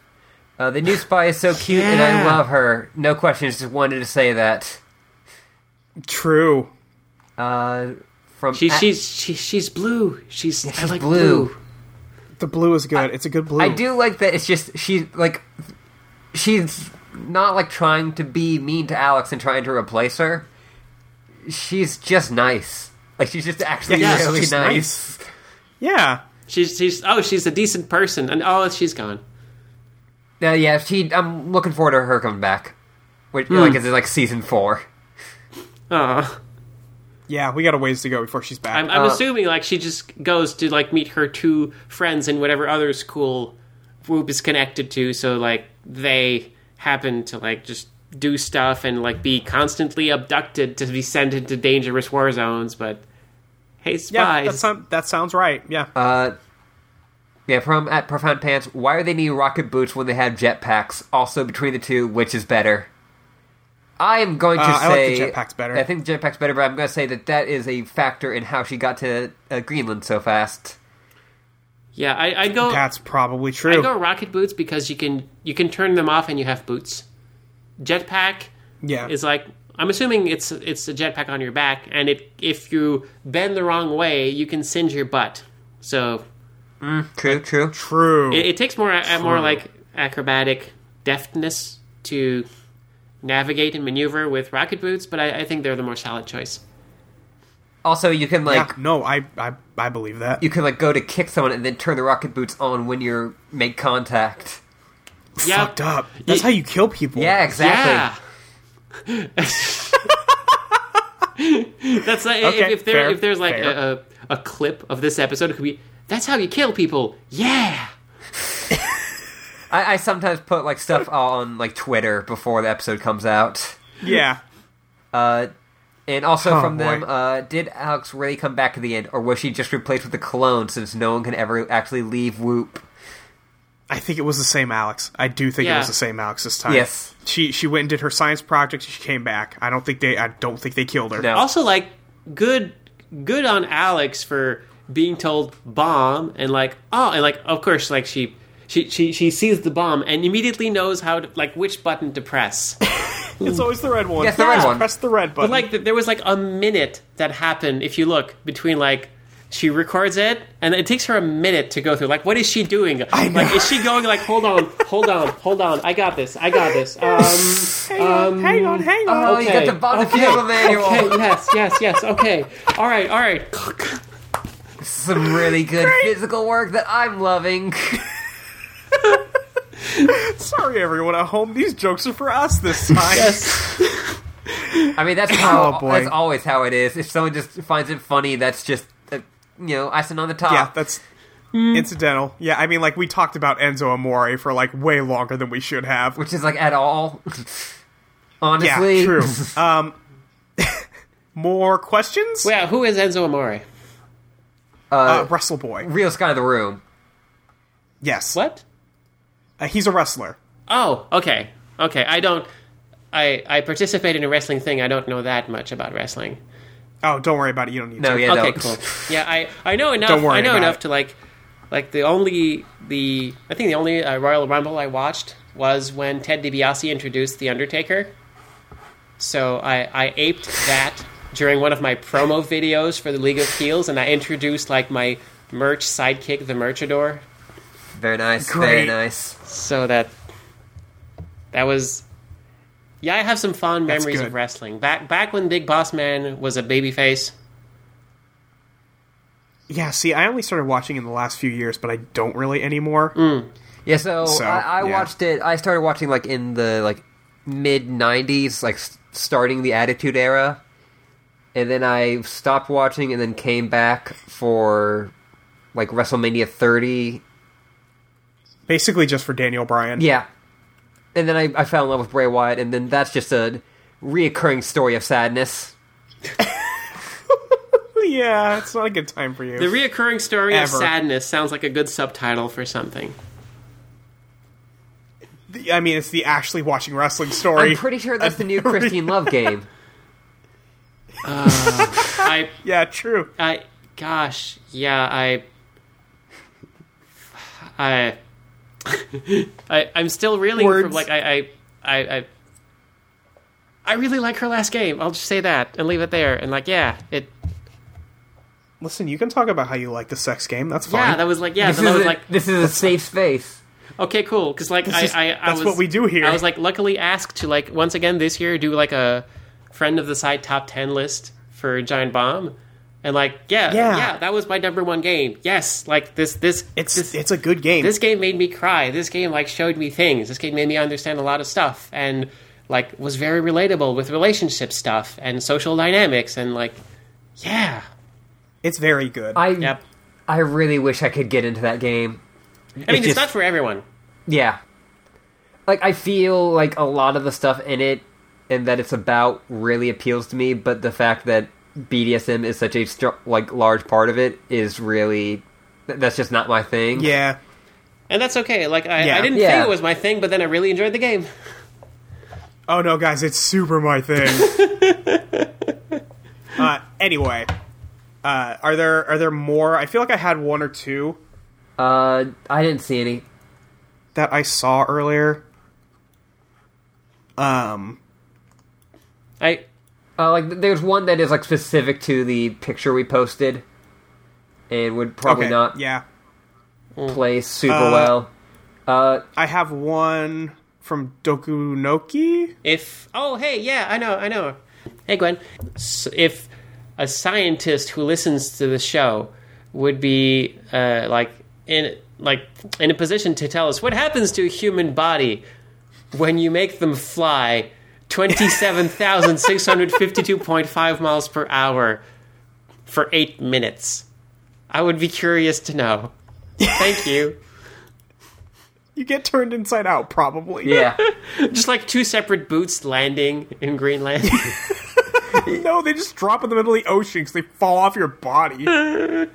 Uh, the new spy is so cute and I love her. No questions, just wanted to say that. True. Uh, from she, at- she's she, she's blue. She's, I she's like blue. blue. The blue is good. it's a good blue. I do like that it's just she's like she's not like trying to be mean to Alex and trying to replace her. She's just nice. Like she's just actually Yeah, she's really just nice. Yeah. She's she's oh she's a decent person, and oh she's gone. Uh, yeah, she. I'm looking forward to her coming back. Which, Hmm. like, is like season four. Oh, Yeah, we got a ways to go before she's back. I'm, I'm Uh, assuming like she just goes to like meet her two friends and whatever other school Whoop is connected to. So like they happen to like just do stuff and like be constantly abducted to be sent into dangerous war zones. But hey, yeah, spies! that, sound, that sounds right. Yeah. Uh, yeah, from at Profound Pants. Why are they needing rocket boots when they have jetpacks? Also, between the two, which is better? I am going to Uh, I like say the jetpacks better. I think the jetpacks better, but I'm going to say that that is a factor in how she got to uh, Greenland so fast. yeah, I, I'd go. That's probably true. I true. go rocket boots because you can you can turn them off and you have boots. Jetpack yeah. is like I'm assuming it's it's a jetpack on your back, and it if you bend the wrong way, you can singe your butt So True, true. True. it, it takes more a, more like acrobatic deftness to navigate and maneuver with rocket boots, but I, I think they're the more solid choice. Also, you can like yeah, no, I, I I believe that. you can like go to kick someone and then turn the rocket boots on when you make contact. Yeah. Fucked up. That's Ye- how you kill people. Yeah, exactly. Yeah. That's like, Okay, if, if there fair, if there's like a, a, a clip of this episode, it could be that's how you kill people. Yeah. I, I sometimes put like stuff on like Twitter before the episode comes out. Yeah. Uh, and also Oh, from them, uh, did Alex really come back at the end, or was she just replaced with a clone since no one can ever actually leave Whoop? I think it was the same Alex. I do think it was the same Alex this time. Yes. She she went and did her science project. She came back. I don't think they I don't think they killed her. No. Also, like good good on Alex for being told bomb and like oh and like of course like she. She, she, she sees the bomb and immediately knows how to like which button to press. It's always the red one. Yes, the red one. Press the red button. But like, there was like a minute that happened. If you look between like, she records it, and it takes her a minute to go through. Like, what is she doing? I know. Like, is she going like, hold on, hold on, hold on, I got this, I got this. Um, hang on, hang on, hang on. Oh, you got the Bonneville manual. okay, yes, yes, yes. Okay, all right, all right. This is some really good physical work that I'm loving. Sorry, everyone at home. These jokes are for us this time. Yes, I mean, that's how Oh, boy. that's always how it is. If someone just finds it funny, that's just you know icing on the top. Yeah, that's incidental. Yeah, I mean, like we talked about Enzo Amore for like way longer than we should have. which is like at all. Yeah, Honestly, true. um, more questions? yeah. Who is Enzo Amore? Uh, Wrestle Boy. Real Sky of the Room. Yes. What? Uh, he's a wrestler. Oh, okay, okay. I don't. I I participate in a wrestling thing. I don't know that much about wrestling. Oh, don't worry about it. You don't need No, to. yeah, okay, no. cool. Yeah, I I know enough. Don't worry I know about enough it. to like like the only the I think the only uh, Royal Rumble I watched was when Ted DiBiase introduced the Undertaker. So I I aped that during one of my promo videos for the League of Heels, and I introduced like my merch sidekick, the Merchador. Very nice. Very nice. So that that was yeah. I have some fond That's memories good. of wrestling back back when Big Boss Man was a babyface. Yeah, see, I only started watching in the last few years, but I don't really anymore. Mm. Yeah, so, So, I, I yeah. watched it. I started watching like in the like mid '90s, like starting the Attitude Era, and then I stopped watching, and then came back for like WrestleMania 30. Basically, just for Daniel Bryan. Yeah, and then I, I fell in love with Bray Wyatt, and then that's just a reoccurring story of sadness. Yeah, it's not a good time for you. The reoccurring story of sadness sounds like a good subtitle for something. The- I mean, it's the actually watching wrestling story. I'm pretty sure that's the new Christine Love game. Uh, I, yeah, true. I, gosh, yeah, I, I, I, I'm still reeling from like I, I, I, I, I really like her last game. I'll just say that and leave it there. And like, yeah, it, Listen, you can talk about how you like the sex game. That's fine. yeah, that was like, yeah, This so that is, was a, like, this is a safe space. Okay, cool. Because like I, is- I, I that's was, what we do here. I was like luckily asked to like once again this year do like a friend of the site top ten list for Giant Bomb, and like yeah, Yeah. yeah, that was my number one game. Yes, like this, this, it's this, it's a good game. this game made me cry. This game like showed me things. This game made me understand a lot of stuff and like was very relatable with relationship stuff and social dynamics and like yeah, it's very good. I yep. I really wish I could get into that game. I mean, it's not for everyone. Yeah. Like I feel like a lot of the stuff in it and that it's about really appeals to me, but the fact that BDSM is such a str- like large part of it is really that's just not my thing. yeah, And that's okay. Like I, Yeah. I didn't Yeah. think it was my thing, but then I really enjoyed the game. Oh no, guys, it's super my thing. uh, anyway, uh, are there are there more? I feel like I had one or two Uh I didn't see any. that I saw earlier. Um, I Uh like there's one that is like specific to the picture we posted. and would probably okay. not Yeah, play super Uh, well. Uh, I have one from Dokunoki. If oh hey yeah I know I know. Hey Gwen, S if a scientist who listens to the show would be uh, like in like in a position to tell us what happens to a human body when you make them fly twenty seven thousand six hundred fifty two point five miles per hour for eight minutes, I would be curious to know. Thank you. You get turned inside out, probably. yeah, Just like two separate boots landing in Greenland. no, they just drop in the middle of the ocean because they fall off your body. uh,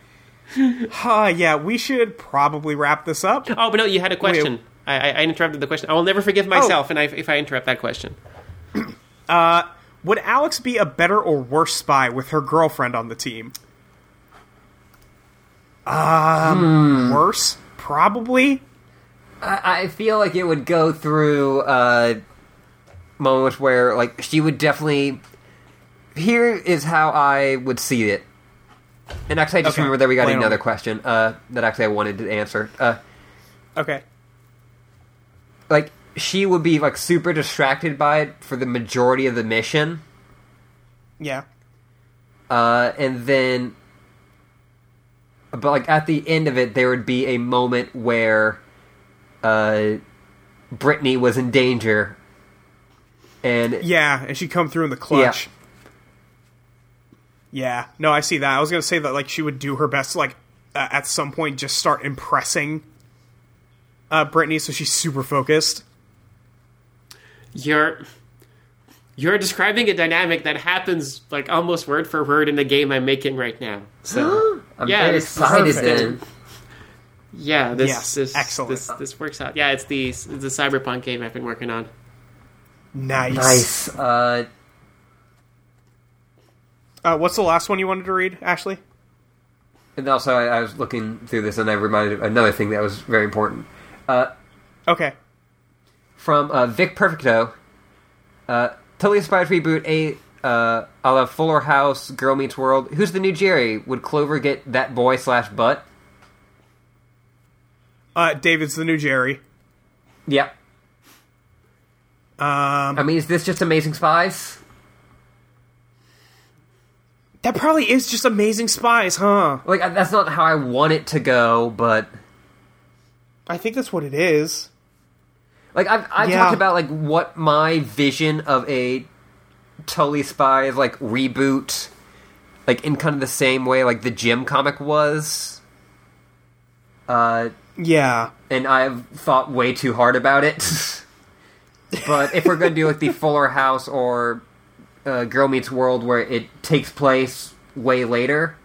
yeah, we should probably wrap this up. Oh, but no, you had a question. I, I, I interrupted the question. I will never forgive myself, and I, if I interrupt that question. Would Alex be a better or worse spy with her girlfriend on the team? Um, worse, probably. I, I feel like it would go through uh, moments where like she would definitely. Here is how I would see it. And actually, I just Okay. remember that we got Lay it on another question uh, that actually I wanted to answer. Uh, Okay. like she would be like super distracted by it for the majority of the mission, Yeah. uh, and then, but like at the end of it, there would be a moment where uh, Brittany was in danger, and Yeah, and she come through in the clutch. Yeah. No, I see that. I was gonna say that like she would do her best to like uh, at some point just start impressing uh, Brittany, so she's super focused. You're you're describing a dynamic that happens like almost word for word in the game I'm making right now. So I'm Yeah, very this- excited. perfect. Then yeah, this Yes, this, excellent. this this works out. Yeah, it's the it's the cyberpunk game I've been working on. Nice. nice. Uh, Uh, what's the last one you wanted to read, Ashley? and also, I, I was looking through this, and I reminded of another thing that was very important. Uh, Okay. From uh, Vic Perfecto. Uh, totally inspired reboot a uh, a la Fuller House, Girl Meets World. Who's the new Jerry? Would Clover get that boy slash butt? Uh, David's the new Jerry. Yep. Um, I mean, is this just Amazing Spies? that probably is just Amazing Spies, huh? Like that's not how I want it to go, but I think that's what it is. Like I've I've Yeah. talked about like what my vision of a Totally Spies like reboot, like in kind of the same way like the Jem comic was. Uh, Yeah. and I've thought way too hard about it. but if we're going to do like the Fuller House or uh, Girl Meets World, where it takes place way later,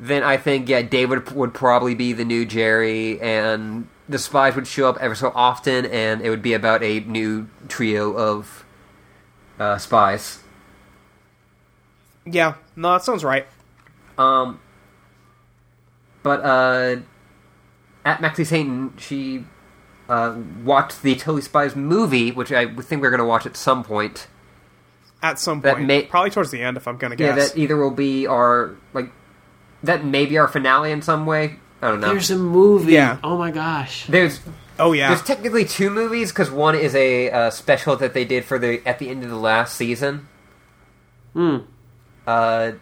then I think yeah, David would probably be the new Jerry, and the spies would show up ever so often, and it would be about a new trio of uh, spies. Yeah. No, that sounds right. Um, but uh, at Maxie Satan, she uh, watched the Totally Spies movie, which I think we're going to watch at some point. At some That point. may- Probably towards the end, if I'm going to Yeah, guess. that either will be our like that may be our finale in some way. I don't know. There's a movie. Yeah. Oh my gosh. There's oh, yeah. there's technically two movies because one is a uh, special that they did for the at the end of the last season. Hmm. Uh,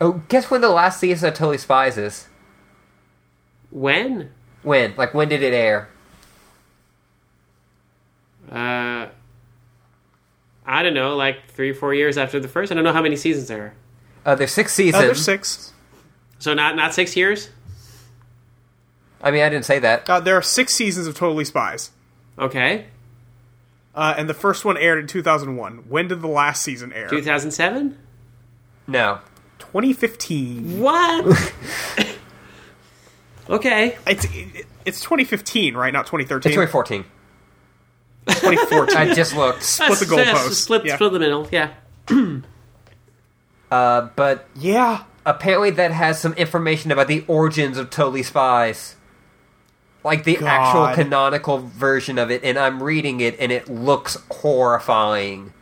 oh, guess when the last season of Totally Spies is? When? When? Like when did it air? Uh, I don't know, like three, four years after the first. I don't know how many seasons there are. Uh, there's six Uh, seasons. there's six. So not not six years. I mean, I didn't say that. Uh, there are six seasons of Totally Spies. Okay, Uh, and the first one aired in 2001. When did the last season air? 2007. No. 2015. What? okay. It's it's 2015, right? Not 2013. It's 2014. 2014. I just looked. Split the That's- that's goalposts. Split, Yeah. split the middle. Yeah. Uh, but yeah. apparently that has some information about the origins of Totally Spies. Like the God. actual canonical version of it, and I'm reading it, and it looks horrifying.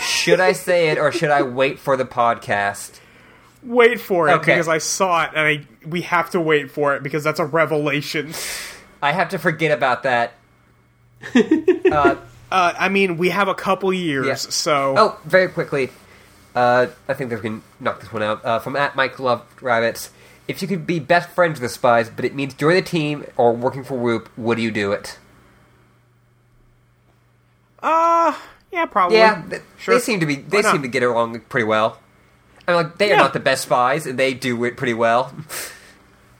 should I say it, or should I wait for the podcast? wait for it Okay. because I saw it and I we have to wait for it because that's a revelation. I have to forget about that. Uh, I mean, we have a couple years, Yeah. so Oh, very quickly. Uh, I think they can knock this one out. Uh, from at Mike Love Rabbits. If you could be best friends with the spies, but it means join the team or working for WOOHP, would you do it? uh, yeah, probably. Yeah, th- Sure. they seem to be. They seem to get along pretty well. I mean, like they are not the best spies, and they do it pretty well.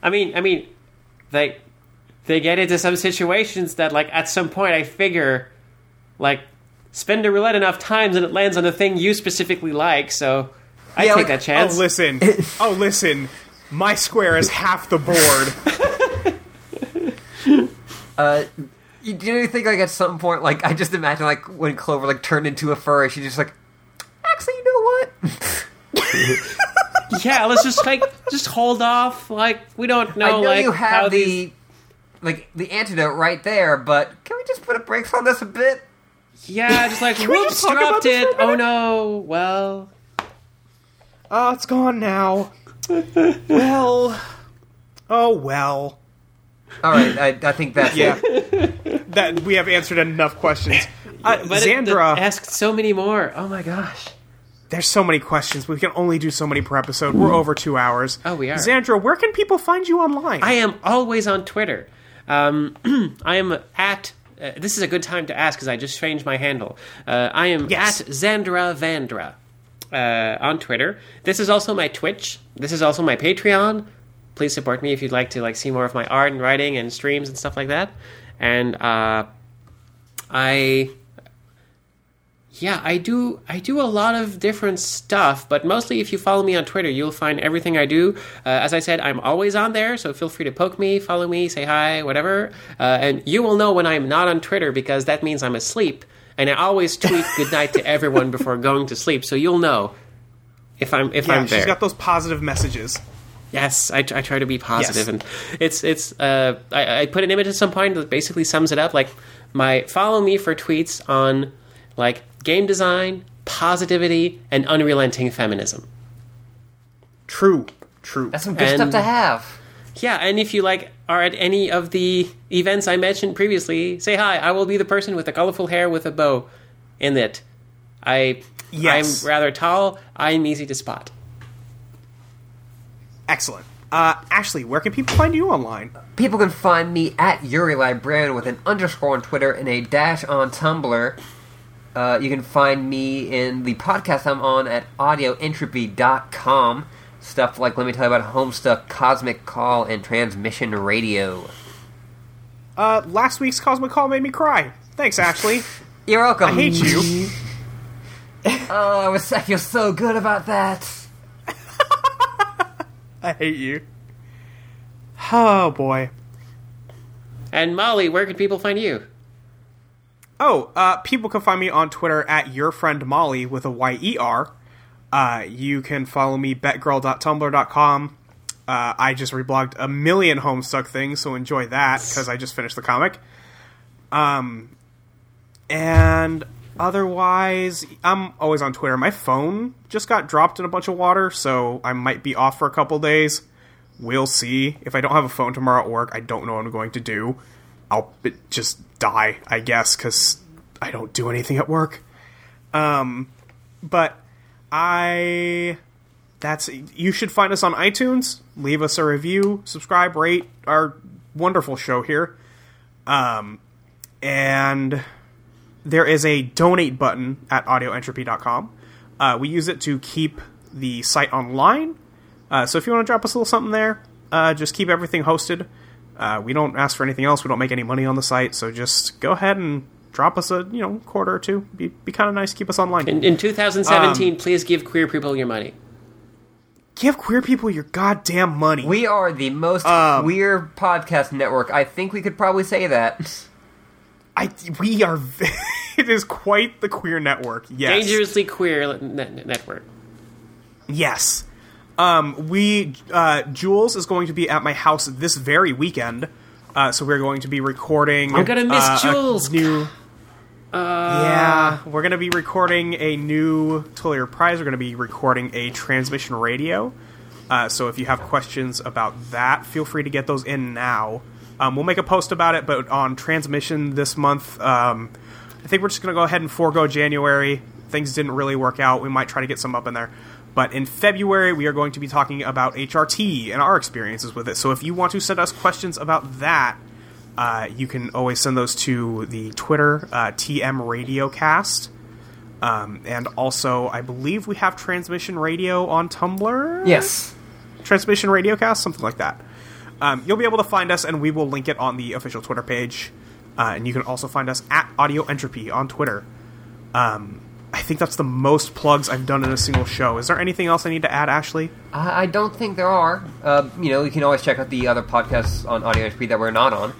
I mean, I mean, they they get into some situations that, like, at some point, I figure, like, spin the roulette enough times and it lands on the thing you specifically like. So I Yeah, take like- that chance. Oh, listen. oh, listen. My square is half the board. Uh, you, do you think like at some point, like I just imagine like when Clover like turned into a furry, she's just like, actually, you know what? yeah, let's just like just hold off. Like we don't know. I know like you how have these. the like the antidote right there, but can we just put a brakes on this a bit? Yeah, just like we whoops, just dropped it. Oh no. Well, Oh, it's gone now. well. Oh well. All right, I, I think that's Yeah. it. that we have answered enough questions. Uh, but it- it asked so many more. Oh my gosh. there's so many questions. We can only do so many per episode. We're over two hours. Oh, we are. Xandra, where can people find you online? I am always on Twitter. Um, I am at. Uh, this is a good time to ask because I just changed my handle. Uh, I am Yes. at Xandra Vandra uh, on Twitter. This is also my Twitch. This is also my Patreon. Please support me if you'd like to like see more of my art and writing and streams and stuff like that. And uh, I yeah, I do. I do a lot of different stuff, but mostly if you follow me on Twitter, you'll find everything I do. Uh, as I said, I'm always on there, so feel free to poke me, follow me, say hi, whatever. Uh, and you will know when I'm not on Twitter because that means I'm asleep. And I always tweet goodnight to everyone before going to sleep, so you'll know if I'm if yeah, I'm there. she's got those positive messages. Yes, I, I try to be positive, Yes. and it's it's. Uh, I, I put an image at some point that basically sums it up. Like my follow me for tweets on like game design, positivity, and unrelenting feminism. True. True. That's some good And- stuff to have. Yeah, and if you like are at any of the events I mentioned previously, say hi. I will be the person with the colorful hair with a bow in it. I Yes. I'm rather tall. I'm easy to spot. Excellent. Uh, Ashley, where can people find you online? People can find me at Yuri Librarian with an underscore on Twitter and a dash on Tumblr. Uh, you can find me in the podcast I'm on at audioentropy.com. Stuff like Let Me Tell You About Homestuck, Cosmic Call, and Transmission Radio. Uh, last week's Cosmic Call made me cry. Thanks, Ashley. You're welcome. I hate you. Oh, I, was, I feel so good about that. I hate you. Oh boy. And Molly, where can people find you? Oh, uh, people can find me on Twitter at your friend Molly with a Y E R. Uh, you can follow me betgirl.tumblr.com. Uh, I just reblogged a million Homestuck things, so enjoy that because I just finished the comic. Um, and otherwise, I'm always on Twitter. My phone just got dropped in a bunch of water, so I might be off for a couple days. We'll see. If I don't have a phone tomorrow at work, I don't know what I'm going to do. I'll just die, I guess, because I don't do anything at work. Um, but I. That's. You should find us on iTunes. Leave us a review, subscribe, rate our wonderful show here. Um, and there is a donate button at audioentropy.com. Uh, we use it to keep the site online. Uh, so if you want to drop us a little something there, uh, just keep everything hosted. Uh, we don't ask for anything else. We don't make any money on the site, so just go ahead and drop us a you know quarter or two. Be, be kind of nice. Keep us online. In, in 2017, please give queer people your money. Give queer people your goddamn money. We are the most Um, queer podcast network. I think we could probably say that. I we are. it is quite the queer network. Yes. Dangerously queer net- network. Yes. Um, we uh, Jules is going to be at my house this very weekend, uh, so we're going to be recording. I'm gonna miss uh, Jules. New. Yeah, we're gonna be recording a new Totally Spies. We're gonna be recording a transmission radio. Uh, so if you have questions about that, feel free to get those in now. Um, we'll make a post about it, but on transmission this month, um, I think we're just going to go ahead and forego January. Things didn't really work out. We might try to get some up in there. But in February, we are going to be talking about HRT and our experiences with it. So if you want to send us questions about that, uh, you can always send those to the Twitter uh, TM Radiocast. Um, and also, I believe we have Transmission Radio on Tumblr. Yes. Transmission Radiocast, something like that. Um, you'll be able to find us, and we will link it on the official Twitter page. Uh, and you can also find us at Audio Entropy on Twitter. Um, I think that's the most plugs I've done in a single show. Is there anything else I need to add, Ashley? I, I don't think there are. Uh, you know, you can always check out the other podcasts on Audio Entropy that we're not on.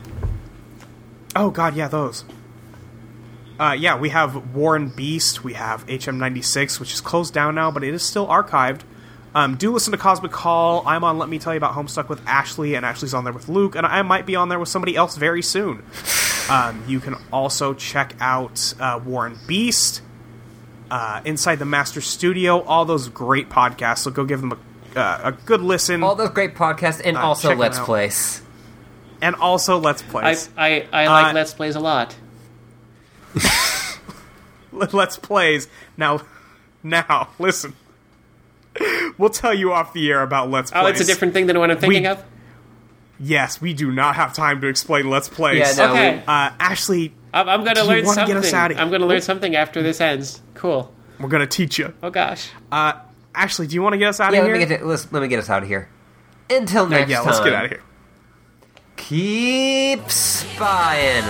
Oh God, yeah, those. Uh, yeah, we have Warren Beast. We have HM96, which is closed down now, but it is still archived. Um, do listen to Cosmic Call. I'm on Let Me Tell You About Homestuck with Ashley, and Ashley's on there with Luke, and I might be on there with somebody else very soon. Um, you can also check out uh, War and Beast, uh, Inside the Master Studio, all those great podcasts. So go give them a, uh, a good listen, All those great podcasts and Uh, also Let's. Plays. And also Let's I, Plays. I, I like Uh, Let's Plays a lot. Let's Plays. Now, now, listen. We'll tell you off the air about Let's Plays. Oh, it's a different thing than what I'm thinking We- of? Yes, we do not have time to explain Let's Plays. Yeah, no, Okay. we- Uh, Ashley, I'm, I'm going to Do you learn wanna something. get us outta here? I'm going to learn something after this ends. Cool. we're gonna teach you. Oh, gosh. Uh, Ashley, do you want to get us out yeah, of let here? me get let's, let me get us out of here. Until next yeah, time. let's get out of here. Keep spying.